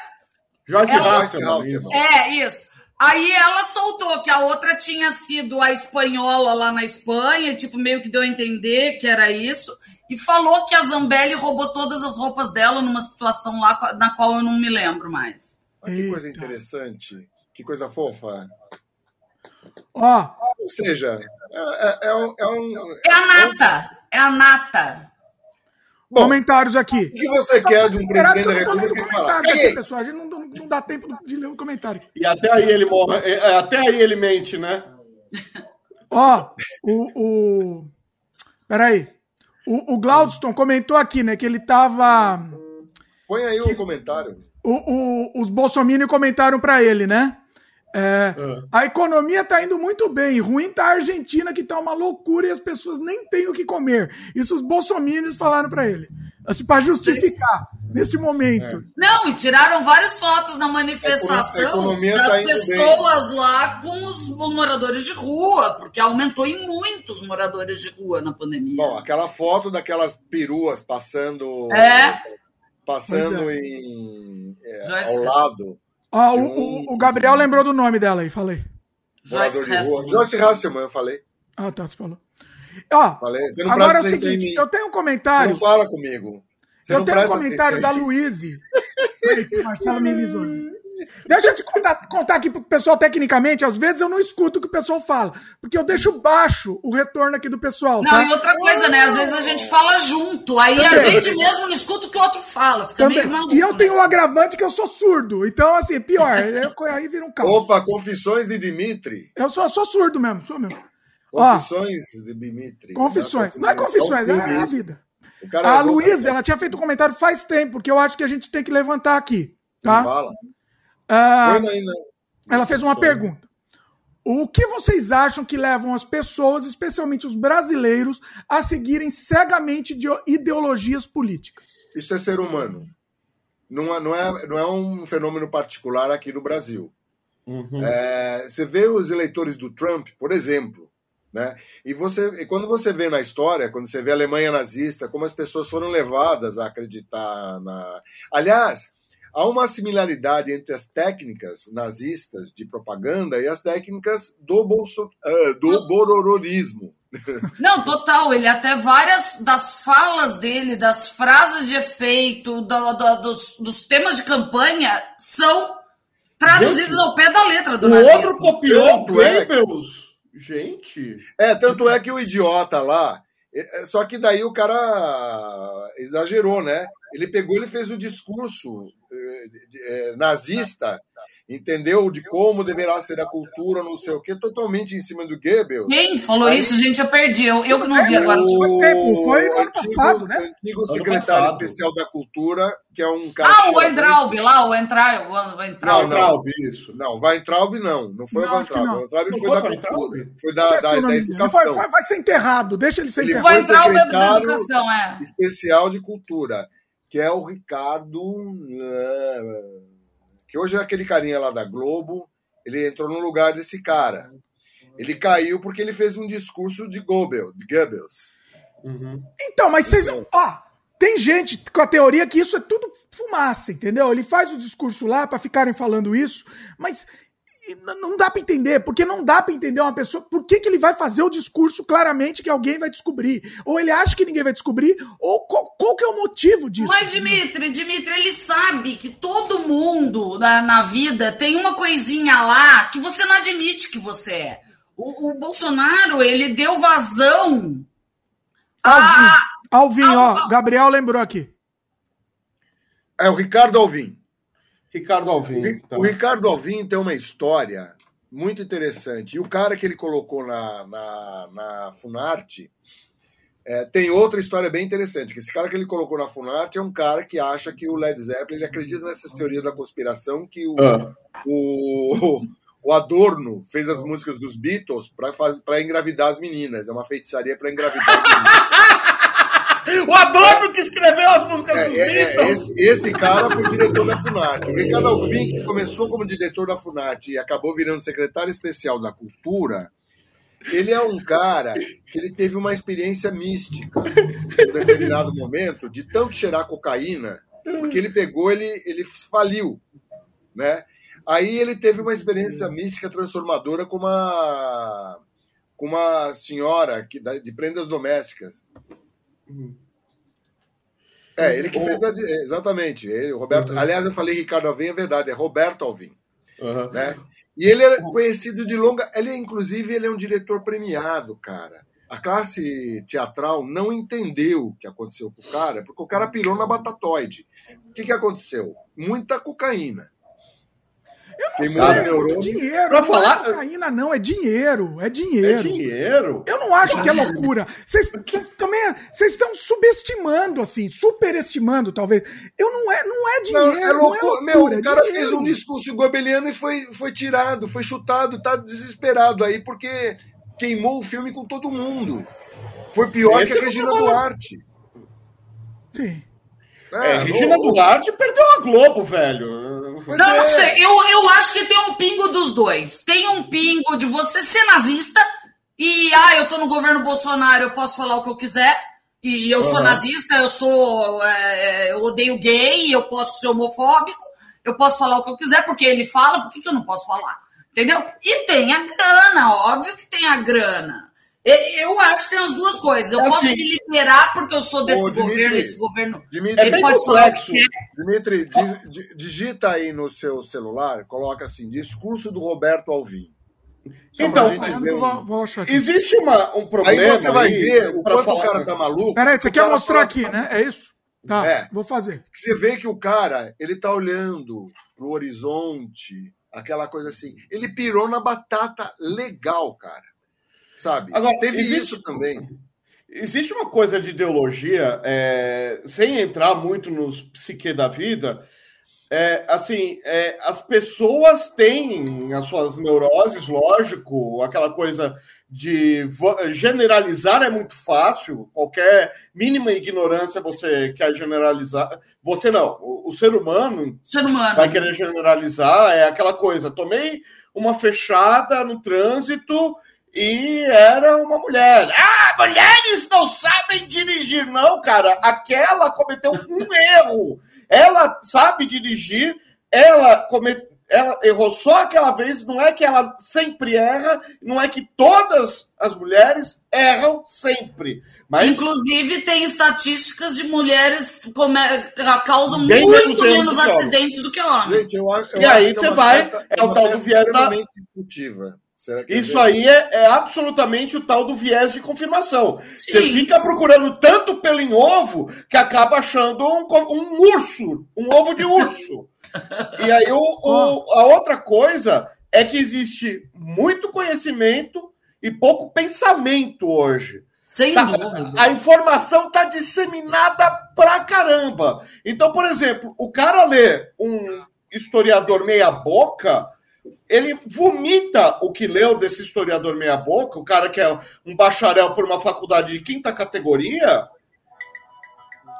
Joyce Ela- Hasselman. É, isso. Aí ela soltou que a outra tinha sido a espanhola lá na Espanha, e, tipo, meio que deu a entender que era isso. E falou que a Zambelli roubou todas as roupas dela numa situação lá na qual eu não me lembro mais. Olha que coisa interessante. Que coisa fofa. Ó, Ou seja, é, é- é um, é um- É a nata. É a nata. Bom, comentários aqui. o que você quer de um presidente da que eu não tô lendo República que fala? comentários aqui, Caguei! pessoal. A gente não, não- não dá tempo de ler o comentário. E até aí ele morre. é, Até aí ele mente, né? Ó, o. o... Peraí. O, o Glaudston comentou aqui, né, que ele tava. Põe aí um comentário. O, o- os bolsominions comentaram pra ele, né? É, a economia tá indo muito bem. Ruim tá a Argentina, que tá uma loucura e as pessoas nem têm o que comer. Isso os bolsominions falaram pra ele. Assim, pra justificar nesse momento. Não, e tiraram várias fotos na manifestação das tá pessoas lá com os moradores de rua, porque aumentou em muitos moradores de rua na pandemia. Bom, aquela foto daquelas peruas passando. É. Passando Pois em, é, Joyce ao lado. Ó, de o, um- o- o Gabriel lembrou do nome dela aí, falei. Joyce. Hasselman. Joyce Hasselman, eu falei. Ah, tá, você falou. Ó, Falei, você agora é o seguinte, eu tenho um comentário. não fala comigo. Você eu não tenho um comentário da. Luíse. Marcelo me avisou. Deixa eu te contar, contar aqui pro pessoal tecnicamente. Às vezes eu não escuto o que o pessoal fala, porque eu deixo baixo o retorno aqui do pessoal. Não, tá? e outra coisa, né? Às vezes a gente fala junto, aí a Também. gente mesmo não escuta o que o outro fala. Fica Também. meio maluco. E eu né? tenho o agravante que eu sou surdo. Então, assim, pior. eu- aí vira um caos. Opa, confissões de Dimitri. Eu sou, sou surdo mesmo, sou mesmo. Ó, Confissões de Dimitri. confissões. Não é confissões, é a vida. O cara A é Luísa, ela tinha feito um comentário faz tempo, que eu acho que a gente tem que levantar aqui. Tá? Fala. Ah, ela fez uma pergunta. O que vocês acham que levam as pessoas, especialmente os brasileiros, a seguirem cegamente de ideologias políticas? Isso é ser humano. Não é, não, é, não é um fenômeno particular aqui no Brasil. Uhum. É, você vê os eleitores do Trump, por exemplo, né? E você, e quando você vê na história, quando você vê a Alemanha nazista, como as pessoas foram levadas a acreditar na. Aliás, há uma similaridade entre as técnicas nazistas de propaganda e as técnicas do, bolso, ah, do borororismo. Não, total. Ele até várias das falas dele, das frases de efeito, do- do- dos, dos temas de campanha são traduzidos Gente, ao pé da letra do O nazismo. outro copiou o Tanto é que- Goebbels. Gente. É, tanto é que o idiota lá. É, é, Só que daí o cara exagerou, né? Ele pegou, ele fez o discurso eh, eh, nazista, entendeu? De como deverá ser a cultura, não sei o quê, totalmente em cima do Goebbels. Quem falou Aí- isso, gente? Eu perdi. Eu, eu que não vi agora. O- faz tempo, foi no ano antigo- passado, né? Antigo secretário passado. especial da cultura, que é um cara. Ah, o Weintraub lá, o Weintraub. O Weintraub. Não, não. Isso. Não, Weintraub não, não foi Não, o Weintraub. não. O Weintraub foi foi da cultura, foi da, da, o da educação. vai- vai ser enterrado, deixa ele ser Ele O enterrado. foi Weintraub é da educação, é. especial de cultura, que é o Ricardo, eh, que hoje é aquele carinha lá da Globo, ele entrou no lugar desse cara. Ele caiu porque ele fez um discurso de Goebbels. De Goebbels. Uhum. Então, mas vocês. Ó, tem gente com a teoria que isso é tudo fumaça, entendeu? Ele faz o discurso lá pra ficarem falando isso, mas não dá pra entender, porque não dá pra entender uma pessoa por que, que ele vai fazer o discurso claramente que alguém vai descobrir. Ou ele acha que ninguém vai descobrir, ou qual, qual que é o motivo disso? Mas, Dimitri, Dimitri, ele sabe que todo mundo na, na vida tem uma coisinha lá que você não admite que você é. O, o Bolsonaro, ele deu vazão. Alvin, Alvin, ah, ó, Gabriel lembrou aqui. É o Ricardo Alvim. Ricardo Alvim. O então. Ricardo Alvim tem uma história muito interessante. E o cara que ele colocou na, na, na Funarte é, tem outra história bem interessante. Que esse cara que ele colocou na Funarte é um cara que acha que o Led Zeppelin ele acredita nessas teorias da conspiração que o, Ah. o, o Adorno fez as músicas dos Beatles para engravidar as meninas. É uma feitiçaria para engravidar as meninas. O Adorno que escreveu as músicas dos É, é, é, Beatles. esse, esse cara foi diretor da Funarte. O Ricardo Alvim, que começou como diretor da Funarte e acabou virando secretário especial da Cultura, ele é um cara que ele teve uma experiência mística em determinado momento, de tanto cheirar cocaína, porque ele pegou, ele, ele faliu, né? Aí ele teve uma experiência mística transformadora com uma, com uma senhora que, de prendas domésticas. É, ele que fez a, de- exatamente. Ele, Roberto, aliás, eu falei Ricardo Alvim, é verdade, é Roberto Alvim, Aham. né? E ele é conhecido de longa, ele é, inclusive ele é um diretor premiado, cara. A classe teatral não entendeu o que aconteceu com o cara, porque o cara pirou na batatoide. O que, que aconteceu? Muita cocaína. Eu não Queimou sei, é muito dinheiro. Pra não falar- é cocaína, não, é dinheiro. É É dinheiro. dinheiro. Eu não acho que é loucura. Vocês também vocês estão subestimando, assim, superestimando, talvez. Eu não é, não é dinheiro, Não, não é é, louco- loucura. Meu, é o cara dinheiro. fez um discurso gobeliano e foi, foi tirado, foi chutado, tá desesperado aí, porque queimou o filme com todo mundo. Foi pior Esse que a não Regina Duarte. Sim. É, Ah, Regina não- Duarte perdeu a Globo, velho. Não, é. não sei. Eu, eu acho que tem um pingo dos dois. Tem um pingo de você ser nazista e, ah, eu tô no governo Bolsonaro, eu posso falar o que eu quiser. E eu sou Aham. nazista, eu sou. é, eu odeio gay, eu posso ser homofóbico, eu posso falar o que eu quiser, porque ele fala, por que, que eu não posso falar? Entendeu? E tem a grana, óbvio que tem a grana. E- Eu acho que tem as duas coisas. Eu É posso assim. me liberar porque eu sou desse Dimitri. governo, esse governo. Dimitri, É Ele bem pode falar complexo. que quer. Dimitri, di- di- digita aí no seu celular, coloca assim, discurso do Roberto Alvim. Só Então, um- vou, vou achar aqui. Existe uma, um Aí problema. você vai aí, ver o quanto falar- o cara tá maluco. Peraí, você quer mostrar fala aqui, assim, né? É isso? Tá, É. vou fazer. Você vê que o cara, ele tá olhando pro horizonte, aquela coisa assim. Ele pirou na batata legal, cara. Sabe? Agora, Teve existe- isso também. Existe uma coisa de ideologia, é, sem entrar muito nos psique da vida, é, assim, é, as pessoas têm as suas neuroses, lógico, aquela coisa de generalizar é muito fácil, qualquer mínima ignorância você quer generalizar. Você não, o, o ser humano Ser humano. vai querer generalizar, é aquela coisa, tomei uma fechada no trânsito e era uma mulher. Ah, mulheres não sabem dirigir. Não, cara, aquela cometeu um erro. Ela sabe dirigir, ela cometeu. Ela errou só aquela vez, não é que ela sempre erra, não é que todas as mulheres erram sempre. Mas Inclusive, tem estatísticas de mulheres que causam Bem muito menos acidentes do que homem. Gente, eu acho, eu E acho aí que você vai, é o uma tal do viés da- extremamente discutiva. Será que Isso aí é, é absolutamente o tal do viés de confirmação. Você Sim. fica procurando tanto pelo em ovo que acaba achando um, um urso, um ovo de urso. e aí o- o- a outra coisa é que existe muito conhecimento e pouco pensamento hoje. Sem Tá- dúvida. a informação está disseminada pra caramba. Então, por exemplo, o cara lê um historiador meia-boca, ele vomita o que leu desse historiador meia-boca, o cara que é um bacharel por uma faculdade de quinta categoria,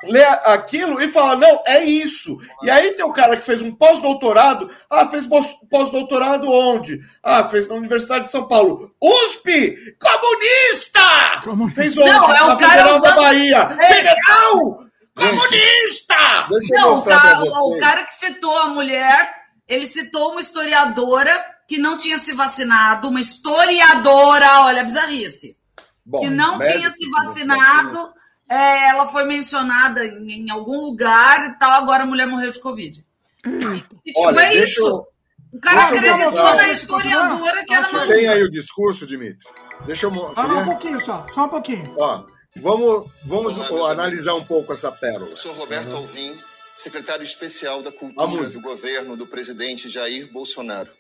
lê aquilo e fala, não, é isso. E aí tem o cara que fez um pós-doutorado, ah, fez pós- pós-doutorado onde? Ah, fez na Universidade de São Paulo. USP! Comunista! Comunista. Fez onde? Não, é o na cara Federal da usando- Bahia. É. Federal! Comunista! Deixa eu Não, o cara, pra o cara que citou a mulher, ele citou uma historiadora que não tinha se vacinado, uma historiadora, olha a bizarrice, Bom, que não tinha se não vacinado, é, ela foi mencionada em, em algum lugar e tal, agora a mulher morreu de Covid. E tipo, Olha, é deixa isso. eu- O cara deixa acreditou mostrar. na historiadora que era maluca. tem aí o discurso, Dimitri? Deixa eu mo- Ah, não, um pouquinho só. Só um pouquinho. Ó, vamos vamos Olá, analisar um pouco essa pérola. Eu sou Roberto Alvim, secretário especial da Cultura do governo do presidente Jair Bolsonaro.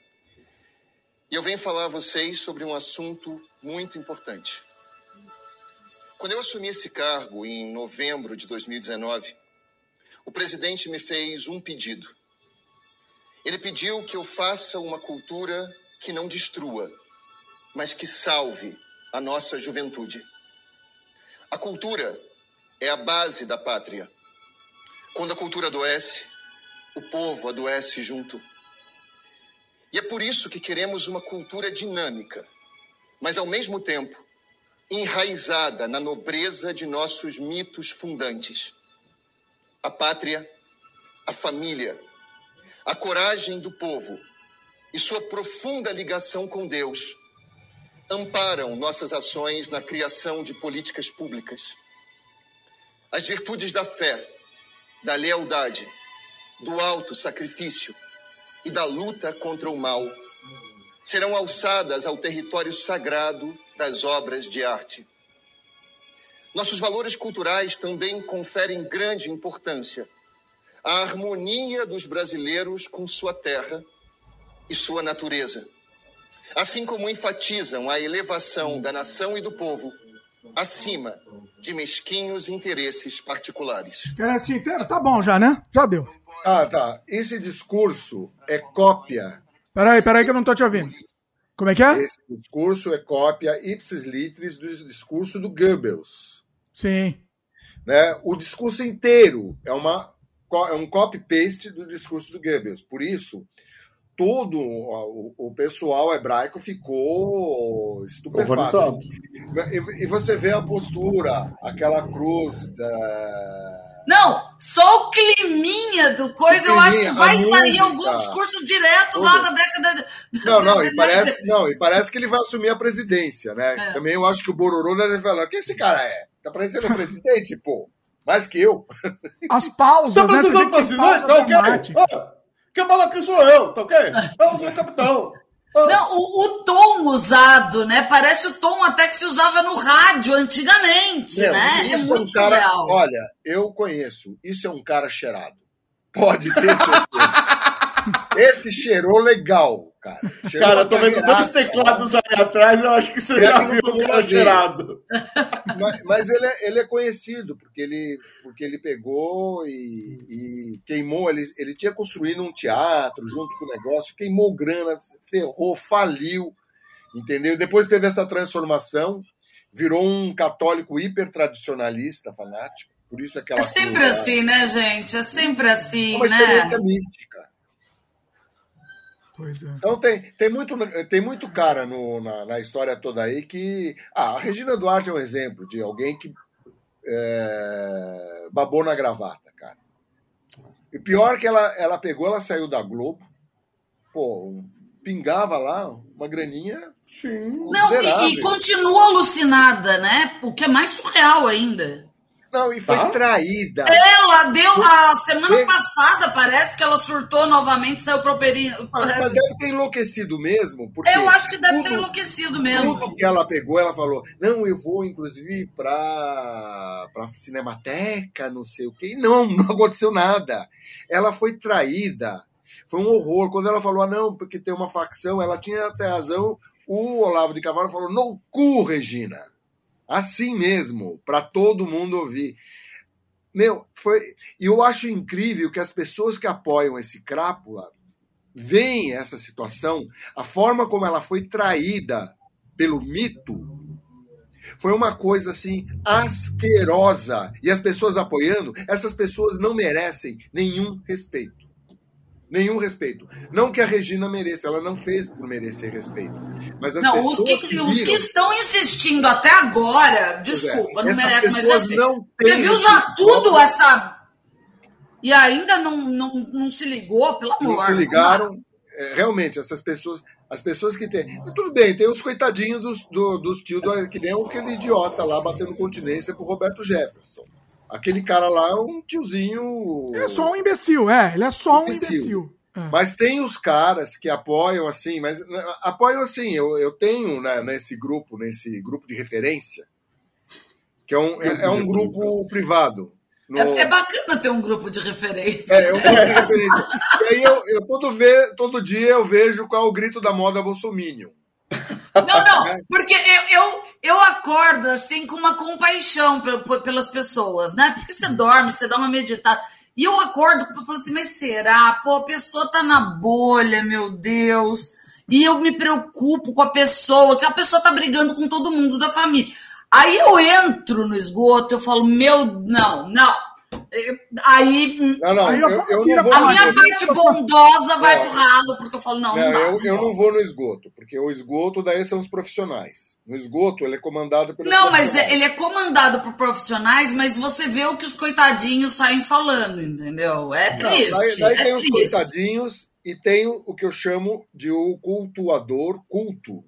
E eu venho falar a vocês sobre um assunto muito importante. Quando eu assumi esse cargo em novembro de 2019, o presidente me fez um pedido. Ele pediu que eu faça uma cultura que não destrua, mas que salve a nossa juventude. A cultura é a base da pátria. Quando a cultura adoece, o povo adoece junto. E é por isso que queremos uma cultura dinâmica, mas ao mesmo tempo enraizada na nobreza de nossos mitos fundantes. A pátria, a família, a coragem do povo e sua profunda ligação com Deus amparam nossas ações na criação de políticas públicas. As virtudes da fé, da lealdade, do alto sacrifício e da luta contra o mal serão alçadas ao território sagrado das obras de arte. Nossos valores culturais também conferem grande importância à harmonia dos brasileiros com sua terra e sua natureza, assim como enfatizam a elevação da nação e do povo acima de mesquinhos interesses particulares. Quer assistir inteiro? Tá bom já, né? Já deu. Ah, tá. Esse discurso é cópia. Peraí, peraí que eu não tô te ouvindo. Como é que é? Esse discurso é cópia ipsis litris do discurso do Goebbels. Sim. Né? O discurso inteiro é, uma, é um copy-paste do discurso do Goebbels. Por isso, todo o, o pessoal hebraico ficou estupefato. E, e você vê a postura, aquela cruz da, Não, só o climinha do coisa, eu acho que climinha, vai sair música. algum discurso direto lá da década de. Não, não, e parece, não, e parece que ele vai assumir a presidência, né? É. Também eu acho que o Bororô deve falar, quem esse cara é? Tá parecendo o presidente, pô. Mais que eu. As pausas, Tá né? Você vê que tem vacinar? pausa. Ah, Quem que sou eu, tá ok? Eu sou o capitão. Ah, Não, o, o tom usado, né? Parece o tom até que se usava no rádio antigamente, Meu, né? É um muito cara, surreal. Olha, eu conheço. Isso é um cara cheirado. Pode ter certeza. Esse cheirou legal, cara. Cheirou Cara, uma eu tô vendo carreirada. dois teclados aí atrás, eu acho que você É já viu o cara cheirado. Mas, mas ele, é, ele é conhecido, porque ele, porque ele pegou e, e queimou. Ele, ele tinha construído um teatro junto com o negócio, queimou grana, ferrou, faliu, entendeu? Depois teve essa transformação, virou um católico hiper tradicionalista, fanático. Por isso aquela É sempre coisa- assim, né, gente? É sempre É assim, uma né? experiência mística. Pois é. Então tem, tem, muito, tem muito cara no- na, na história toda aí que. Ah, a Regina Duarte é um exemplo de alguém que é, babou na gravata, cara. E pior que ela, ela pegou, ela saiu da Globo, pô, pingava lá uma graninha. Sim. Não, e, e continua alucinada, né? O que é mais surreal ainda. Não, e foi Tá? traída. Ela deu a semana passada, parece que ela surtou novamente, saiu pro peri- Mas, mas deve ter enlouquecido mesmo. Porque Eu acho que deve ter tudo- enlouquecido mesmo. Tudo que ela pegou, ela falou: não, eu vou inclusive para para Cinemateca, não sei o quê. E não, não aconteceu nada. Ela foi traída. Foi um horror. Quando ela falou: ah, não, porque tem uma facção, ela tinha até razão. O Olavo de Carvalho falou: no cu, Regina. Assim mesmo, para todo mundo ouvir. Meu, foi. E eu acho incrível que as pessoas que apoiam esse crápula veem essa situação, a forma como ela foi traída pelo mito, foi uma coisa assim asquerosa. E as pessoas apoiando, essas pessoas não merecem nenhum respeito. Nenhum respeito. Não que a Regina mereça, ela não fez por merecer respeito. Mas as Não, pessoas os que, que os que viram- estão insistindo até agora, desculpa, não Essas merece mais respeito. não Você viu já respeito. tudo essa. E ainda não, não, não se ligou, pelo amor. não se ligaram. É, realmente, essas pessoas, as pessoas que têm. Tudo bem, tem os coitadinhos dos, do, dos tios, do, que nem aquele idiota lá batendo continência pro Roberto Jefferson. Aquele cara lá é um tiozinho. Ele é só um imbecil, é. Ele é só um Imbecil. imbecil. É. Mas tem os caras que apoiam assim, mas né, apoiam assim. Eu, eu tenho né, nesse grupo, nesse grupo de referência, que é um, é, é um grupo privado. No- É, é bacana ter um grupo de referência. É, eu tenho referência. E aí eu, eu todo, ve, todo dia eu vejo qual é o grito da moda bolsominion. Não, não, porque eu, eu, eu acordo assim com uma compaixão pel- pel- pelas pessoas, né? Porque você dorme, você dá uma meditada. E eu acordo e falo assim, mas será? Pô, a pessoa tá na bolha, meu Deus. E eu me preocupo com a pessoa, que a pessoa tá brigando com todo mundo da família. Aí eu entro no esgoto, eu falo, meu, não, não. Eu- Aí Não, não, Aí eu, eu- eu não vou a no minha esgoto. parte bondosa vai Não. pro ralo, porque eu falo, não, não, Não, dá. eu, eu não vou no esgoto, porque o esgoto daí são os profissionais. No esgoto ele é comandado pelos Não, mas ele é comandado por profissionais, mas você vê o que os coitadinhos saem falando, entendeu? É Não, triste. daí daí é tem os triste. coitadinhos e tem o, que eu chamo de o cultuador culto.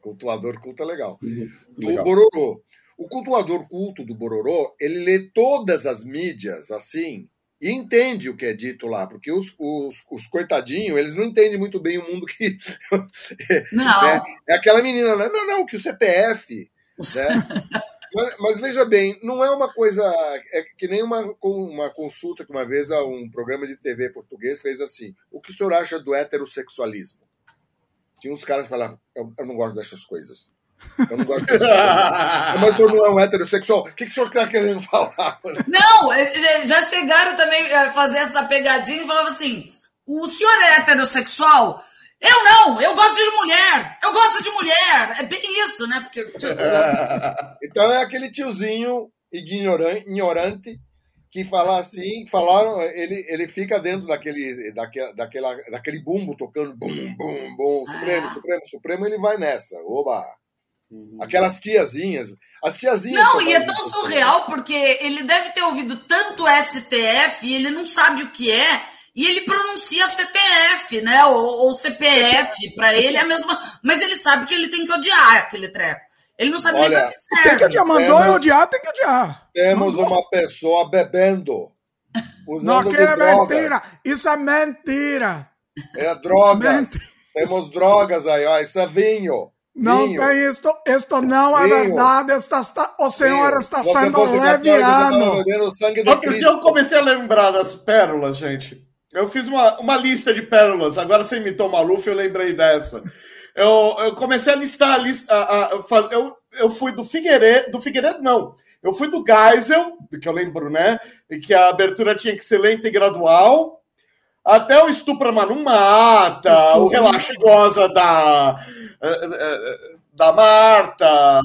Cultuador culto é legal. O Legal. Bororô. O cultuador culto do Bororô, ele lê todas as mídias assim e entende o que é dito lá, porque os, os, os coitadinhos, eles não entendem muito bem o mundo que. Não, né? É aquela menina lá, não, não, que o CPF. Né? mas, mas veja bem, não é uma coisa. É que nem uma, uma consulta que uma vez um programa de TV português fez assim: o que o senhor acha do heterossexualismo? Tinha uns caras que falavam: eu, eu não gosto dessas coisas. Eu não gosto coisas. Mas o senhor não é um heterossexual? O que, que o senhor está querendo falar? não, é, já chegaram também a fazer essa pegadinha e falavam assim: o senhor é heterossexual? Eu não, eu gosto de mulher, eu gosto de mulher. É bem isso, né? Porque tipo, Então é aquele tiozinho ignorante, ignorante que fala assim, falaram, ele, ele fica dentro daquele, daquela, daquela, daquele bumbo tocando bum, bum, bum, Supremo, Ah. Supremo, Supremo, ele vai nessa. Oba! Aquelas tiazinhas. As tiazinhas. Não, e é tão impressionantes. surreal porque ele deve ter ouvido tanto STF e ele não sabe o que é. E ele pronuncia CTF, né? Ou, ou CPF. Pra ele é a mesma. Mas ele sabe que ele tem que odiar aquele treco. Ele não sabe nem Olha, pra que serve. Tem que odiar, mandou Temos- eu odiar, tem que odiar. Temos uma pessoa bebendo. Não, Usando aquilo é mentira. Isso é mentira. É drogas. Mentira. Temos drogas aí, ó. Isso é vinho. Não vinho. tem isto. Isto não é Vinho. verdade. Está, está, o senhor Vinho. está sendo leviano. Outro dia eu comecei a lembrar das pérolas, gente. Eu fiz uma, uma lista de pérolas. Agora você imitou o Maluf, eu lembrei dessa. Eu, eu comecei a listar a lista. A, a, eu, eu fui do Figueiredo. Do Figueiredo, não. Eu fui do Geisel, que eu lembro, né? E que a abertura tinha que ser lenta e gradual. Até o Estupra Mas Não Mata, o Relaxa e Goza da, eh, eh, da Marta.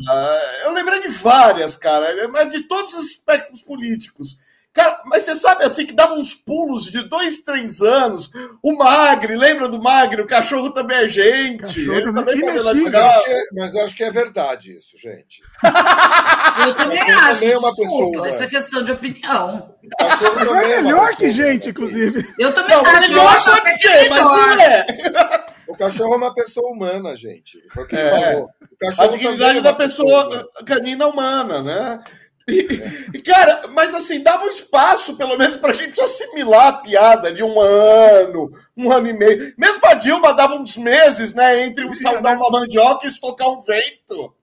Eu lembrei de várias, cara, mas de todos os espectros políticos. Cara, mas você sabe assim que dava uns pulos de dois, três anos. O Magre, lembra do Magre? O cachorro também é gente. Cachorro Ele também- também. Mas eu, acho que é, mas eu acho que é verdade isso, gente. Eu também Você acho. também é uma desculpa, pessoa, isso é né? questão de opinião. Cachorro Mas também é melhor que gente, humana. inclusive. Eu também Não, acho. Eu melhor acho que ser, é mas não melhor. é. O cachorro é uma pessoa humana, gente. Foi o que É. falou. O cachorro A também dignidade é da pessoa pessoa canina humana, né? E, cara, mas assim, dava um espaço, pelo menos, pra gente assimilar a piada de um ano, um ano e meio. Mesmo a Dilma dava uns meses, né? Entre um saudar uma mandioca e estocar um vento.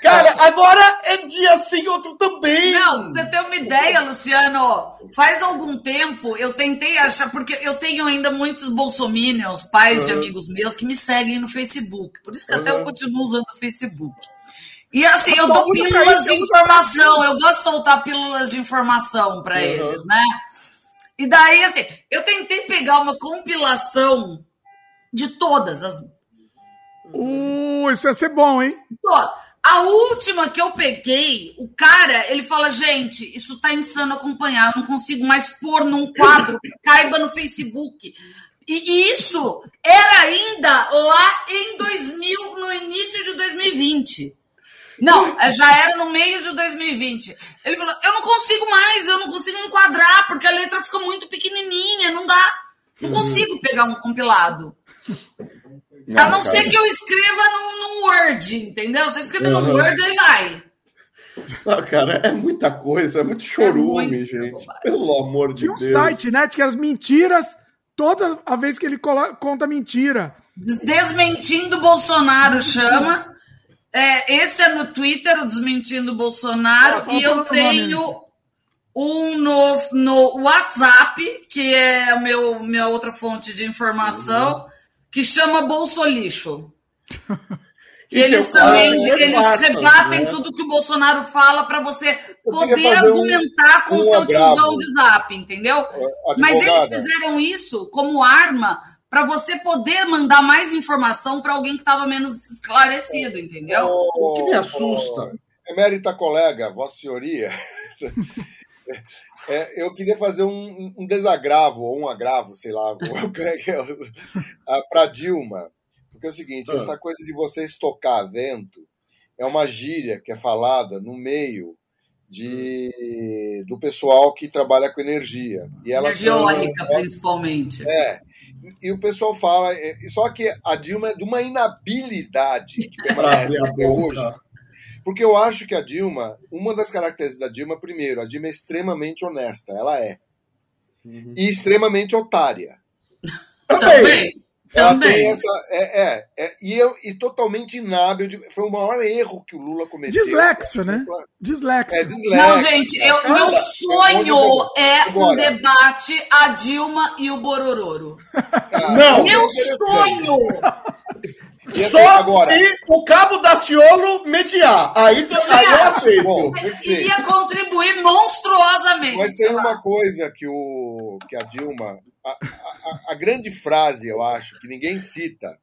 Cara, agora é dia sim, outro também. Não, pra você ter uma ideia, Luciano, faz algum tempo eu tentei achar, porque eu tenho ainda muitos bolsominions, pais de amigos meus, que me seguem no Facebook. Por isso que até eu continuo usando o Facebook. E assim, eu Só dou pílulas isso, de eu informação, eu gosto de soltar pílulas de informação para eles, né? E daí, assim, eu tentei pegar uma compilação de todas as Uh, isso ia ser bom, hein? A última que eu peguei, o cara, ele fala, gente, isso tá insano acompanhar, eu não consigo mais pôr num quadro que caiba no Facebook. E, e isso era ainda lá em 2000, no início de 2020. Não, é, já era no meio de 2020. Ele falou, eu não consigo mais, eu não consigo enquadrar, porque a letra fica muito pequenininha, não dá. Não consigo pegar um compilado. A não ser que eu escreva num, num Word, entendeu? Se eu escrever Uhum. num Word, aí vai. Ah, cara, é muita coisa, é muito chorume, muito gente. Pelo amor de Tinha um Deus. site, né? Que as mentiras, toda a vez que ele conta mentira. Desmentindo Bolsonaro chama. É, esse é no Twitter, o Desmentindo Bolsonaro. E eu nome tenho um no, no WhatsApp, que é a meu, minha outra fonte de informação, que chama Bolsolixo. Que Eles também faço? eles Repassam, rebatem né? tudo que o Bolsonaro fala para você poder fazer um- argumentar com o um seu agravo. tiozão de zap, entendeu? Mas eles fizeram isso como arma para você poder mandar mais informação para alguém que estava menos esclarecido, entendeu? O que me assusta. Emérita colega, Vossa Senhoria, é, eu queria fazer um, um desagravo, ou um agravo, sei lá, para Dilma. Porque é o seguinte: Ah. essa coisa de você estocar vento é uma gíria que é falada no meio de, do pessoal que trabalha com energia. E ela Energia eólica, principalmente. É. E o pessoal fala, é, só que a Dilma é de uma inabilidade que permanece até hoje. Porque eu acho que a Dilma, uma das características da Dilma, primeiro, a Dilma é extremamente honesta, ela é. E extremamente otária. Também. Também. tem essa. É, é, é, e, eu, e totalmente inábil. de- foi o maior erro que o Lula cometeu. Dislexo, né? Dislexo. É, dislexo. Não, gente, eu, Cara, meu sonho eu- é um debate a Dilma e o Borororo. É Meu interessante. sonho! E assim, Só agora, se o Cabo Daciolo mediar. Aí, aí eu aceito. Bom. Iria contribuir monstruosamente. Mas tem uma coisa que, o, que a Dilma. A, a- a grande frase, eu acho, que ninguém cita,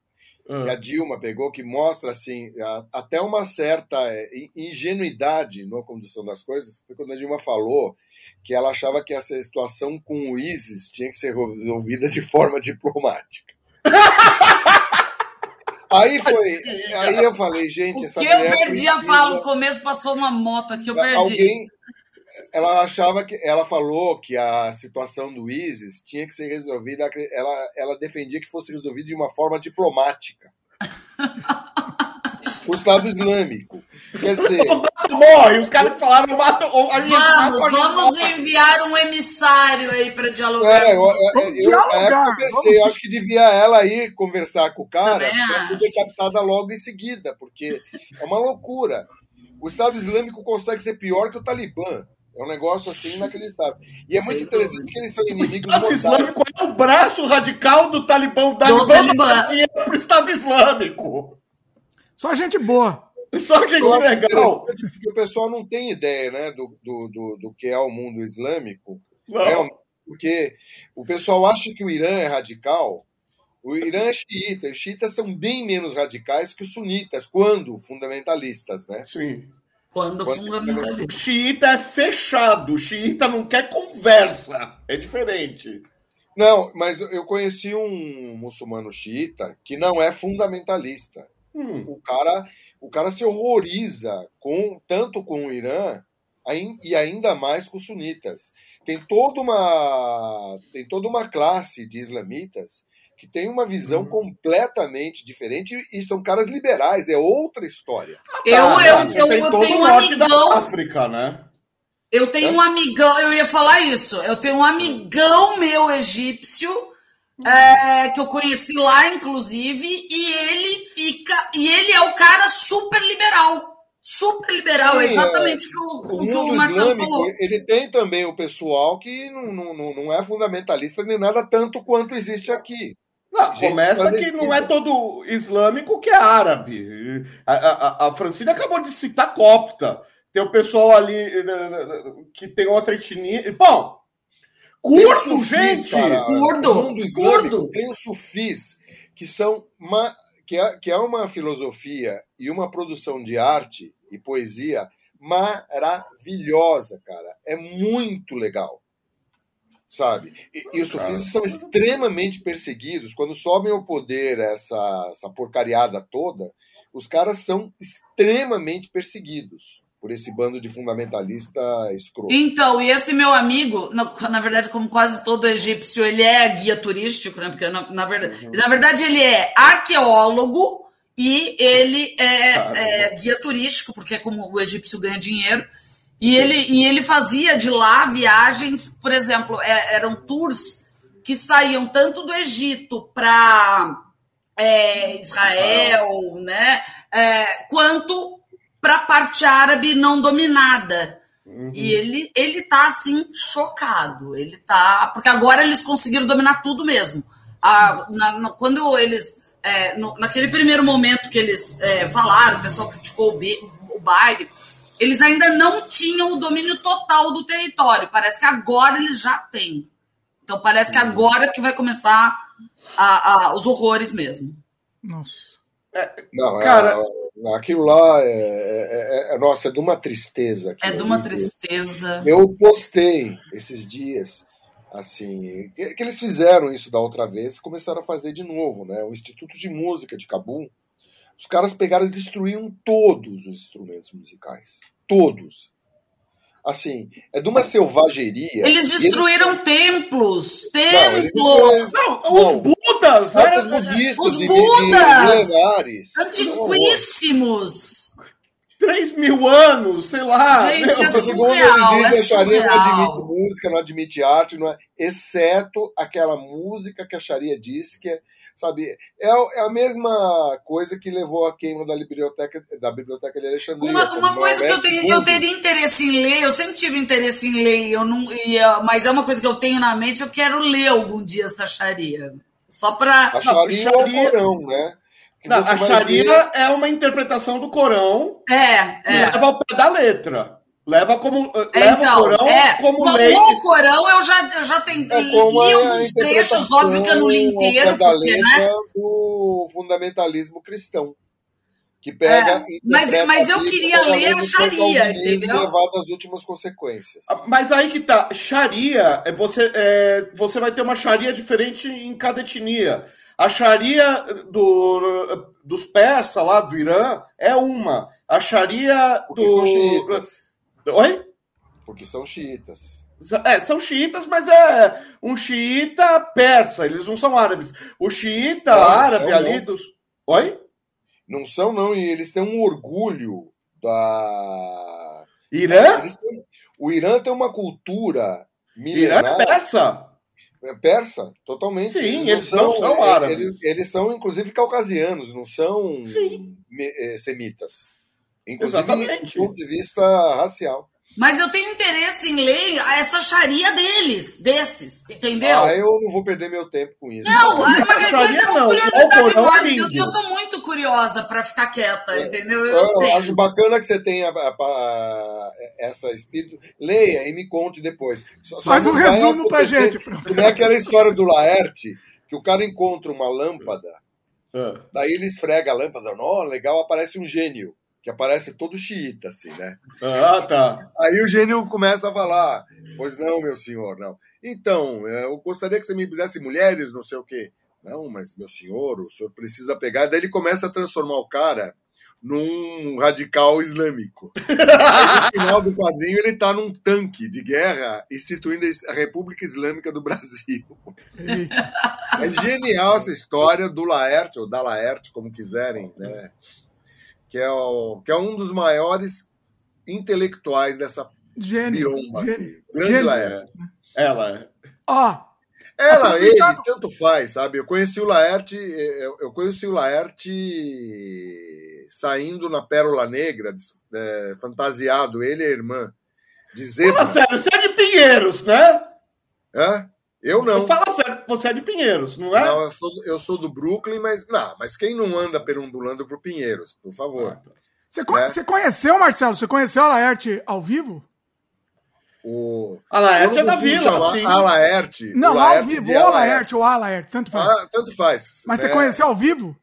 que a Dilma pegou, que mostra assim, a- até uma certa é, in- ingenuidade na condução das coisas, foi quando a Dilma falou que ela achava que essa situação com o ISIS tinha que ser resolvida de forma diplomática. Aí foi. Aí eu falei, gente, essa que eu mulher perdi a precisa- fala no começo, passou uma moto aqui, eu perdi. Alguém. Ela achava que. Ela falou que a situação do ISIS tinha que ser resolvida. Ela, ela defendia que fosse resolvida de uma forma diplomática. o Estado Islâmico. Quer dizer. O mato morre, os caras que falaram mato, ou a gente mata, Vamos, ou a gente vamos morre. enviar um emissário aí para dialogar. É, eu, com eu, vocês. Vamos eu, dialogar, eu pensei, vamos- eu acho que devia ela ir conversar com o cara para ser decapitada logo em seguida, porque é uma loucura. O Estado Islâmico consegue ser pior que o Talibã. É um negócio assim inacreditável. E é muito interessante que eles são O inimigos Estado mortais. Islâmico é o braço radical do Talibã. O Talibã. Talibã dá dinheiro pro Estado Islâmico. Só gente boa. Só gente Eu acho legal. porque o pessoal não tem ideia né, do, do, do, do que é o mundo islâmico. Não. É, porque o pessoal acha que o Irã é radical. O Irã é xiita. Os xiitas são bem menos radicais que os sunitas, quando fundamentalistas, né? Sim. Quando Quando- O fundamentalista. xiita é fechado. O xiita não quer conversa. É diferente. Não, mas eu conheci um muçulmano xiita que não é fundamentalista. Hum. O cara, o cara se horroriza com tanto com o Irã e ainda mais com os sunitas. Tem toda uma tem toda uma classe de islamitas que tem uma visão completamente diferente e são caras liberais, é outra história. Eu, Tá, eu, eu, tem eu todo tenho o um norte amigão. da África, né? Eu tenho um amigão, eu ia falar isso. Eu tenho um amigão meu egípcio é, que eu conheci lá, inclusive, e ele fica. E ele é o cara super liberal. Super liberal, é Sim, exatamente o, O o que o mundo Marcelo islâmico, falou. ele tem também o pessoal que não, não, não é fundamentalista nem nada tanto quanto existe aqui. Não, começa que não é todo islâmico que é árabe. A, a, a Francine acabou de citar copta. Tem o pessoal ali eh, que tem outra etnia. Bom, Sufis, gente! cara. Curdo, mundo curdo. tem os sufis, que são uma, que, é, que é uma filosofia e uma produção de arte e poesia maravilhosa, cara. É muito legal. Sabe? E, e os sufis são extremamente perseguidos. Quando sobem ao poder essa, essa porcariada toda, os caras são extremamente perseguidos por esse bando de fundamentalista escroto. Então, e esse meu amigo, na, na verdade, como quase todo egípcio, ele é guia turístico, né? Porque, na, na verdade, na verdade, ele é arqueólogo e ele é, é guia turístico, porque é como o egípcio ganha dinheiro. E ele, e ele fazia de lá viagens, por exemplo, é- eram tours que saíam tanto do Egito para Israel, né? é, quanto para a parte árabe não dominada. E ele, ele tá assim, chocado. Ele tá. Porque agora eles conseguiram dominar tudo mesmo. Ah, na- na- quando eles. é, no- naquele primeiro momento que eles é, falaram, o pessoal criticou o, o Biden, eles ainda não tinham o domínio total do território. Parece que agora eles já têm. Então parece que agora que vai começar a- a- os horrores mesmo. Nossa. Não, é- Cara- é, aquilo lá é, é- é- é- Nossa, é de uma tristeza. É de uma tristeza. Eu postei esses dias, assim, que, que eles fizeram isso da outra vez, começaram a fazer de novo, né? O Instituto de Música de Cabul, os caras pegaram e destruíram todos os instrumentos musicais, todos. Assim, é de uma selvageria. Eles destruíram templos, Não, eles templos Não, Não. os Budas! né? Os e- Budas! milenares. antiquíssimos. 3 mil anos, sei lá. Gente, meu, é surreal, eles dizem, é a Sharia não surreal. admite música, não admite arte, não é, exceto aquela música que a Sharia diz que é, sabe, é, é a mesma coisa que levou à queima da biblioteca, da biblioteca de Alexandria. Uma, uma coisa que eu, II- eu teria interesse em ler, eu sempre tive interesse em ler, eu não, e, uh, mas é uma coisa que eu tenho na mente, eu quero ler algum dia essa Sharia. Só pra. A Sharia, Não, é Sharia- o Corão, né? Não, a vai Sharia ver- é uma interpretação do Corão É, e é. leva ao pé da letra. Leva como uh, É, leva então, o Corão é, como lei. o Corão eu já, eu já tentei, É li a alguns trechos, óbvio que eu não li inteiro, porque, né? do fundamentalismo cristão. Que pega. É, mas- mas eu queria ler a Sharia, entendeu? levado às últimas consequências. Ah, Mas aí que tá, Sharia, é você, é, você vai ter uma Sharia diferente em cada etnia. A Sharia do, dos persas lá do Irã é uma. A Sharia Porque são do. xiitas. Oi? Porque são xiitas. É, são xiitas, mas é um xiita persa, eles não são árabes. O xiita Não, não árabe são, ali não. dos. Oi? Não são, não, e eles têm um orgulho da. Irã? Eles têm- O Irã tem uma cultura Irã milenar. é persa. É persa, totalmente. Sim, eles não são árabes. Eles, eles são, inclusive, caucasianos, não são Sim. semitas. Inclusive, Exatamente. do ponto de vista racial. Mas eu tenho interesse em ler essa charia deles, desses, entendeu? Ah, eu não vou perder meu tempo com isso. Não, é coisa, é uma não, curiosidade é enorme. Eu, eu sou muito curiosa pra ficar quieta, entendeu? Eu, É. Eu acho bacana que você tenha a- a- essa espírito. Leia e me conte depois. Só- só Faz um não resumo pra acontecer gente, que nem aquela história do Laerte, que o cara encontra uma lâmpada, Ah. daí ele esfrega a lâmpada, ó, legal, aparece um gênio, que aparece todo xiita, assim, né? Ah, tá. Aí o gênio começa a falar: Pois não, meu senhor, não. Então, eh, eu gostaria que você me fizesse mulheres, não sei o quê. Não, mas meu senhor, o senhor precisa pegar. Daí ele começa a transformar o cara num radical islâmico. Aí, no final do quadrinho, ele tá num tanque de guerra instituindo a República Islâmica do Brasil. É genial essa história do Laerte, ou da Laerte, como quiserem, né? Que é, o, que é um dos maiores intelectuais dessa Gênio. biromba Gênio. Grande Gênio. Laerte. Ela é. Ó, Ela, ele, Aproveitando- tanto faz, sabe? Eu conheci o Laerte, eu, eu conheci o Laerte saindo na Pérola Negra, é, fantasiado, ele e a irmã. Fala sério, você é de Pinheiros, né? Hã? Eu não. Fala sério, você é de Pinheiros, não é? Não, eu, sou, do- eu sou do Brooklyn, mas não, mas quem não anda perambulando por Pinheiros, por favor. você, co- É. você conheceu, Marcelo? Você conheceu a Laerte ao vivo? O A Laerte é não da Vila, chamar sim. A Laerte. Não, o ao Laerte vivo, ou a Laerte, ou a Laerte, tanto faz. Ah, tanto faz. Mas você né? conheceu ao vivo?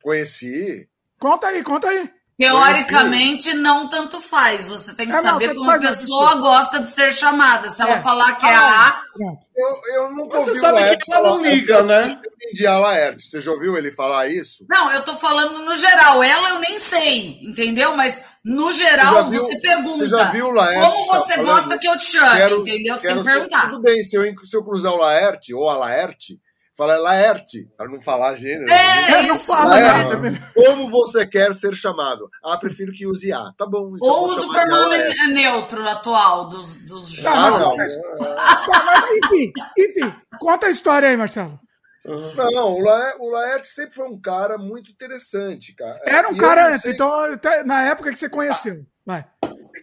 Conheci. Conta aí, conta aí. Teoricamente, não tanto faz. Você tem que É, não, saber tanto como a não, pessoa desculpa. gosta de ser chamada. Se ela É. falar que é Ah, a Pronto. Eu, eu nunca Você ouvi sabe que ela não liga, né? Eu entendi a Laerte. Você já ouviu ele falar isso? Não, eu tô falando no geral. Ela eu nem sei, entendeu? Mas no geral, Você viu- você pergunta. você já viu o Laerte como você gosta que eu te chame, Quero- entendeu? Você quero tem que perguntar. Tudo bem, se eu, se eu cruzar o Laerte ou a Laerte, falar Laerte, para não falar gênero. É, É, não fala Laerte, melhor. Como você quer ser chamado? Ah, prefiro que use A. Tá bom. então Ou usa o pronome neutro atual dos, dos Ah, jovens. Mas enfim, enfim, conta a história aí, Marcelo. Não, o, La, o Laerte sempre foi um cara muito interessante, cara. Era um E cara antes, sei- então na época que você conheceu. Vai.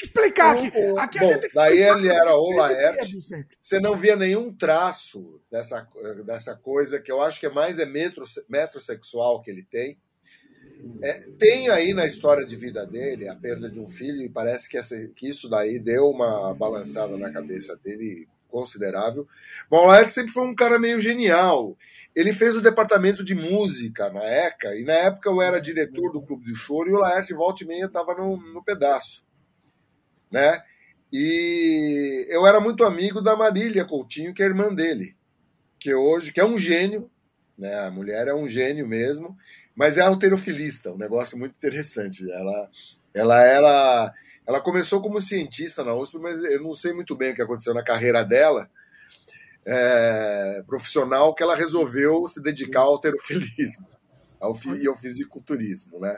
Que explicar aqui. Aqui a bom, gente tem que daí ele era o Laerte. Você não via nenhum traço dessa, dessa coisa que eu acho que é mais é metro, metrosexual que ele tem. É, tem aí na história de vida dele a perda de um filho e parece que, essa, que isso daí deu uma balançada na cabeça dele considerável. Bom, o Laerte sempre foi um cara meio genial. Ele fez o departamento de música na ECA e na época eu era diretor do Clube do Choro e o Laerte volta e meia estava no, no pedaço, né? E eu era muito amigo da Marília Coutinho, que é irmã dele, que hoje que é um gênio, né? A mulher é um gênio mesmo, mas é alterofilista, um negócio muito interessante. Ela, ela era, ela começou como cientista na USP, mas eu não sei muito bem o que aconteceu na carreira dela é, profissional, que ela resolveu se dedicar ao alterofilismo ao, e ao fisiculturismo, né?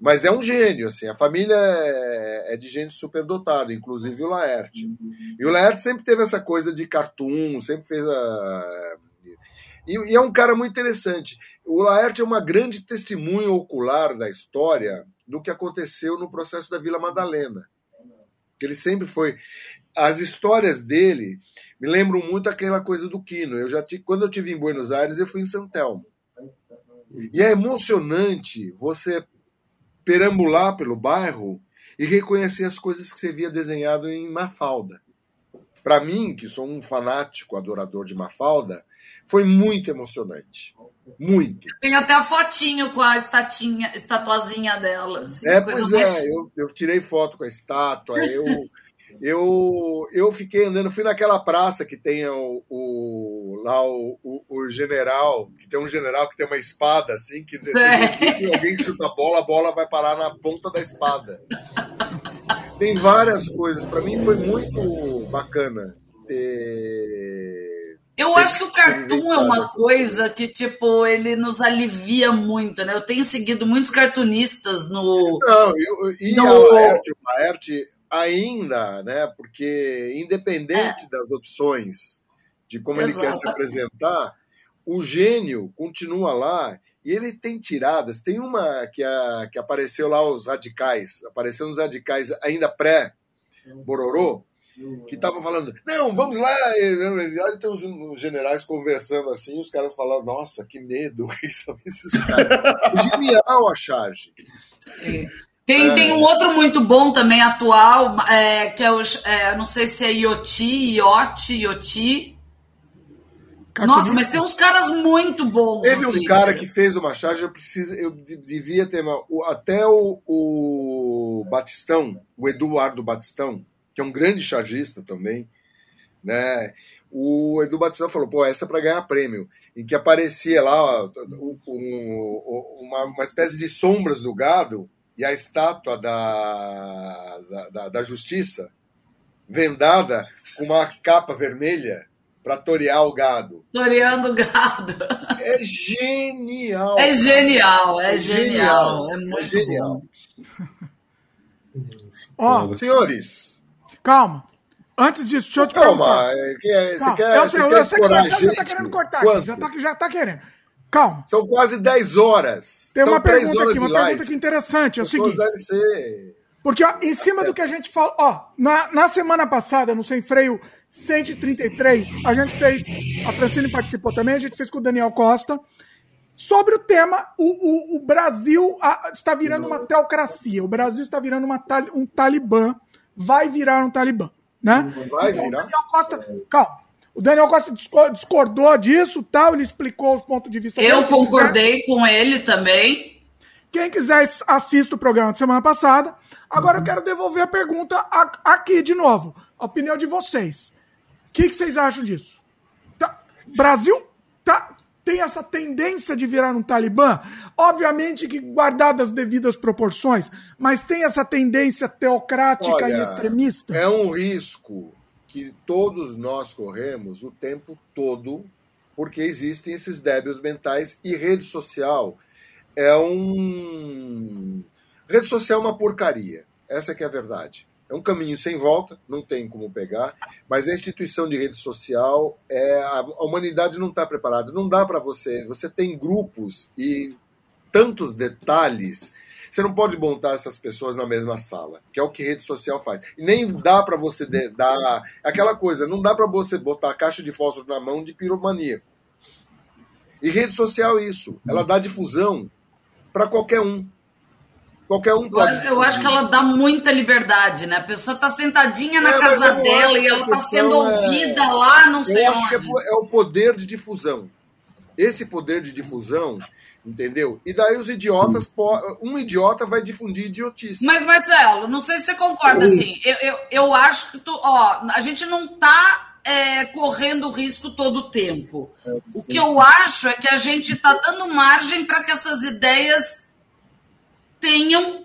Mas é um gênio, assim. A família é, é de gente superdotado, inclusive o Laerte. E o Laerte sempre teve essa coisa de cartoon, sempre fez a. E, e é um cara muito interessante. O Laerte é uma grande testemunha ocular da história do que aconteceu no processo da Vila Madalena. Que ele sempre foi. As histórias dele me lembram muito aquela coisa do Quino. Eu já tive, quando eu tive em Buenos Aires, eu fui em São Telmo. E é emocionante você perambular pelo bairro e reconhecer as coisas que você via desenhado em Mafalda. Para mim, que sou um fanático adorador de Mafalda, foi muito emocionante. Muito. Tem até a fotinho com a estatinha, estatuazinha dela. assim, É, pois mais é, eu, eu tirei foto com a estátua, eu, Eu, eu fiquei andando, fui naquela praça que tem o, o lá o, o, o general, que tem um general que tem uma espada assim, que que alguém chuta a bola, a bola vai parar na ponta da espada. Tem várias coisas. Para mim foi muito bacana ter eu acho que o cartoon é uma coisa que, tipo, ele nos alivia muito, né? Eu tenho seguido muitos cartunistas no. Não, eu, e no... a o Laerte ainda, né? Porque independente é. das opções de como Exato. ele quer se apresentar, o gênio continua lá e ele tem tiradas. Tem uma que, a, que apareceu lá, os radicais, apareceu uns radicais ainda pré-Bororô, que estavam falando, não, vamos lá. E tem os generais conversando assim, os caras falando, nossa, que medo, esses caras? Genial a charge. É. Tem, é. tem um outro muito bom também, atual, é, que é os. É, não sei se é Ioti, Ioti, Ioti. Nossa, mas tem uns caras muito bons. Teve um cara que fez uma charge, eu preciso, eu devia ter. Até o, o Batistão, o Eduardo Batistão, que é um grande chargista também, né? O Edu Batistão falou, pô, essa é para ganhar prêmio. Em que aparecia lá um, um, uma, uma espécie de sombras do gado e a estátua da, da, da, da justiça vendada com uma capa vermelha para torear o gado. Toreando o gado. É genial. É genial, é, é genial, É muito é genial. Ó, oh, senhores. Calma. Antes disso, deixa eu te Calma, perguntar. É, é, você quer, eu, você eu, quer eu sei que você já tá querendo cortar aqui, já tá, já tá querendo. Calma. São quase 10 horas. Tem uma pergunta aqui, uma pergunta aqui interessante. É o seguinte. Deve ser. Porque, ó, em cima tá do que a gente falou, ó, na, na semana passada, no Sem Freio 133, a gente fez, a Francine participou também, a gente fez com o Daniel Costa, sobre o tema, o, o, o Brasil a, está virando uma teocracia, o Brasil está virando uma, um talibã, vai virar um talibã, né? Vai então, virar? Daniel Costa, calma, o Daniel Costa discordou disso, tal, ele explicou os pontos de vista. Eu concordei quiser. com ele também. Quem quiser assista o programa de semana passada. Agora eu quero devolver a pergunta aqui de novo. A opinião de vocês. O que, que vocês acham disso? Tá, Brasil tá, tem essa tendência de virar um talibã? Obviamente que guardadas as devidas proporções, mas tem essa tendência teocrática Olha, e extremista? É um risco que todos nós corremos o tempo todo, porque existem esses débitos mentais e rede social é um. Rede social é uma porcaria. Essa que é a verdade. É um caminho sem volta, não tem como pegar, mas a instituição de rede social é a humanidade não está preparada, não dá para você. Você tem grupos e tantos detalhes você não pode montar essas pessoas na mesma sala, que é o que rede social faz. E nem dá para você dar aquela coisa, não dá para você botar a caixa de fósforo na mão de piromaníaco. E rede social é isso, ela dá difusão para qualquer um. Qualquer um pode. Eu acho, eu acho, que ela dá muita liberdade, né? A pessoa está sentadinha na é, casa dela e ela está sendo é... ouvida lá, não sei eu onde. Acho que é, é o poder de difusão. Esse poder de difusão Entendeu? E daí os idiotas, um idiota vai difundir idiotice. Mas, Marcelo, não sei se você concorda, assim. Eu, eu, eu acho que tu, ó, a gente não tá é, correndo risco todo o tempo. É, o que eu acho é que a gente está dando margem para que essas ideias tenham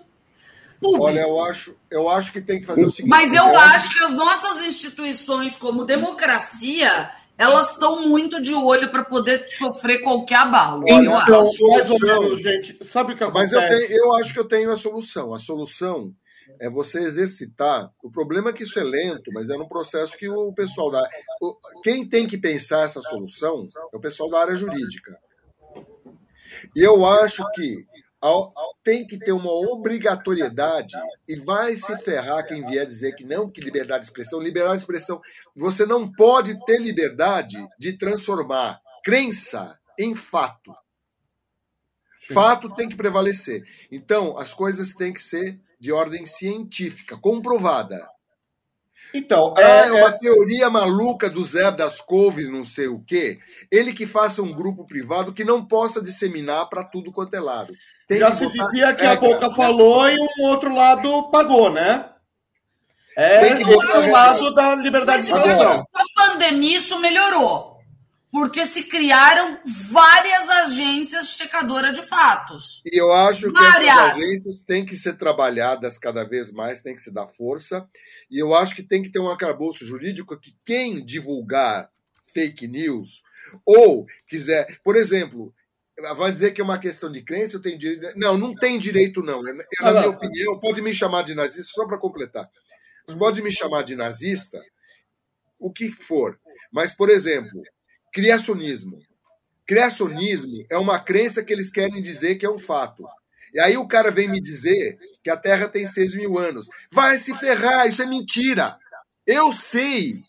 público. Olha, eu acho, eu acho que tem que fazer o seguinte. Mas eu acho que as nossas instituições, como democracia, elas estão muito de olho para poder sofrer qualquer abalo. Então, eu acho. mais ou menos, gente. Sabe o que acontece? Mas eu, tenho, eu acho que eu tenho a solução. A solução é você exercitar. O problema é que isso é lento, mas é um processo que o pessoal da. Quem tem que pensar essa solução é o pessoal da área jurídica. E eu acho que tem que ter uma obrigatoriedade e vai se ferrar quem vier dizer que não, que liberdade de expressão. Liberdade de expressão, você não pode ter liberdade de transformar crença em fato. Fato tem que prevalecer. Então, as coisas têm que ser de ordem científica, comprovada. Então, é, é uma é... teoria maluca do Zé das Couves, não sei o quê. Ele que faça um grupo privado que não possa disseminar para tudo quanto é lado. Tem Já se dizia que é, a boca falou e um outro lado pagou, né? É, esse é acho- o lado da liberdade de que expressão. com a pandemia isso melhorou. Porque se criaram várias agências checadoras de fatos. E eu acho que Várias. essas agências têm que ser trabalhadas cada vez mais, tem que se dar força. E eu acho que tem que ter um arcabouço jurídico que quem divulgar fake news ou quiser, por exemplo, vai dizer que é uma questão de crença, eu tenho direito. Não, não tem direito, não. É, é, na minha opinião, pode me chamar de nazista, só para completar. Você pode me chamar de nazista, o que for. Mas, por exemplo, criacionismo. Criacionismo é uma crença que eles querem dizer que é um fato. E aí o cara vem me dizer que a Terra tem 6 mil anos. Vai se ferrar, isso é mentira. Eu sei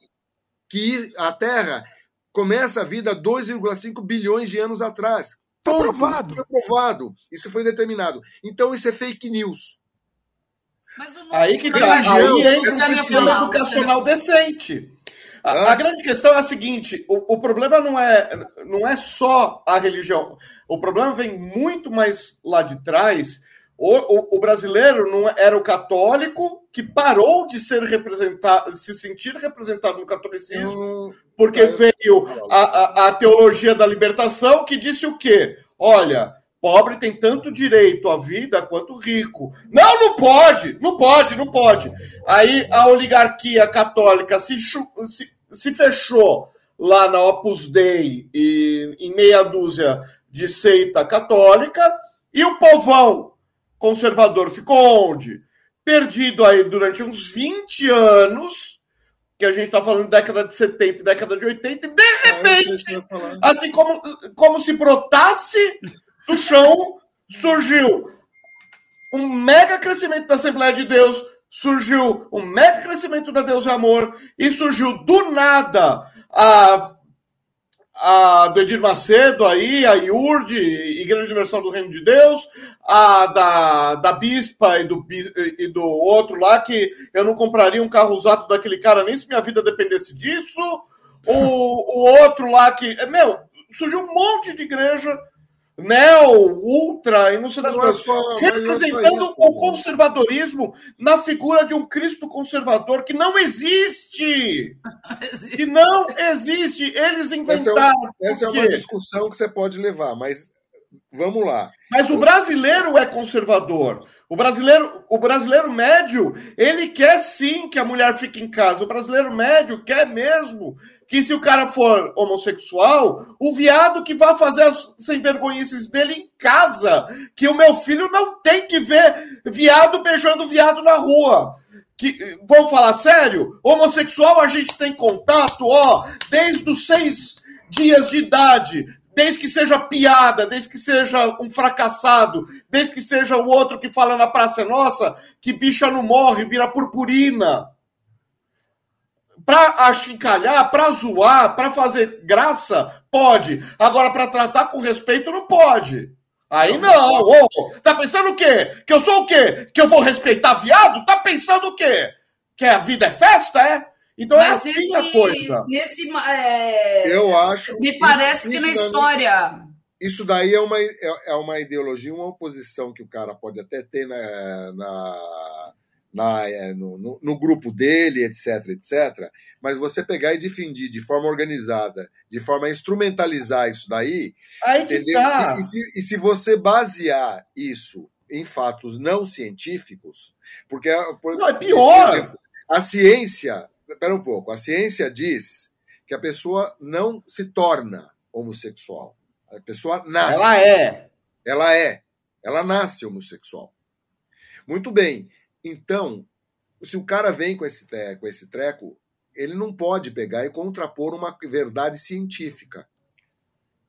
que a Terra começa a vida há 2,5 bilhões de anos atrás. Tá provado. Isso foi provado. Isso foi determinado. Então isso é fake news. Mas o Aí que tá. Aí eu um sistema educacional decente. A, a grande questão é a seguinte: o, o problema não é, não é só a religião. O problema vem muito mais lá de trás. O, o- o brasileiro não é, era o católico que parou de ser representado, se sentir representado no catolicismo, porque veio a, a, a teologia da libertação que disse o quê? Olha, pobre tem tanto direito à vida quanto rico. Não, não pode, não pode, não pode. Aí a oligarquia católica se, se, se fechou lá na Opus Dei e em meia dúzia de seita católica, e o povão conservador ficou onde? Perdido aí durante uns 20 anos, que a gente está falando década de 70 e década de 80, e de repente assim como, como se brotasse do chão, surgiu um mega crescimento da Assembleia de Deus, surgiu um mega crescimento da Deus e Amor, e surgiu do nada a, a do Edir Macedo aí, a IURD, Igreja Universal do Reino de Deus, a da, da Bispa e do, e do outro lá, que eu não compraria um carro usado daquele cara nem se minha vida dependesse disso. O, o outro lá que. Meu, surgiu um monte de igreja, neo, ultra, e não sei das Não é coisas. não é só Representando isso. o conservadorismo na figura de um Cristo conservador que não existe! Que não existe! Eles Essa é, inventaram. um- essa é por uma quê? discussão que você pode levar, mas vamos lá. Mas o brasileiro é conservador. O brasileiro, o brasileiro médio, ele quer sim que a mulher fique em casa. O brasileiro médio quer mesmo que se o cara for homossexual, o viado que vá fazer as vergonhices dele em casa, que o meu filho não tem que ver viado beijando viado na rua. Que, vamos falar sério? Homossexual a gente tem contato, ó, desde os seis dias de idade, desde que seja piada, desde que seja um fracassado, desde que seja o outro que fala na Praça Nossa, que bicha não morre, vira purpurina. Pra achincalhar, pra zoar, pra fazer graça, pode. Agora, pra tratar com respeito, não pode. Aí não. Ô, tá pensando o quê? Que eu sou o quê? Que eu vou respeitar viado? Tá pensando o quê? Que a vida é festa, é? Então é Mas assim nesse, a coisa. nesse, é, Eu acho. me parece que isso na daí- história. Isso daí é uma, é, é uma ideologia, uma oposição que o cara pode até ter na, na, na- é, no, no- no grupo dele, etc, etc. Mas você pegar e defender de forma organizada, de forma a instrumentalizar isso daí, Aí que tá. E, e se, e se você basear isso em fatos não científicos, porque por, Não, é pior. por exemplo, a ciência, espera um pouco, a ciência diz que a pessoa não se torna homossexual. A pessoa nasce. Ela é. Ela é. Ela nasce homossexual. Muito bem. Então, se o cara vem com esse, tre- com esse treco, ele não pode pegar e contrapor uma verdade científica.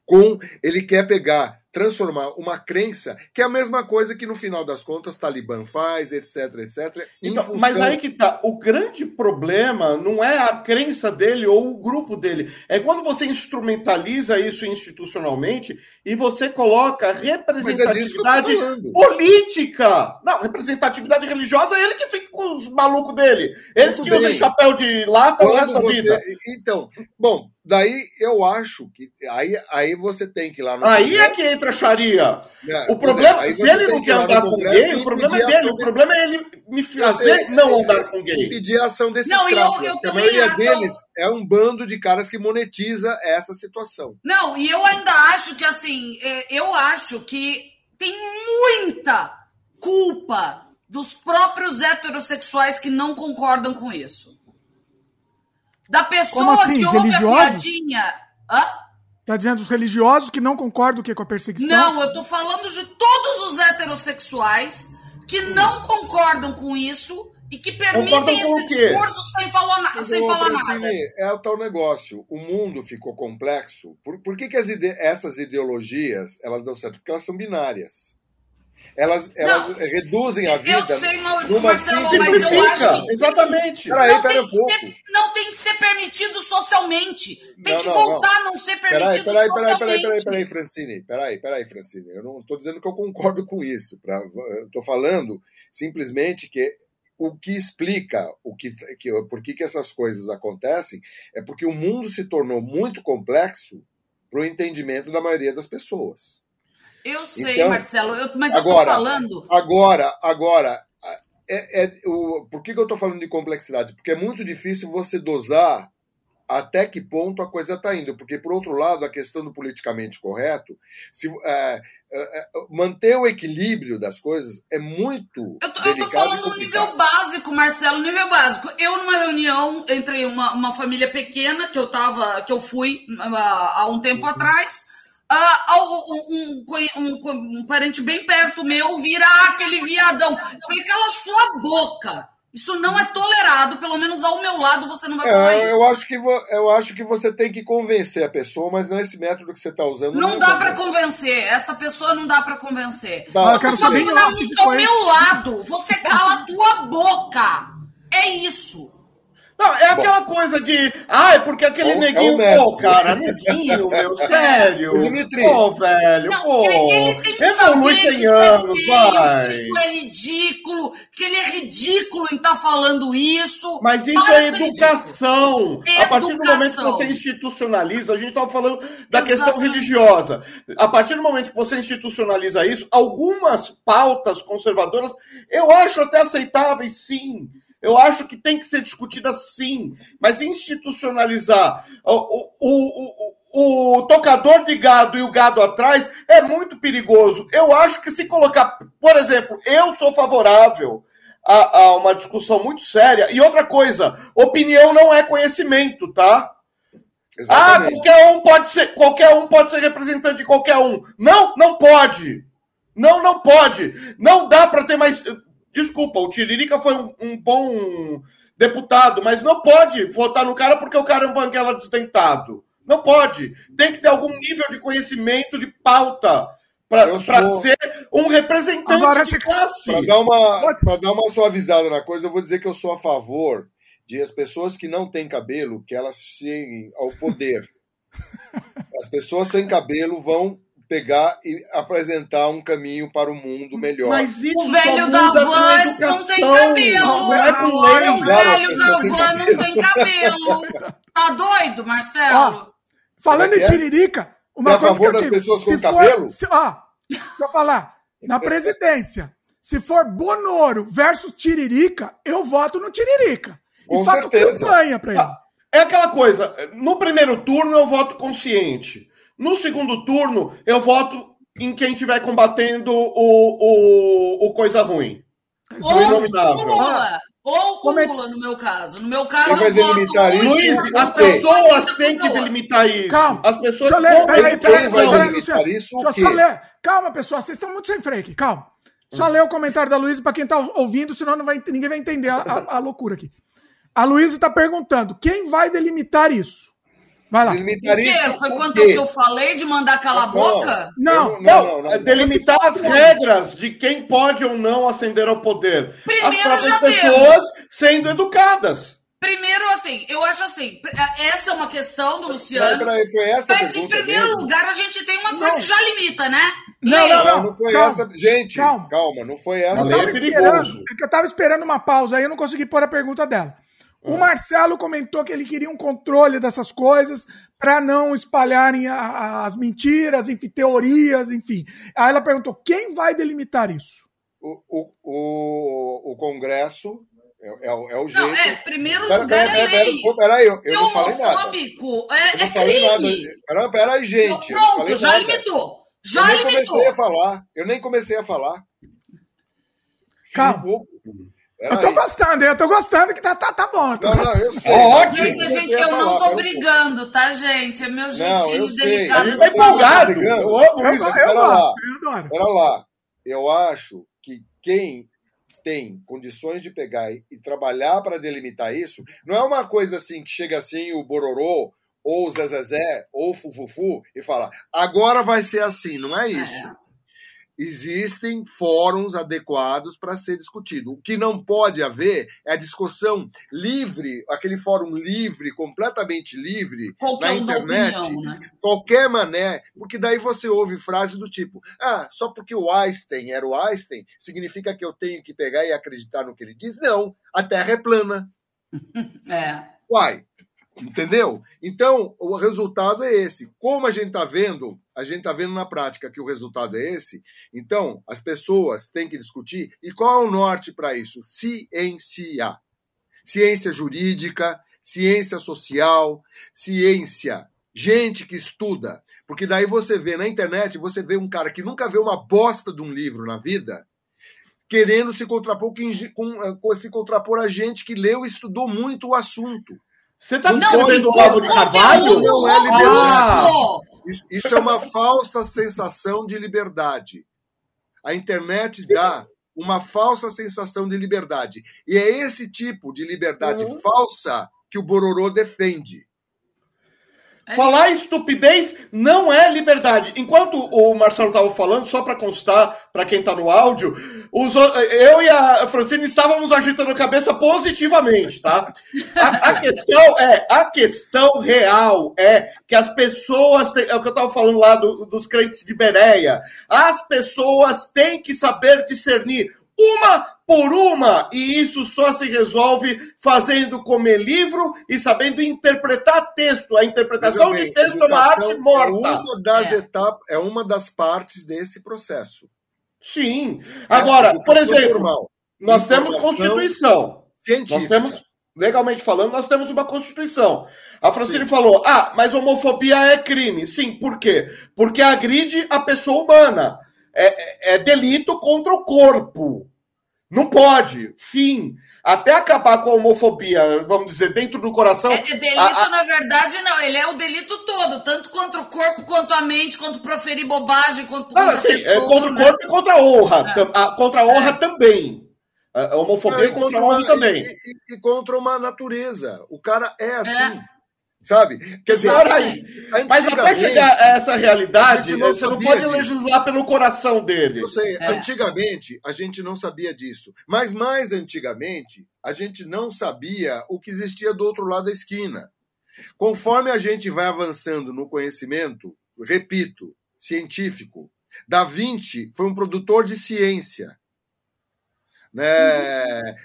Com ele quer pegar, transformar uma crença, que é a mesma coisa que no final das contas Talibã faz, etc, etc. Então, função- mas aí que tá. O grande problema não é a crença dele ou o grupo dele. É quando você instrumentaliza isso institucionalmente e você coloca é representatividade falando. política. Não, representatividade religiosa é ele que fica com os malucos dele. Eles Tudo que usam bem. chapéu de lata o resto da vida. Então, bom, daí eu acho que aí, aí você tem que ir lá no Aí é que entra contra a Sharia. É, O problema, pois é, se ele não que quer andar com gay, o problema é dele. O problema é ele me fazer não eu andar com gay. Impedir a ação desses Não, e eu- eu a também maioria acho- deles é um bando de caras que monetiza essa situação. Não, e eu ainda acho que assim, é, eu acho que tem muita culpa dos próprios heterossexuais que não concordam com isso. Da pessoa assim? que ouve Religiosos? a piadinha. Hã? Tá dizendo os religiosos que não concordam o quê, com a perseguição? Não, eu tô falando de todos os heterossexuais que não concordam com isso e que permitem esse discurso sem falar, na- Mas, sem falar nada. É o tal negócio. O mundo ficou complexo. Por, por que, que as ide- essas ideologias elas dão certo? Porque elas são binárias. Elas, elas reduzem a vida Eu sei, Mau- numa Marcelo, simples- mas eu acho que exatamente. Peraí, não, pera tem um ser, não tem que ser permitido socialmente. Tem Não, que não, voltar a não ser permitido peraí, peraí, socialmente. peraí, peraí, peraí, Francine. Peraí, peraí, Francine. Eu não estou dizendo que eu concordo com isso. Pra, eu estou falando simplesmente que o que explica o que, que, por que, que essas coisas acontecem é porque o mundo se tornou muito complexo para o entendimento da maioria das pessoas. Eu sei, Então, Marcelo, eu- mas agora, eu tô falando. Agora, agora, é, é- o, por que, que eu estou falando de complexidade? Porque é muito difícil você dosar até que ponto a coisa está indo. Porque, por outro lado, a questão do politicamente correto, se, é, é, é, manter o equilíbrio das coisas é muito Eu tô, eu tô delicado e falando no nível básico, Marcelo, nível básico. Eu, numa reunião entre uma, uma família pequena que eu tava, que eu fui ah, há um tempo atrás, ah, ao- um, um- um- um parente bem perto meu vira "Ah, aquele viadão. Eu falei, cala sua boca. Isso não é tolerado, pelo menos ao meu lado você não vai falar É, isso. eu, acho que, eu acho que você tem que convencer a pessoa, mas não é esse método que você está usando. Não é dá pra convencer. Essa pessoa não dá pra convencer. Dá, Se eu a pessoa estiver que ao meu lado, você cala a tua boca. É isso. Não, é aquela coisa de. Ah, é porque aquele Bom, neguinho. é o método. pô, cara, neguinho, meu, sério. Dimitri. Pô, velho, Não, pô. ele, ele tem que Evolui saber que 100 isso anos, é vai. isso é ridículo, que ele é ridículo em estar falando isso. Mas isso Para é educação. É a partir do momento que educação. você institucionaliza, a gente estava falando da Exatamente. questão religiosa. A partir do momento que você institucionaliza isso, algumas pautas conservadoras eu acho até aceitáveis, sim. Eu acho que tem que ser discutida sim. Mas institucionalizar o, o, o, o, tocador de gado e o gado atrás é muito perigoso. Eu acho que se colocar, por exemplo, eu sou favorável a, a uma discussão muito séria. E outra coisa, opinião não é conhecimento, tá? Ah, Exatamente. qualquer um pode ser, qualquer um pode ser representante de qualquer um. Não, não pode. Não, não pode. Não dá para ter mais. Desculpa, o Tiririca foi um, um bom deputado, mas não pode votar no cara porque o cara é um banguela desdentado. Não pode. Tem que ter algum nível de conhecimento, de pauta, para sou- ser um representante Agora, de classe. Para dar, uma, dar uma suavizada na coisa, eu vou dizer que eu sou a favor de as pessoas que não têm cabelo, que elas cheguem ao poder. As pessoas sem cabelo vão pegar e apresentar um caminho para o mundo melhor. Mas isso O velho da com não tem cabelo. Não é com Agora lei. O velho da van não tem cabelo. Tá doido, Marcelo? Falando Como é em é? Tiririca, uma Você é a coisa favor que eu digo, pessoas com se for- cabelo? se- ó, deixa eu falar. Na presidência, se for Bonoro versus Tiririca, eu voto no Tiririca. Com e faço certeza. campanha pra ele. Ah, É aquela coisa, no primeiro turno eu voto consciente. No segundo turno, eu voto em quem estiver combatendo o, o, o coisa ruim. Ou com Lula. Ou com Como é- Lula, no meu caso. No meu caso, Você vai eu voto isso? Luiz, as pessoas têm que delimitar isso. Calma. As pessoas peraí, educação. delimitar Luciano. isso Deixa eu só ler. Calma, pessoal, vocês estão muito sem freio aqui, calma. Só ler o comentário da Luísa para quem tá ouvindo, senão não vai, ninguém vai entender a, a- a loucura aqui. A Luísa está perguntando: quem vai delimitar isso? Vai lá. Delimitar O quê? isso Foi quanto quê? que eu falei de mandar calar a Não. boca? Não, Não, é delimitar as regras de quem pode ou não ascender ao poder. Primeiro as próprias já pessoas sendo educadas. Primeiro, assim, eu acho assim, essa é uma questão do Luciano. Mas em primeiro mesmo? lugar, a gente tem uma coisa Não. que já limita, né? Não, não, Não, não foi Calma. essa. Gente, Calma. calma, não foi essa. Não, Eu é esperando, perigoso. é que eu tava esperando uma pausa aí, eu não consegui pôr a pergunta dela. O Marcelo comentou que ele queria um controle dessas coisas para não espalharem a- a- as mentiras, enfim, teorias, enfim. Aí ela perguntou: quem vai delimitar isso? O, o, o, o Congresso é, é, o- é o jeito. Não, é, primeiro Pera, lugar pera, é pera, lei. pera, eu, eu Ser não falei nada. homofóbico é, Eu não é falei nada. crime. Pera, peraí, gente. eu não Pronto, falei já nada. limitou. Eu Já nem limitou. comecei a falar. Eu nem comecei a falar. Calma. Filipe, Eu tô gostando, eu tô gostando que tá, tá, tá bom. eu tô Não, não, eu sei. Ótimo. Gente, a gente, Comecei a eu não tô pera brigando, tá, gente? É meu Não, jeitinho eu sei. delicado gente de tá empolgado. Eu amo Eu, isso. eu lá. eu adoro. Pera lá. Eu acho que quem tem condições de pegar e, e trabalhar para delimitar isso, não é uma coisa assim que chega assim o Bororô, ou o Zezé, ou o Fufufu, e fala, agora vai ser assim. Não é isso. Existem fóruns adequados para ser discutido. O que não pode haver é a discussão livre, aquele fórum livre, completamente livre, Qualquer na internet, opinião, né? qualquer mané, porque daí você ouve frases do tipo: ah, só porque o Einstein era o Einstein, significa que eu tenho que pegar e acreditar no que ele diz? Não, a Terra é plana. É. Uai, entendeu? Então, o resultado é esse. Como a gente está vendo, a gente está vendo na prática que o resultado é esse, então as pessoas têm que discutir. E qual é o norte para isso? Ciência. Ciência jurídica, ciência social, ciência. Gente que estuda. Porque daí você vê na internet, você vê um cara que nunca vê uma bosta de um livro na vida, querendo se contrapor, com, se contrapor a gente que leu e estudou muito o assunto. Você tá Não descrevendo o Olavo de Carvalho? Não é liberdade. Isso, isso é uma falsa sensação de liberdade. A internet dá uma falsa sensação de liberdade. E é esse tipo de liberdade Uhum. falsa que o Bororô defende. Falar estupidez não é liberdade. Enquanto o Marcelo estava falando, só para constar, para quem está no áudio, os eu e a Francine estávamos agitando a cabeça positivamente, tá? A, a questão é, a questão real é que as pessoas, têm- é o que eu estava falando lá do- dos crentes de Bereia, as pessoas têm que saber discernir uma por uma, e isso só se resolve fazendo comer livro e sabendo interpretar texto. A interpretação bem, de texto é uma arte morta. É uma das É. etapas, é uma das partes desse processo. Sim. Agora, por Educação exemplo, formal, nós temos Constituição. científica. Nós temos, legalmente falando, nós temos uma Constituição. A Francine falou: ah, mas homofobia é crime. Sim, por quê? Porque agride a pessoa humana. É, é- é delito contra o corpo. Não pode. Fim. Até acabar com a homofobia, vamos dizer, dentro do coração. É, é delito, a- a- na verdade, não. Ele é o delito todo, tanto contra o corpo, quanto a mente, quanto proferir bobagem, quanto contra Ah, a sim, é pessoa. contra o né? corpo e contra a honra. É. A- Contra a honra também. A homofobia Não, é contra a honra uma, também. E, e- e contra uma natureza. O cara é assim. Sabe? Quer dizer, aí. Mas até chegar a essa a realidade, gente não você não pode disso. legislar pelo coração dele. Eu sei, É. antigamente a gente não sabia disso. Mas mais antigamente, a gente não sabia o que existia do outro lado da esquina. Conforme a gente vai avançando no conhecimento, repito, científico, Da Vinci foi um produtor de ciência. Né? O-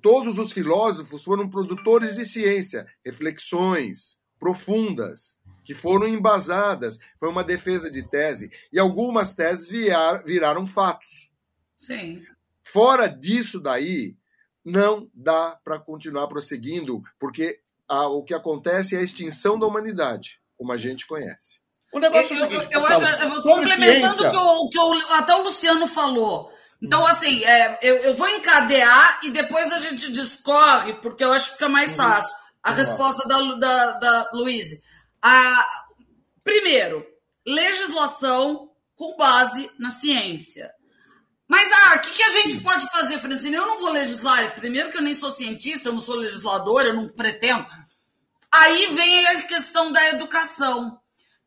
Todos os filósofos foram produtores de ciência, reflexões profundas, que foram embasadas. Foi uma defesa de tese. E algumas teses virar- viraram fatos. Sim. Fora disso daí, não dá para continuar prosseguindo, porque a- o que acontece é a extinção da humanidade, como a gente conhece. O Eu, negócio é o eu- seguinte, eu acho, eu vou sobre complementando o que, o, que o- até o Luciano falou. Então, assim, é, eu, eu vou encadear e depois a gente discorre, porque eu acho que fica mais fácil a resposta da, da, da Luíse. Primeiro, legislação com base na ciência. Mas, ah, o que, que a gente pode fazer, Francine? Eu não vou legislar. Primeiro que eu nem sou cientista, eu não sou legisladora, eu não pretendo. Aí vem a questão da educação.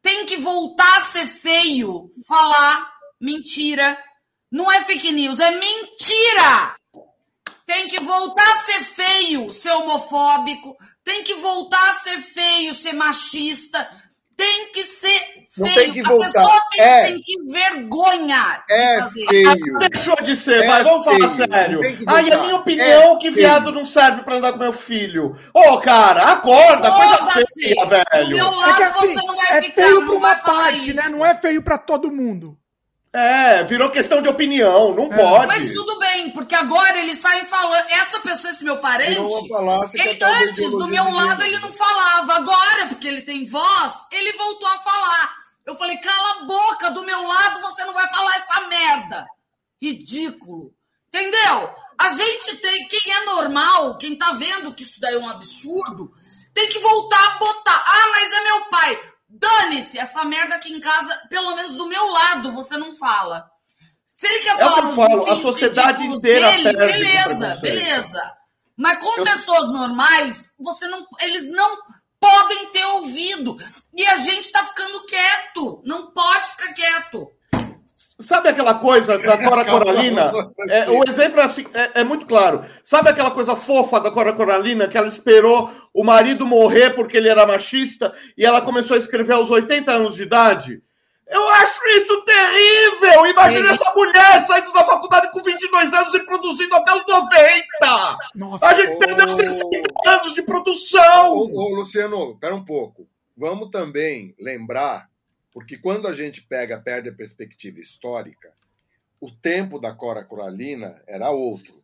Tem que voltar a ser feio falar mentira. Não é fake news, é mentira! Tem que voltar a ser feio ser homofóbico. Tem que voltar a ser feio ser machista. tem que ser Não feio. tem que a pessoa tem É. que sentir vergonha de É fazer feio. isso. Deixou de ser, É vai, vamos falar feio, sério. tem que Ai, é minha opinião É que viado feio. não serve pra andar com meu filho. Ô, cara, acorda, coisa feia, Do velho. meu É lado que assim, você não vai é ficar, feio pra uma vai falar parte, isso. né? Não é feio pra todo mundo. É, virou questão de opinião, não pode. Mas tudo bem, porque agora eles saem falando. Essa pessoa, esse meu parente, ele é antes, do meu lado, ele não falava. Agora, porque ele tem voz, ele voltou a falar. Eu falei, cala a boca, do meu lado você não vai falar essa merda. Ridículo. Entendeu? A gente tem, quem é normal, quem tá vendo que isso daí é um absurdo, tem que voltar a botar. Ah, mas é meu pai. Dane-se, essa merda aqui em casa, pelo menos do meu lado, você não fala. Se ele quer É falar eu falo, a sociedade inteira dele, beleza, beleza. Mas com Eu- pessoas normais, você não, eles não podem ter ouvido. E a gente tá ficando quieto. Não pode ficar quieto. Sabe aquela coisa da Cora Coralina? É, o exemplo é, assim, é- é muito claro. Sabe aquela coisa fofa da Cora Coralina que ela esperou o marido morrer porque ele era machista e ela começou a escrever aos 80 anos de idade? Eu acho isso terrível! Imagina Sim. essa mulher saindo da faculdade com 22 anos e produzindo até os 90! Nossa, A gente ô- perdeu 60 anos de produção! Ô, ô, Luciano, espera um pouco. Vamos também lembrar, porque quando a gente pega, perde a perspectiva histórica, o tempo da Cora Coralina era outro.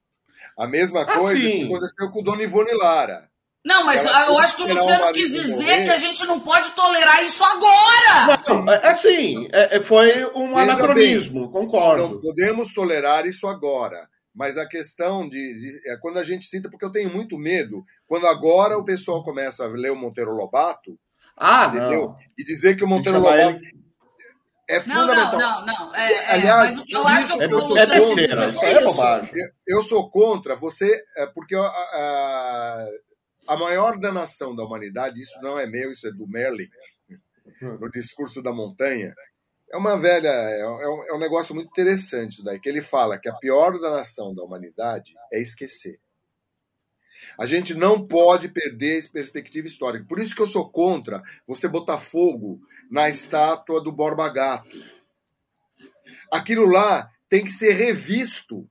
A mesma Ah, coisa que aconteceu com o Dona Ivone Lara. Não, mas Ela eu acho que o Luciano quis dizer morrer. que a gente não pode tolerar isso agora. Não, é, é sim, foi um Veja anacronismo, Não concordo. podemos tolerar isso agora. Mas a questão de. É quando a gente cita, porque eu tenho muito medo, quando agora o pessoal começa a ler o Monteiro Lobato, Ah, entendeu? não. E dizer que o Monteiro chamar Lobato ele- é Não, não, fundamental. não, não. É, é, Aliás, que eu acho que É, eu sou é besteira, é bobagem. Eu sou contra você, é, porque a, a, a maior danação da humanidade, isso não é meu, isso é do Merlin, no discurso da montanha. É uma velha, é um, é um negócio muito interessante isso daí, que ele fala que a pior danação da humanidade é esquecer. A gente não pode perder essa perspectiva histórica. Por isso que eu sou contra você botar fogo na estátua do Borba Gato. Aquilo lá tem que ser revisto.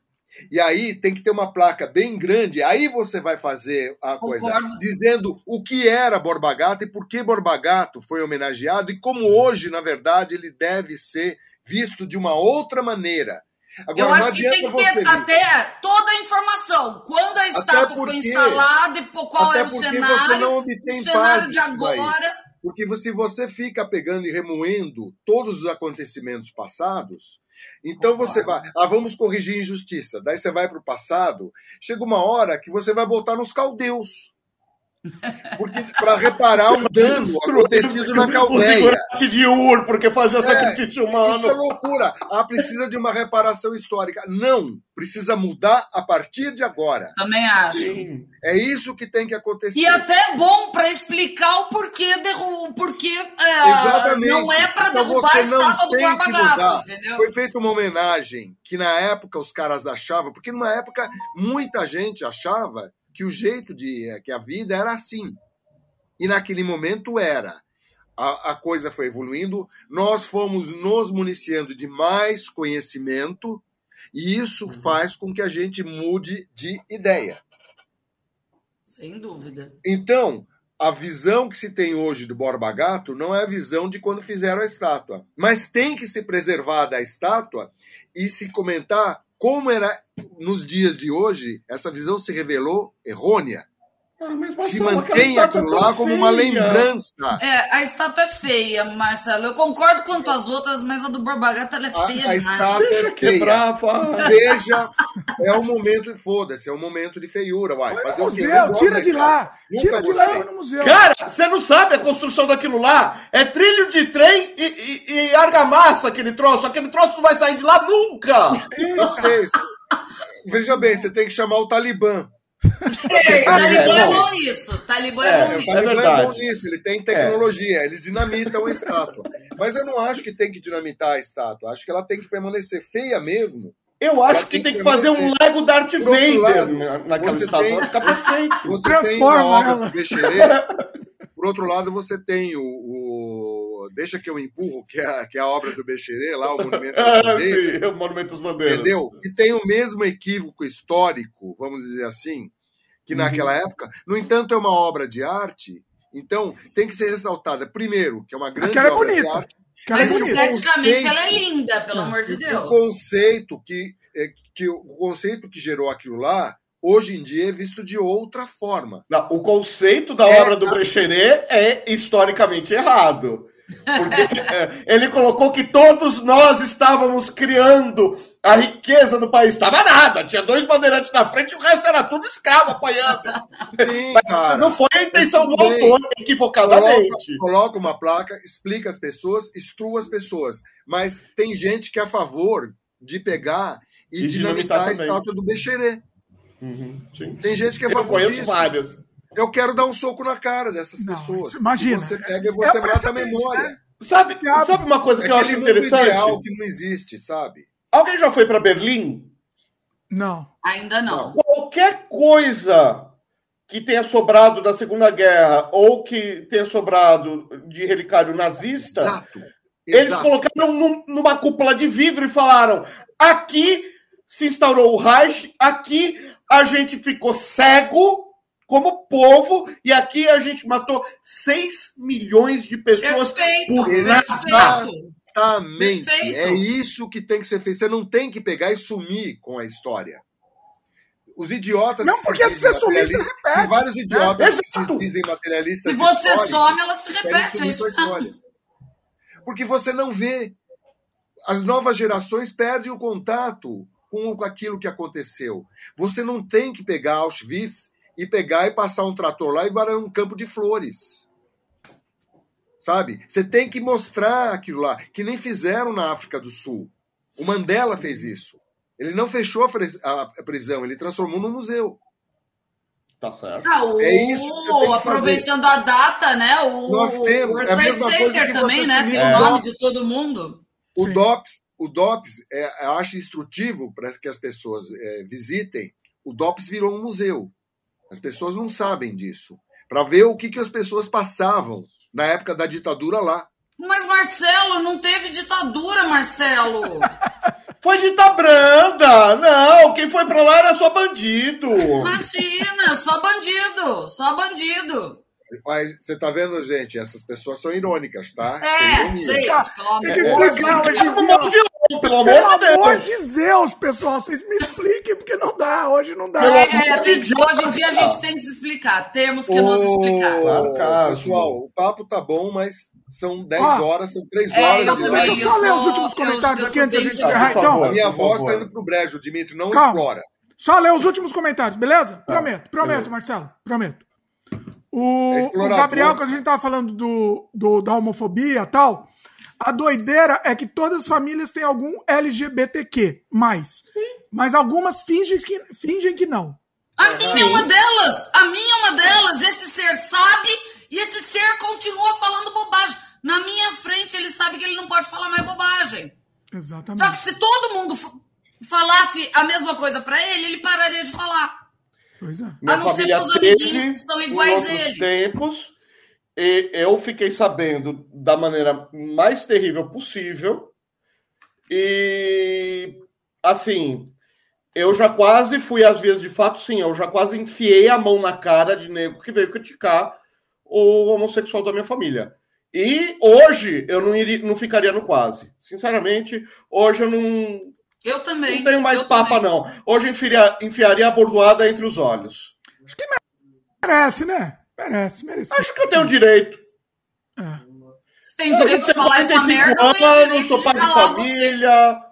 E aí tem que ter uma placa bem grande. Aí você vai fazer a coisa Concordo. dizendo o que era Borba Gato e por que Borba Gato foi homenageado e como hoje, na verdade, ele deve ser visto de uma outra maneira. Agora, Eu acho que tem que ter até toda a informação. Quando a estátua foi porque- instalada e qual era o porque cenário. você não obtém o cenário de disso daí. agora. Porque se você fica pegando e remoendo todos os acontecimentos passados, então você vai, ah, vamos corrigir injustiça. Daí você vai para o passado, chega uma hora que você vai voltar nos caldeus. Porque para reparar o dano acontecido na O caldeia. figurante de Ur, porque fazia sacrifício humano. Isso é loucura. Ah, precisa de uma reparação histórica. Não, precisa mudar a partir de agora. Também acho. Sim. É isso que tem que acontecer. E até é bom para explicar o porquê, derru o porquê é, Exatamente. não é para Então derrubar a você não estátua do tem Borba que Gato, mudar. entendeu? Foi feita uma homenagem que na época os caras achavam, porque numa época muita gente achava que o jeito de que a vida era assim. E naquele momento era. A, a coisa foi evoluindo, nós fomos nos municiando de mais conhecimento, e isso faz com que a gente mude de ideia. Sem dúvida. Então, a visão que se tem hoje do Borba Gato não é a visão de quando fizeram a estátua. Mas tem que se preservar da estátua e se comentar como era nos dias de hoje, essa visão se revelou errônea. Ah, mas, Se Marcelo, aquela mantém aquilo é lá como uma lembrança. É, a estátua é feia, Marcelo. Eu concordo quanto às outras, mas a do Borba Gato ela é A, feia a demais. estátua é feia. Quebrar, vai. Veja, é um momento, foda-se, é um momento de feiura. Uai. Põe Fazer o museu, gosto tira de lá. Nunca Tira de lá e gostei. põe no museu. Cara, você não sabe a construção daquilo lá? É trilho de trem e, e, e argamassa aquele troço. Aquele troço não vai sair de lá nunca. Vocês- Veja bem, você tem que chamar o Talibã. Ei, Talibã é É, bom nisso. Talibã é, É, bom O nisso. Talibã é, verdade. bom nisso, ele tem tecnologia, eles dinamitam a estátua. Mas eu não acho que tem que dinamitar a estátua, acho que ela tem que permanecer feia mesmo. Eu acho Ela que tem tem que que fazer um. Lego Darth Vader lado, na- naquela estátua. Vai ficar perfeito. Você Transforma ela. De por outro lado você tem o, o- o Deixa que eu empurro, que é, a- que é a obra do Bexerê, lá, o Monumento das Ah, Bandeiras, sim, o Monumento das Bandeiras. entendeu? E tem o mesmo equívoco histórico, vamos dizer assim, que naquela época. No entanto, é uma obra de arte, então tem que ser ressaltada, primeiro, que é uma grande é obra de bonita. arte, Aquela é Mas esteticamente ela é linda, pelo amor de o Deus. conceito que, é, que o conceito que gerou aquilo lá, hoje em dia é visto de outra forma. Não, o conceito da É, obra do Brecherê é historicamente errado. Porque é, ele colocou que todos nós estávamos criando a riqueza do país. Estava nada, tinha dois bandeirantes na frente e o resto era tudo escravo apanhando. Sim, Mas cara. não foi a intenção do autor, equivocadamente. Coloca, coloca uma placa, explica as pessoas, instrua as pessoas. Mas tem gente que é a favor de pegar e, E dinamitar dinamitar a estátua do Bexerê. Uhum. Tem gente que é Eu conheço várias. Eu quero dar um soco na cara dessas Não, pessoas. imagina. Você pega e você É mata a memória. né? Sabe, sabe uma coisa É que eu acho interessante? ideal que não existe, sabe? Alguém já foi para Berlim? Não. Ainda não. Qualquer coisa que tenha sobrado da Segunda Guerra ou que tenha sobrado de relicário nazista, Exato. eles Exato. colocaram num- numa cúpula de vidro e falaram: aqui se instaurou o Reich, aqui a gente ficou cego como povo e aqui a gente matou 6 milhões de pessoas Perfeito, por perfeito. Exatamente. Perfeito. É isso que tem que ser feito. Você não tem que pegar e sumir com a história. Os idiotas. Não, que porque se você sumir, você repete. Tem vários idiotas que Exato. se dizem materialistas. Se você some, ela se repete. É sumir isso. Porque você não vê. As novas gerações perdem o contato com aquilo que aconteceu. Você não tem que pegar Auschwitz e pegar e passar um trator lá e varar um campo de flores. Sabe? Você tem que mostrar aquilo lá, que nem fizeram na África do Sul. O Mandela fez isso. Ele não fechou a prisão, ele transformou num museu. Tá certo. Ah, o, É isso que você tem que aproveitando a data, né? O Nós temos, World é a Trade coisa Center que também, né? assumir Tem o o nome de todo mundo. O Sim. DOPS, o DOPS é, eu acho instrutivo para que as pessoas é, visitem. O DOPS virou um museu. As pessoas não sabem disso. Para ver o que, que as pessoas passavam na época da ditadura lá. Mas, Marcelo, não teve ditadura, Marcelo. Foi de Branda! Não, quem foi pra lá era só bandido! Imagina, só bandido, só bandido. Mas você tá vendo, gente? Essas pessoas são irônicas, tá? É, gente, pelo amor Tem que de explicar Deus. Pelo amor Pelo de amor Deus! de Deus, pessoal, vocês me expliquem, porque não dá, hoje não dá. É, é, de Deus, hoje em dia a gente tem que se explicar. Temos que nos Ô, explicar. Sarcasmo. Pessoal, o papo tá bom, mas são 10 Ó, horas, são 3 é, horas. eu de também. Deixa eu só ler os últimos eu- comentários eu aqui antes da gente encerrar. Então, favor. Minha voz favor. tá indo pro brejo, Dimitri, não Calma. explora. Só ler os últimos comentários, beleza? Prometo, prometo, beleza. Marcelo, prometo. O, É o. Gabriel, quando a gente tava falando do, do- da homofobia e tal, a doideira é que todas as famílias têm algum LGBTQ, mais. Mas algumas fingem que, fingem que não. A minha é uma delas. A minha é uma delas. Esse ser sabe e esse ser continua falando bobagem. Na minha frente, ele sabe que ele não pode falar mais bobagem. Só que Exatamente. se todo mundo fa- falasse a mesma coisa pra ele, ele pararia de falar. Pois é. Minha A não ser pros amiguinhos que são iguais a ele. tempos. E eu fiquei sabendo da maneira mais terrível possível. E assim, eu já quase fui às vias de fato, sim, eu já quase enfiei a mão na cara de nego que veio criticar o homossexual da minha família. E hoje eu não, iria, não ficaria no quase. Sinceramente, hoje eu não, Eu também. não tenho mais eu papa, também. não. Hoje eu enfiaria, enfiaria a bordoada entre os olhos. Merece, né? Merece, merece. Acho que eu tenho direito. É. Tem direito de falar essa 45 merda, eu anos, direito sou de pai de você. família.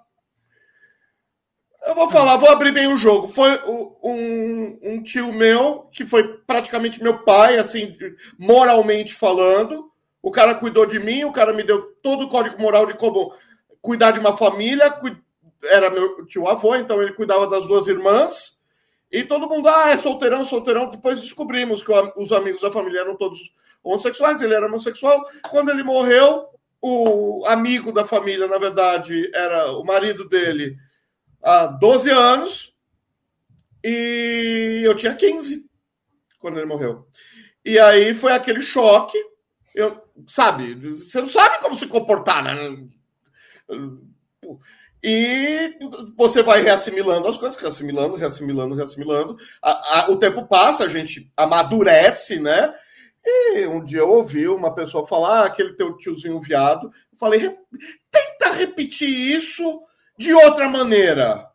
Eu vou falar, vou abrir bem o jogo. Foi um, um tio meu, que foi praticamente meu pai, assim, moralmente falando. O cara cuidou de mim, o cara me deu todo o código moral de como cuidar de uma família. Era meu tio avô, então ele cuidava das duas irmãs. E todo mundo, ah, é solteirão, solteirão. Depois descobrimos que os amigos da família eram todos homossexuais, ele era homossexual. Quando ele morreu, o amigo da família, na verdade, era o marido dele há 12 anos. E eu tinha 15 quando ele morreu. E aí foi aquele choque. Eu, sabe, você não sabe como se comportar, né? E você vai reassimilando as coisas, reassimilando, reassimilando, reassimilando. A, a, o tempo passa, a gente amadurece, né? E um dia eu ouvi uma pessoa falar, ah, aquele teu tiozinho viado. Eu falei, tenta repetir isso de outra maneira.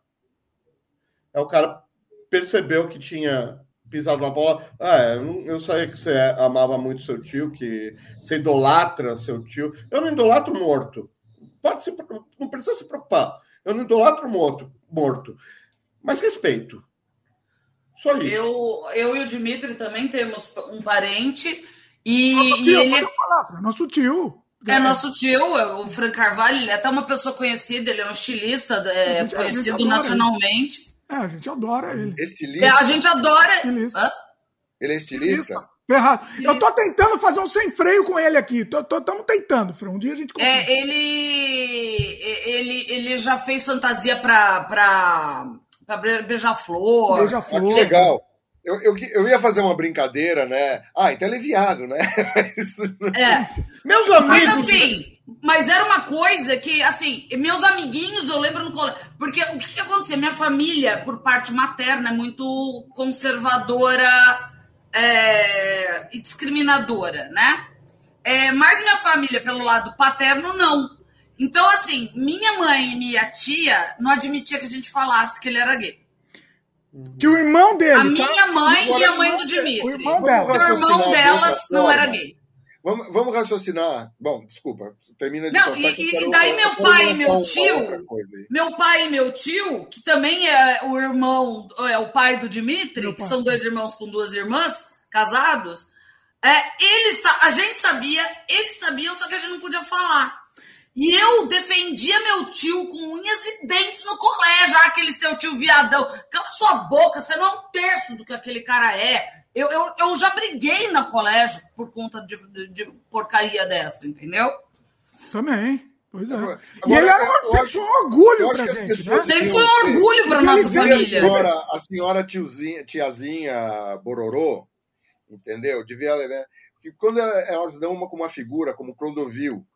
Aí o cara percebeu que tinha pisado na bola. Ah, é, eu sabia que você amava muito seu tio, que você idolatra seu tio. Eu não idolatro morto. Pode se, não precisa se preocupar. Eu não idolatro morto, morto. Mas respeito. Só isso. Eu, eu e o Dimitri também temos um parente. E, Nosso tio, e ele palavra, nosso tio. é nosso tio, é o Frank Carvalho, ele é até uma pessoa conhecida, ele é um estilista é, gente- conhecido nacionalmente. É, a gente adora ele. É, Estilista? a gente adora. Estilista. Hã? Ele é estilista? Ferrado. Eu tô tentando fazer um sem freio com ele aqui. Estamos tentando, Fran. Um dia a gente consegue. É, ele, ele, ele já fez fantasia pra, pra, pra Be- beija-flor. Beija Ah, flor. que legal. Eu, eu, eu ia fazer uma brincadeira, né? Ah, então ele é viado, né? É. Meus Mas amigos. assim, mas era uma coisa que, assim, meus amiguinhos, eu lembro no colégio. Porque o que, que acontecia? Minha família, por parte materna, é muito conservadora é, e discriminadora, né? É, mas minha família, pelo lado paterno, não. Então, assim, minha mãe e minha tia não admitia que a gente falasse que ele era gay. Que o irmão dele. A tá? minha mãe e a mãe o do Dimitri. o irmão O dela. irmão delas não era gay. Vamos, vamos raciocinar. Bom, desculpa, termina de Não, contar e- e daí eu meu pai e meu tio-. Meu pai e meu tio, que também é o irmão, é o pai do Dimitri, que são dois irmãos com duas irmãs, casados, é, eles, a gente sabia, eles sabiam, só que a gente não podia falar. E eu defendia meu tio com unhas e dentes no colégio. Ah, aquele seu tio viadão. Cala sua boca, você não é um terço do que aquele cara é. Eu, eu, eu já briguei no colégio por conta de, de- de porcaria dessa, entendeu? Também. Pois é. Agora- e ele era eu sempre acho- um orgulho pra que as gente, né? pessoas- Sempre Sim, foi um orgulho para Porque nossa ele veio- a família. senhora, a senhora tiozinha, tiazinha Bororô, entendeu? Devia levar. Que quando ela- elas dão uma com uma figura, como Clodovil,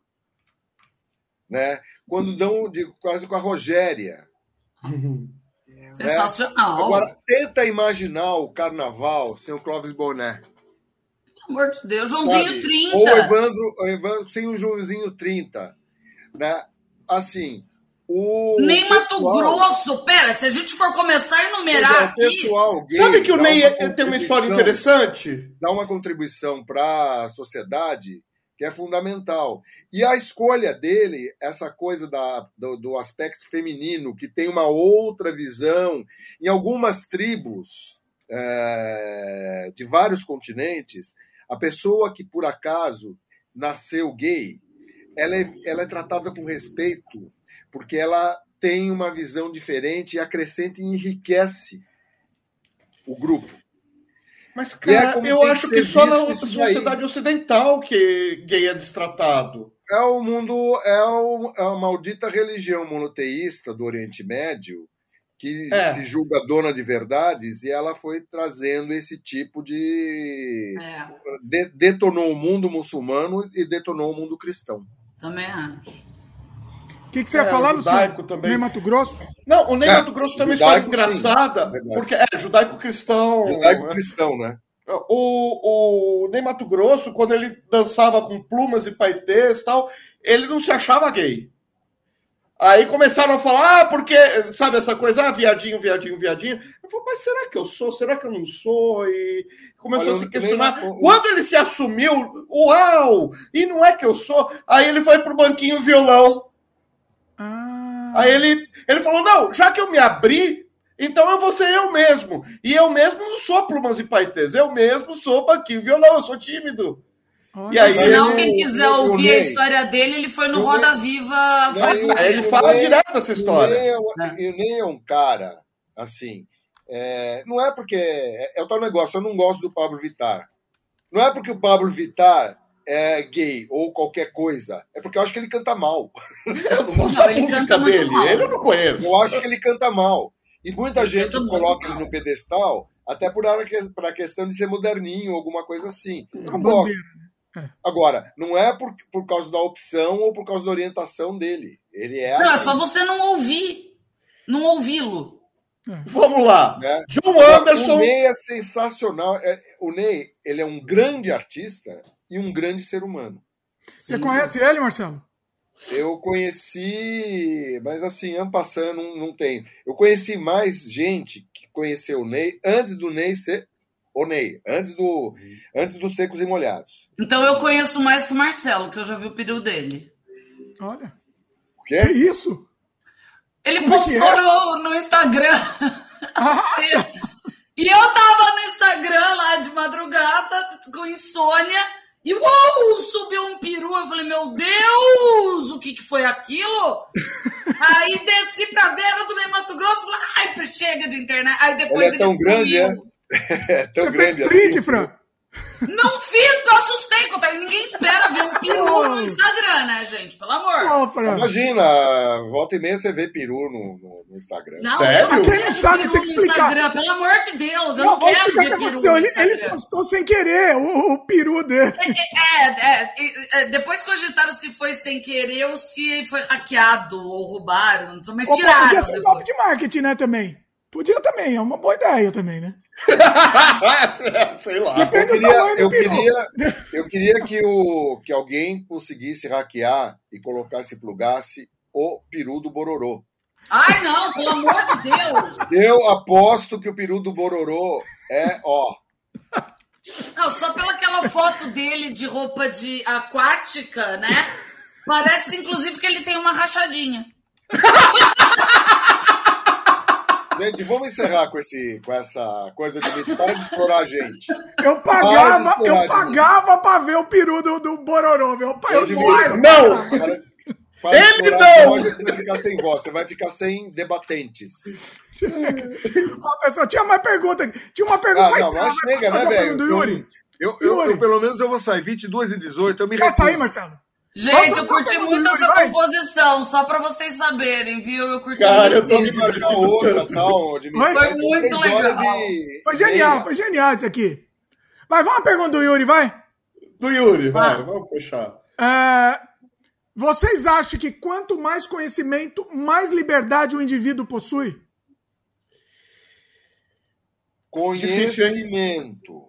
né? Quando dão de, quase com a Rogéria. Sensacional. Agora, tenta imaginar o carnaval sem o Clóvis Boné. Pelo amor de Deus, Joãozinho sabe? 30. Ou o Evandro, Evandro sem o Joãozinho 30. Né? Assim, o. Nem Mato pessoal- Grosso. Pera, se a gente for começar a enumerar é, aqui. pessoal gay Sabe que o Ney uma é- tem uma história interessante? dá uma contribuição para a sociedade que é fundamental. E a escolha dele, essa coisa da, do, do aspecto feminino, que tem uma outra visão, em algumas tribos é, de vários continentes, a pessoa que por acaso nasceu gay, ela é, ela é tratada com respeito, porque ela tem uma visão diferente e acrescenta e enriquece o grupo. Mas, é cara, como eu que acho ser que só na sociedade ocidental que gay é destratado. É o mundo, é, o, é a maldita religião monoteísta do Oriente Médio que É. se julga dona de verdades e ela foi trazendo esse tipo de. É, de- detonou o mundo muçulmano e detonou o mundo cristão. também acho. O que, que você ia É, falar, judaico Luciano? também. Nem Mato Grosso? Não, o Ney É, Mato Grosso tem uma história sim. engraçada, Verdade. porque é judaico-cristão. Judaico cristão, né? O, o Ney Mato Grosso, quando ele dançava com plumas e paetês e tal, ele não se achava gay. Aí começaram a falar, ah, porque, sabe, essa coisa, ah, viadinho, viadinho, viadinho. Eu falei, mas será que eu sou? Será que eu não sou? E começou Olha, a se questionar. Quando ele se assumiu, uau! E não é que eu sou? Aí ele foi pro banquinho violão. Ah, Aí ele, ele falou: não, já que eu me abri, então eu vou ser eu mesmo. E eu mesmo não sou plumas e paetês, eu mesmo sou banquinho violão, eu sou tímido. olha. E aí Se não, quem quiser ouvir a Ney- história dele, ele foi no Roda Ney- Viva Não, faz eu- Aí ele fala Ney- direto essa história. E Ney é, e o Ney é um cara, assim, é, não é porque. É, é o tal negócio, eu não gosto do Pablo Vittar. Não é porque o Pablo Vittar é gay ou qualquer coisa, é porque eu acho que ele canta mal. Eu não gosto Não, da ele música dele, mal. ele eu não conheço. Eu acho que ele canta mal. E muita Ele gente coloca ele no pedestal, até por a questão de ser moderninho, alguma coisa assim. Eu não gosto. bandeira. É. Agora, não é por, por causa da opção ou por causa da orientação dele. Ele é. Não, é assim, só você não ouvir. Não ouvi-lo. Vamos lá. né? John Anderson. O Ney é sensacional. É- O Ney, ele é um grande artista e um grande ser humano. Você conhece ele, Marcelo? Eu conheci, mas assim, ano passando não, não tenho. Eu conheci mais gente que conheceu o Ney antes do Ney ser o Ney, antes do antes dos secos e molhados. Então eu conheço mais que o Marcelo, que eu já vi o peru dele. Olha. O Que quê? isso? Ele Como é que postou é? no, no Instagram. Ah, e eu tava no Instagram lá de madrugada, com insônia, e uou, subiu um peru. Eu falei, meu Deus, o que, que foi aquilo? Aí desci pra ver, era do meio Mato Grosso. Falei, ai, chega de internet. Aí depois Ele é tão grande, é? É tão você grande fez print, assim. Fran? Não fiz, eu assustei. Ninguém espera ver um peru no Instagram, né, gente? Pelo amor. Fran. Imagina, volta e meia você vê peru no, no- no Instagram. Não, Sério? eu não Quem não sabe, peru tem que no explicar. Instagram. Pelo amor de Deus, eu Não, não, quero ver que peru aconteceu. no Ele, ele postou sem querer o, o peru dele. É, é, é, depois cogitaram se foi sem querer ou se foi hackeado ou roubaram, mas Ou tiraram. podia ser um golpe de marketing, né, também. Podia também, é uma boa ideia também, né? Sei lá. Eu queria, eu, queria, eu queria que, o, que alguém conseguisse hackear e colocasse, plugasse o peru do Bororô. Ai, não, pelo amor de Deus. Eu aposto que o peru do Bororô é, ó, Não, só pela aquela foto dele de roupa de aquática, né? Parece, inclusive, que ele tem uma rachadinha. Gente, vamos encerrar com, esse, com essa coisa de. Para de explorar a gente. Eu pagava, eu pagava pra ver o peru do, do Bororô, meu pai. Eu Eu morro. Não! Para, para Ele não! gente vai ficar sem voz. Você vai ficar sem debatentes. Ó, pessoal, tinha mais pergunta. aqui. Tinha uma pergunta. Ah, não, mas chega, né, velho? pergunta do Yuri. Eu, eu, Yuri. eu, pelo menos, eu vou sair 22 e 18. Eu me Quer recuso. sair, Marcelo? Gente, eu curti muito essa vai. composição, só pra vocês saberem, viu? Eu curti Cara, eu muito. tô me marcar outra, tal. De Foi vai ser muito legal. e Foi genial, foi genial isso aqui. Vai, vamos uma pergunta do Yuri, vai. Do Yuri, vai, Ah. vamos fechar. É, vocês acham que quanto mais conhecimento, mais liberdade o indivíduo possui? Conhecimento.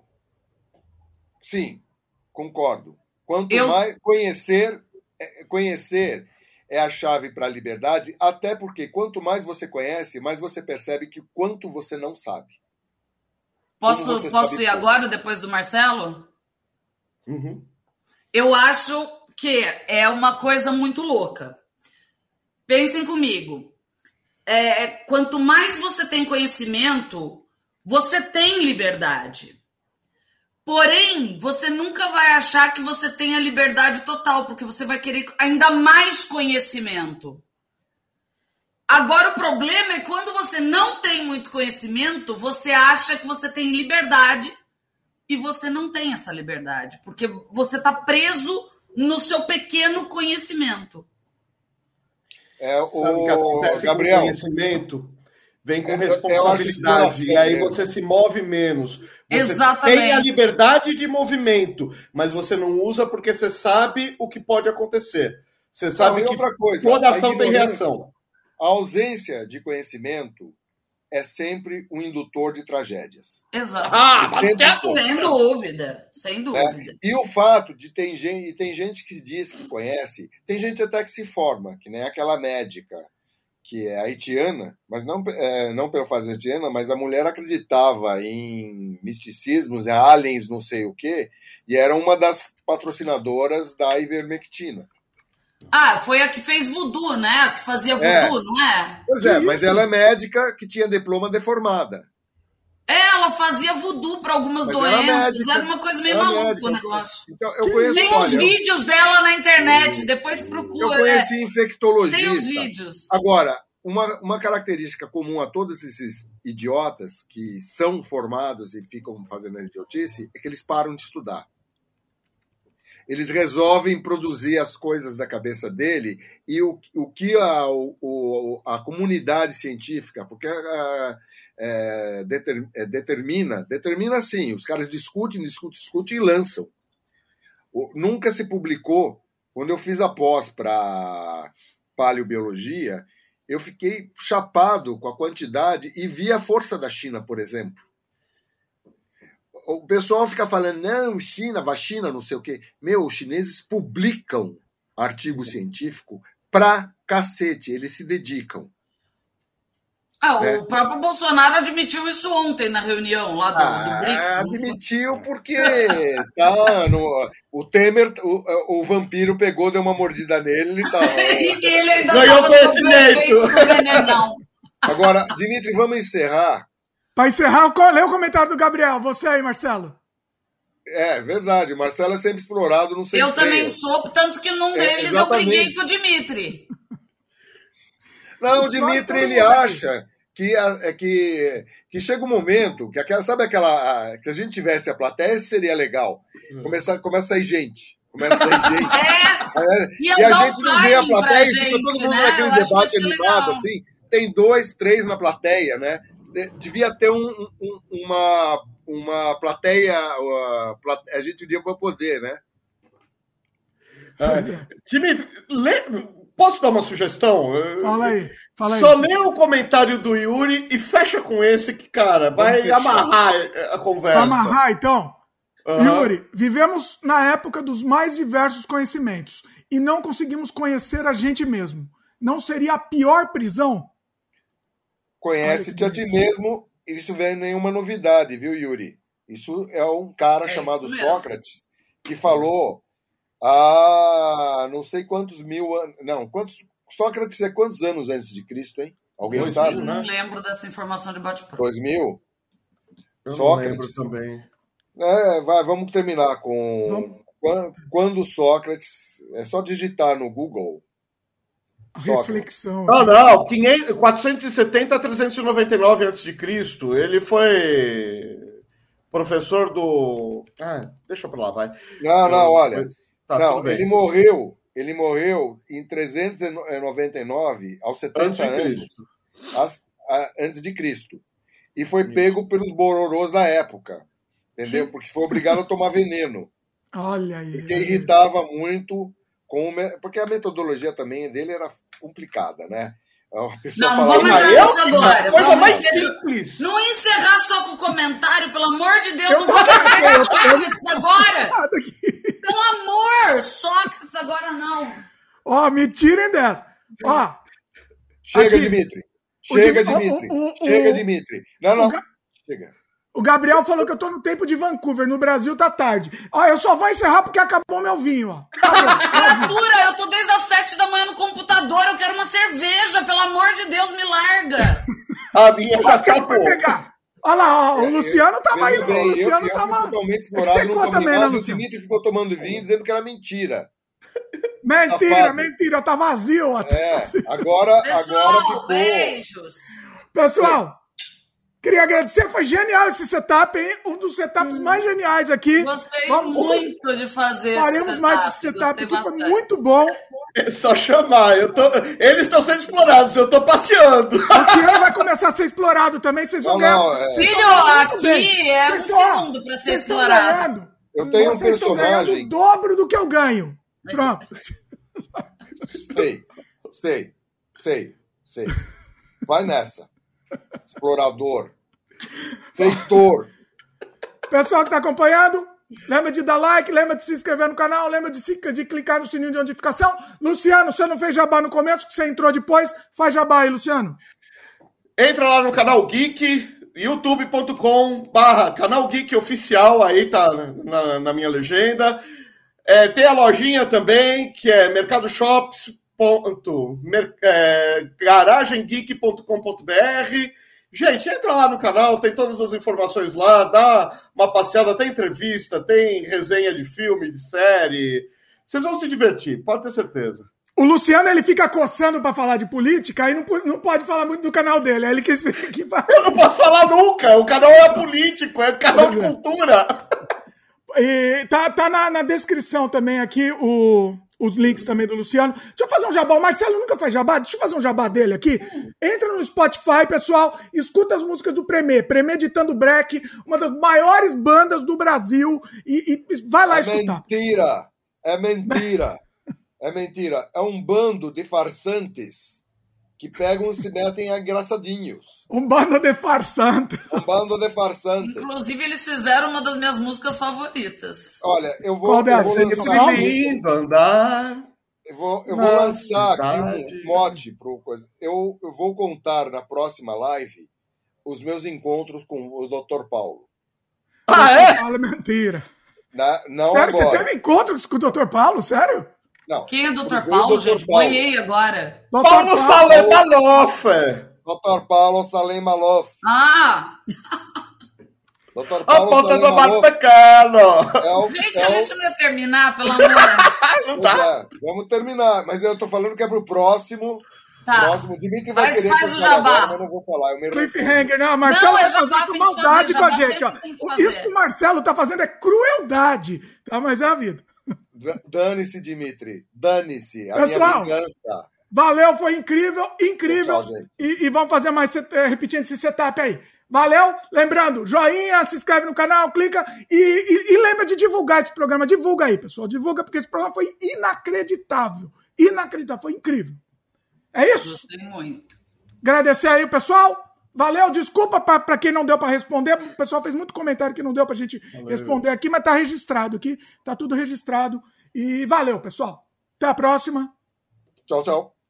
Sim, concordo. Quanto Eu- mais conhecer, é- conhecer é a chave para a liberdade, até porque quanto mais você conhece, mais você percebe que o quanto você não sabe. Posso, Como posso ir tudo. agora, depois do Marcelo? Uhum. Eu acho que é uma coisa muito louca. Pensem comigo. É, quanto mais você tem conhecimento, você tem liberdade. Porém, você nunca vai achar que você tem a liberdade total, porque você vai querer ainda mais conhecimento. Agora, o problema é quando você não tem muito conhecimento, você acha que você tem liberdade e você não tem essa liberdade, porque você está preso no seu pequeno conhecimento. É Sabe o que o acontece Gabriel. com conhecimento? Vem com responsabilidade. exploração E aí mesmo. você se move menos. Você Exatamente. tem a liberdade de movimento, mas você não usa porque você sabe o que pode acontecer. Você sabe Não, e que outra coisa, toda a ação tem reação. A ausência de conhecimento é sempre um indutor de tragédias. Exato. Ah. Sem dúvida, sem dúvida. E o fato de tem gente, e tem gente que diz que conhece, tem gente até que se forma, que nem aquela médica que é haitiana, mas não, é, não pelo fato de haitiana, mas a mulher acreditava em misticismos, em aliens, não sei o quê, e era uma das patrocinadoras da ivermectina. Ah, foi a que fez voodoo, né? A que fazia É. voodoo, não é? Pois é, mas ela é médica que tinha diploma deformada. É, ela fazia voodoo para algumas Mas era doenças. médica, Era uma coisa meio era maluca o negócio. Então, eu conheço, Tem uns olha, eu- vídeos dela na internet, depois eu procura. conheci é. infectologista. Tem os vídeos. Agora, uma, uma característica comum a todos esses idiotas que são formados e ficam fazendo a idiotice é que eles param de estudar. Eles resolvem produzir as coisas da cabeça dele e o, o que a, o, a comunidade científica, porque a, é, deter, é, determina, determina assim, os caras discutem, discutem, discutem e lançam. O- Nunca se publicou. Quando eu fiz a pós para paleobiologia, eu fiquei chapado com a quantidade e vi a força da China, por exemplo. O pessoal fica falando, não, China, vacina, não sei o quê. Meu, os chineses publicam artigo científico pra cacete, eles se dedicam. Ah, É. o próprio Bolsonaro admitiu isso ontem na reunião lá do, do BRICS. Ah, não foi? admitiu porque tá no, o Temer, o, o vampiro pegou, deu uma mordida nele, ele tá. E ele ainda Ganhou conhecimento. do. Agora, Dimitri, vamos encerrar. Pra encerrar, lê o comentário do Gabriel. Você aí, Marcelo. É verdade, o Marcelo é sempre explorado, não sei Eu também sou, tanto que num É, deles eu exatamente. briguei com o Dimitri. Não, o Dimitri ele acha que, a- é que, que chega um momento que aquela, sabe aquela. a- que se a gente tivesse a plateia, seria legal. Começa, começa a sair gente. Começa a sair gente. É, É, e a gente não vê a plateia, fica gente, todo mundo né? naquele Eu debate ser animado, assim. Tem dois, três na plateia, né? De- Devia ter um- um- uma, uma plateia. plate- A gente devia poder, né? Dimitri, lê- posso dar uma sugestão? Fala aí. Fala aí. Só lê o comentário do Yuri e fecha com esse que, cara, vai amarrar a conversa. Pra amarrar, então. Aham. Yuri, vivemos na época dos mais diversos conhecimentos e não conseguimos conhecer a gente mesmo. Não seria a pior prisão? Conhece-te a ti mesmo, isso não é nenhuma novidade, viu, Yuri? Isso é um cara É chamado. Sócrates que falou há não sei quantos mil anos. Não, quantos. Sócrates é quantos anos antes de Cristo, hein? Alguém Dois sabe? Eu não lembro dessa informação de. Dois mil? Eu não Sócrates. lembro também. É, vai, vamos terminar com. Vamos. Quan- Quando Sócrates. É só digitar no Google. Sócrates. Reflexão. Não, não, 500, 470 a 399 a.C. Ele foi professor do. Ah, deixa pra lá, vai. Não, não, olha. Tá, não, ele morreu. Ele morreu em 399, aos 70 Antes anos. As- a- antes de Cristo. E foi pego pelos bororôs da época. Entendeu? Porque foi obrigado a tomar veneno. Olha aí. Porque irritava muito com porque a metodologia também dele era complicada, né? A pessoa Não, falava, vamos entrar eu- nisso agora. Coisa Vamos mais encerrar- simples. Não encerrar só com o comentário, pelo amor de Deus, não vou perder Sócrates agora. Pelo amor, Sócrates agora não. Ó, me tirem dessa. Ó, Chega, Aqui. Dimitri. Chega, Dimitri. o- o- Chega, o- Dimitri. Não, não. Chega. O Gabriel falou que eu tô no tempo de Vancouver. No Brasil tá tarde. Ó, eu só vou encerrar porque acabou meu vinho, ó. Criatura, eu tô desde as sete da manhã no computador, eu quero uma cerveja, pelo amor de Deus, me larga. A minha já acabou. Olha lá, ó, o Luciano tava aí. Veja O bem, eu, Luciano eu tava. totalmente É explorado, conta tomei também, né, nada. O Luciano? Dimitri ficou tomando vinho dizendo que era mentira. Mentira, Safado. mentira, tá vazio, ó. É, agora, agora Pessoal, ficou. beijos. Pessoal, queria agradecer, foi genial esse setup, hein? Um dos setups mais geniais aqui. Gostei Vamos- muito de fazer Faremos esse mais setup, esse setup aqui, foi bastante. muito bom. É só chamar. Eu tô... Eles estão sendo explorados, eu tô passeando. O Luciano vai começar a ser explorado também, vocês vão Não, ganhar. não, é, Filho, Muito bem. aqui é um estão- segundo para ser explorado. ganhando. eu tenho um Vocês ganhando personagem. o dobro do que eu ganho. Pronto. Sei, sei, sei, sei. Vai nessa. Explorador. Feitor. Pessoal que tá acompanhando, lembra de dar like, lembra de se inscrever no canal, lembra de, se- de clicar no sininho de notificação. Luciano, você não fez jabá no começo, que você entrou depois. Faz jabá aí, Luciano. Entra lá no canal Geek, youtube.com barra canal Geek Oficial, aí tá na, na minha legenda. É, tem a lojinha também, que é mercadoshops. Ponto, mer, é, garagemgeek.com.br Gente, entra lá no canal, tem todas as informações lá, dá uma passeada, tem entrevista, tem resenha de filme, de série. Vocês vão se divertir, pode ter certeza. O Luciano, ele fica coçando pra falar de política, aí não, não pode falar muito do canal dele. Aí ele vir aqui pra... Eu não posso falar nunca, o canal é político, é canal de é. cultura. E tá, tá na, na descrição também aqui o, os links também do Luciano. Deixa eu fazer um jabá. O Marcelo nunca faz jabá. Deixa eu fazer um jabá dele aqui. Entra no Spotify, pessoal. Escuta as músicas do Premê. Premeditando Break, uma das maiores bandas do Brasil. E, e vai lá é escutar. mentira! É mentira! é mentira! É um bando de farsantes que pegam e se metem engraçadinhos. Um bando de farsantes. Um bando de farsantes. Inclusive, eles fizeram uma das minhas músicas favoritas. Olha, eu vou, Qual eu vou lançar? Lindo andar. eu vou, eu vou lançar aqui um mote pro coisa. Eu, eu vou contar na próxima live os meus encontros com o Dr. Paulo. Ah, é? Fala mentira. Na- não Sério, você agora. teve encontro com o Dr. Paulo? Sério? Não. Quem é o Dr. Paulo, Dr. gente? Paulo. Boiei agora. Dr. Paulo Salemanoff. Dr. Paulo Salem Maloff. Ah! Dr. A Paulo ponta Salem do Maloff pequeno. é o, Gente, é a o- gente não ia terminar, pelo amor. Não dá. é, vamos terminar. Mas eu tô falando que é pro próximo. Tá. Próximo. Dimitri vai Faz- querer faz o jabá. agora, mas eu não vou falar. Eu. Cliffhanger, né? Marcelo Não, é tá jabá, fazendo tem que maldade fazer, com a gente. Ó. Isso que o Marcelo tá fazendo é crueldade. Tá? Mas é a vida. Dane-se, Dimitri. Dane-se. A Pessoal, minha vingança. Valeu, foi incrível, incrível. Tchau, gente. E, e vamos fazer mais, eh, repetindo esse setup aí. Valeu? Lembrando, joinha, se inscreve no canal, clica e, e- e lembra de divulgar esse programa. Divulga aí, pessoal. Divulga, porque esse programa foi inacreditável. Inacreditável, foi incrível. É isso? Gostei muito. Agradecer aí, pessoal. Valeu, desculpa para quem não deu para responder. O pessoal fez muito comentário que não deu para a gente responder aqui, mas tá registrado aqui. Tá tudo registrado. E valeu, pessoal. Até a próxima. Tchau, tchau.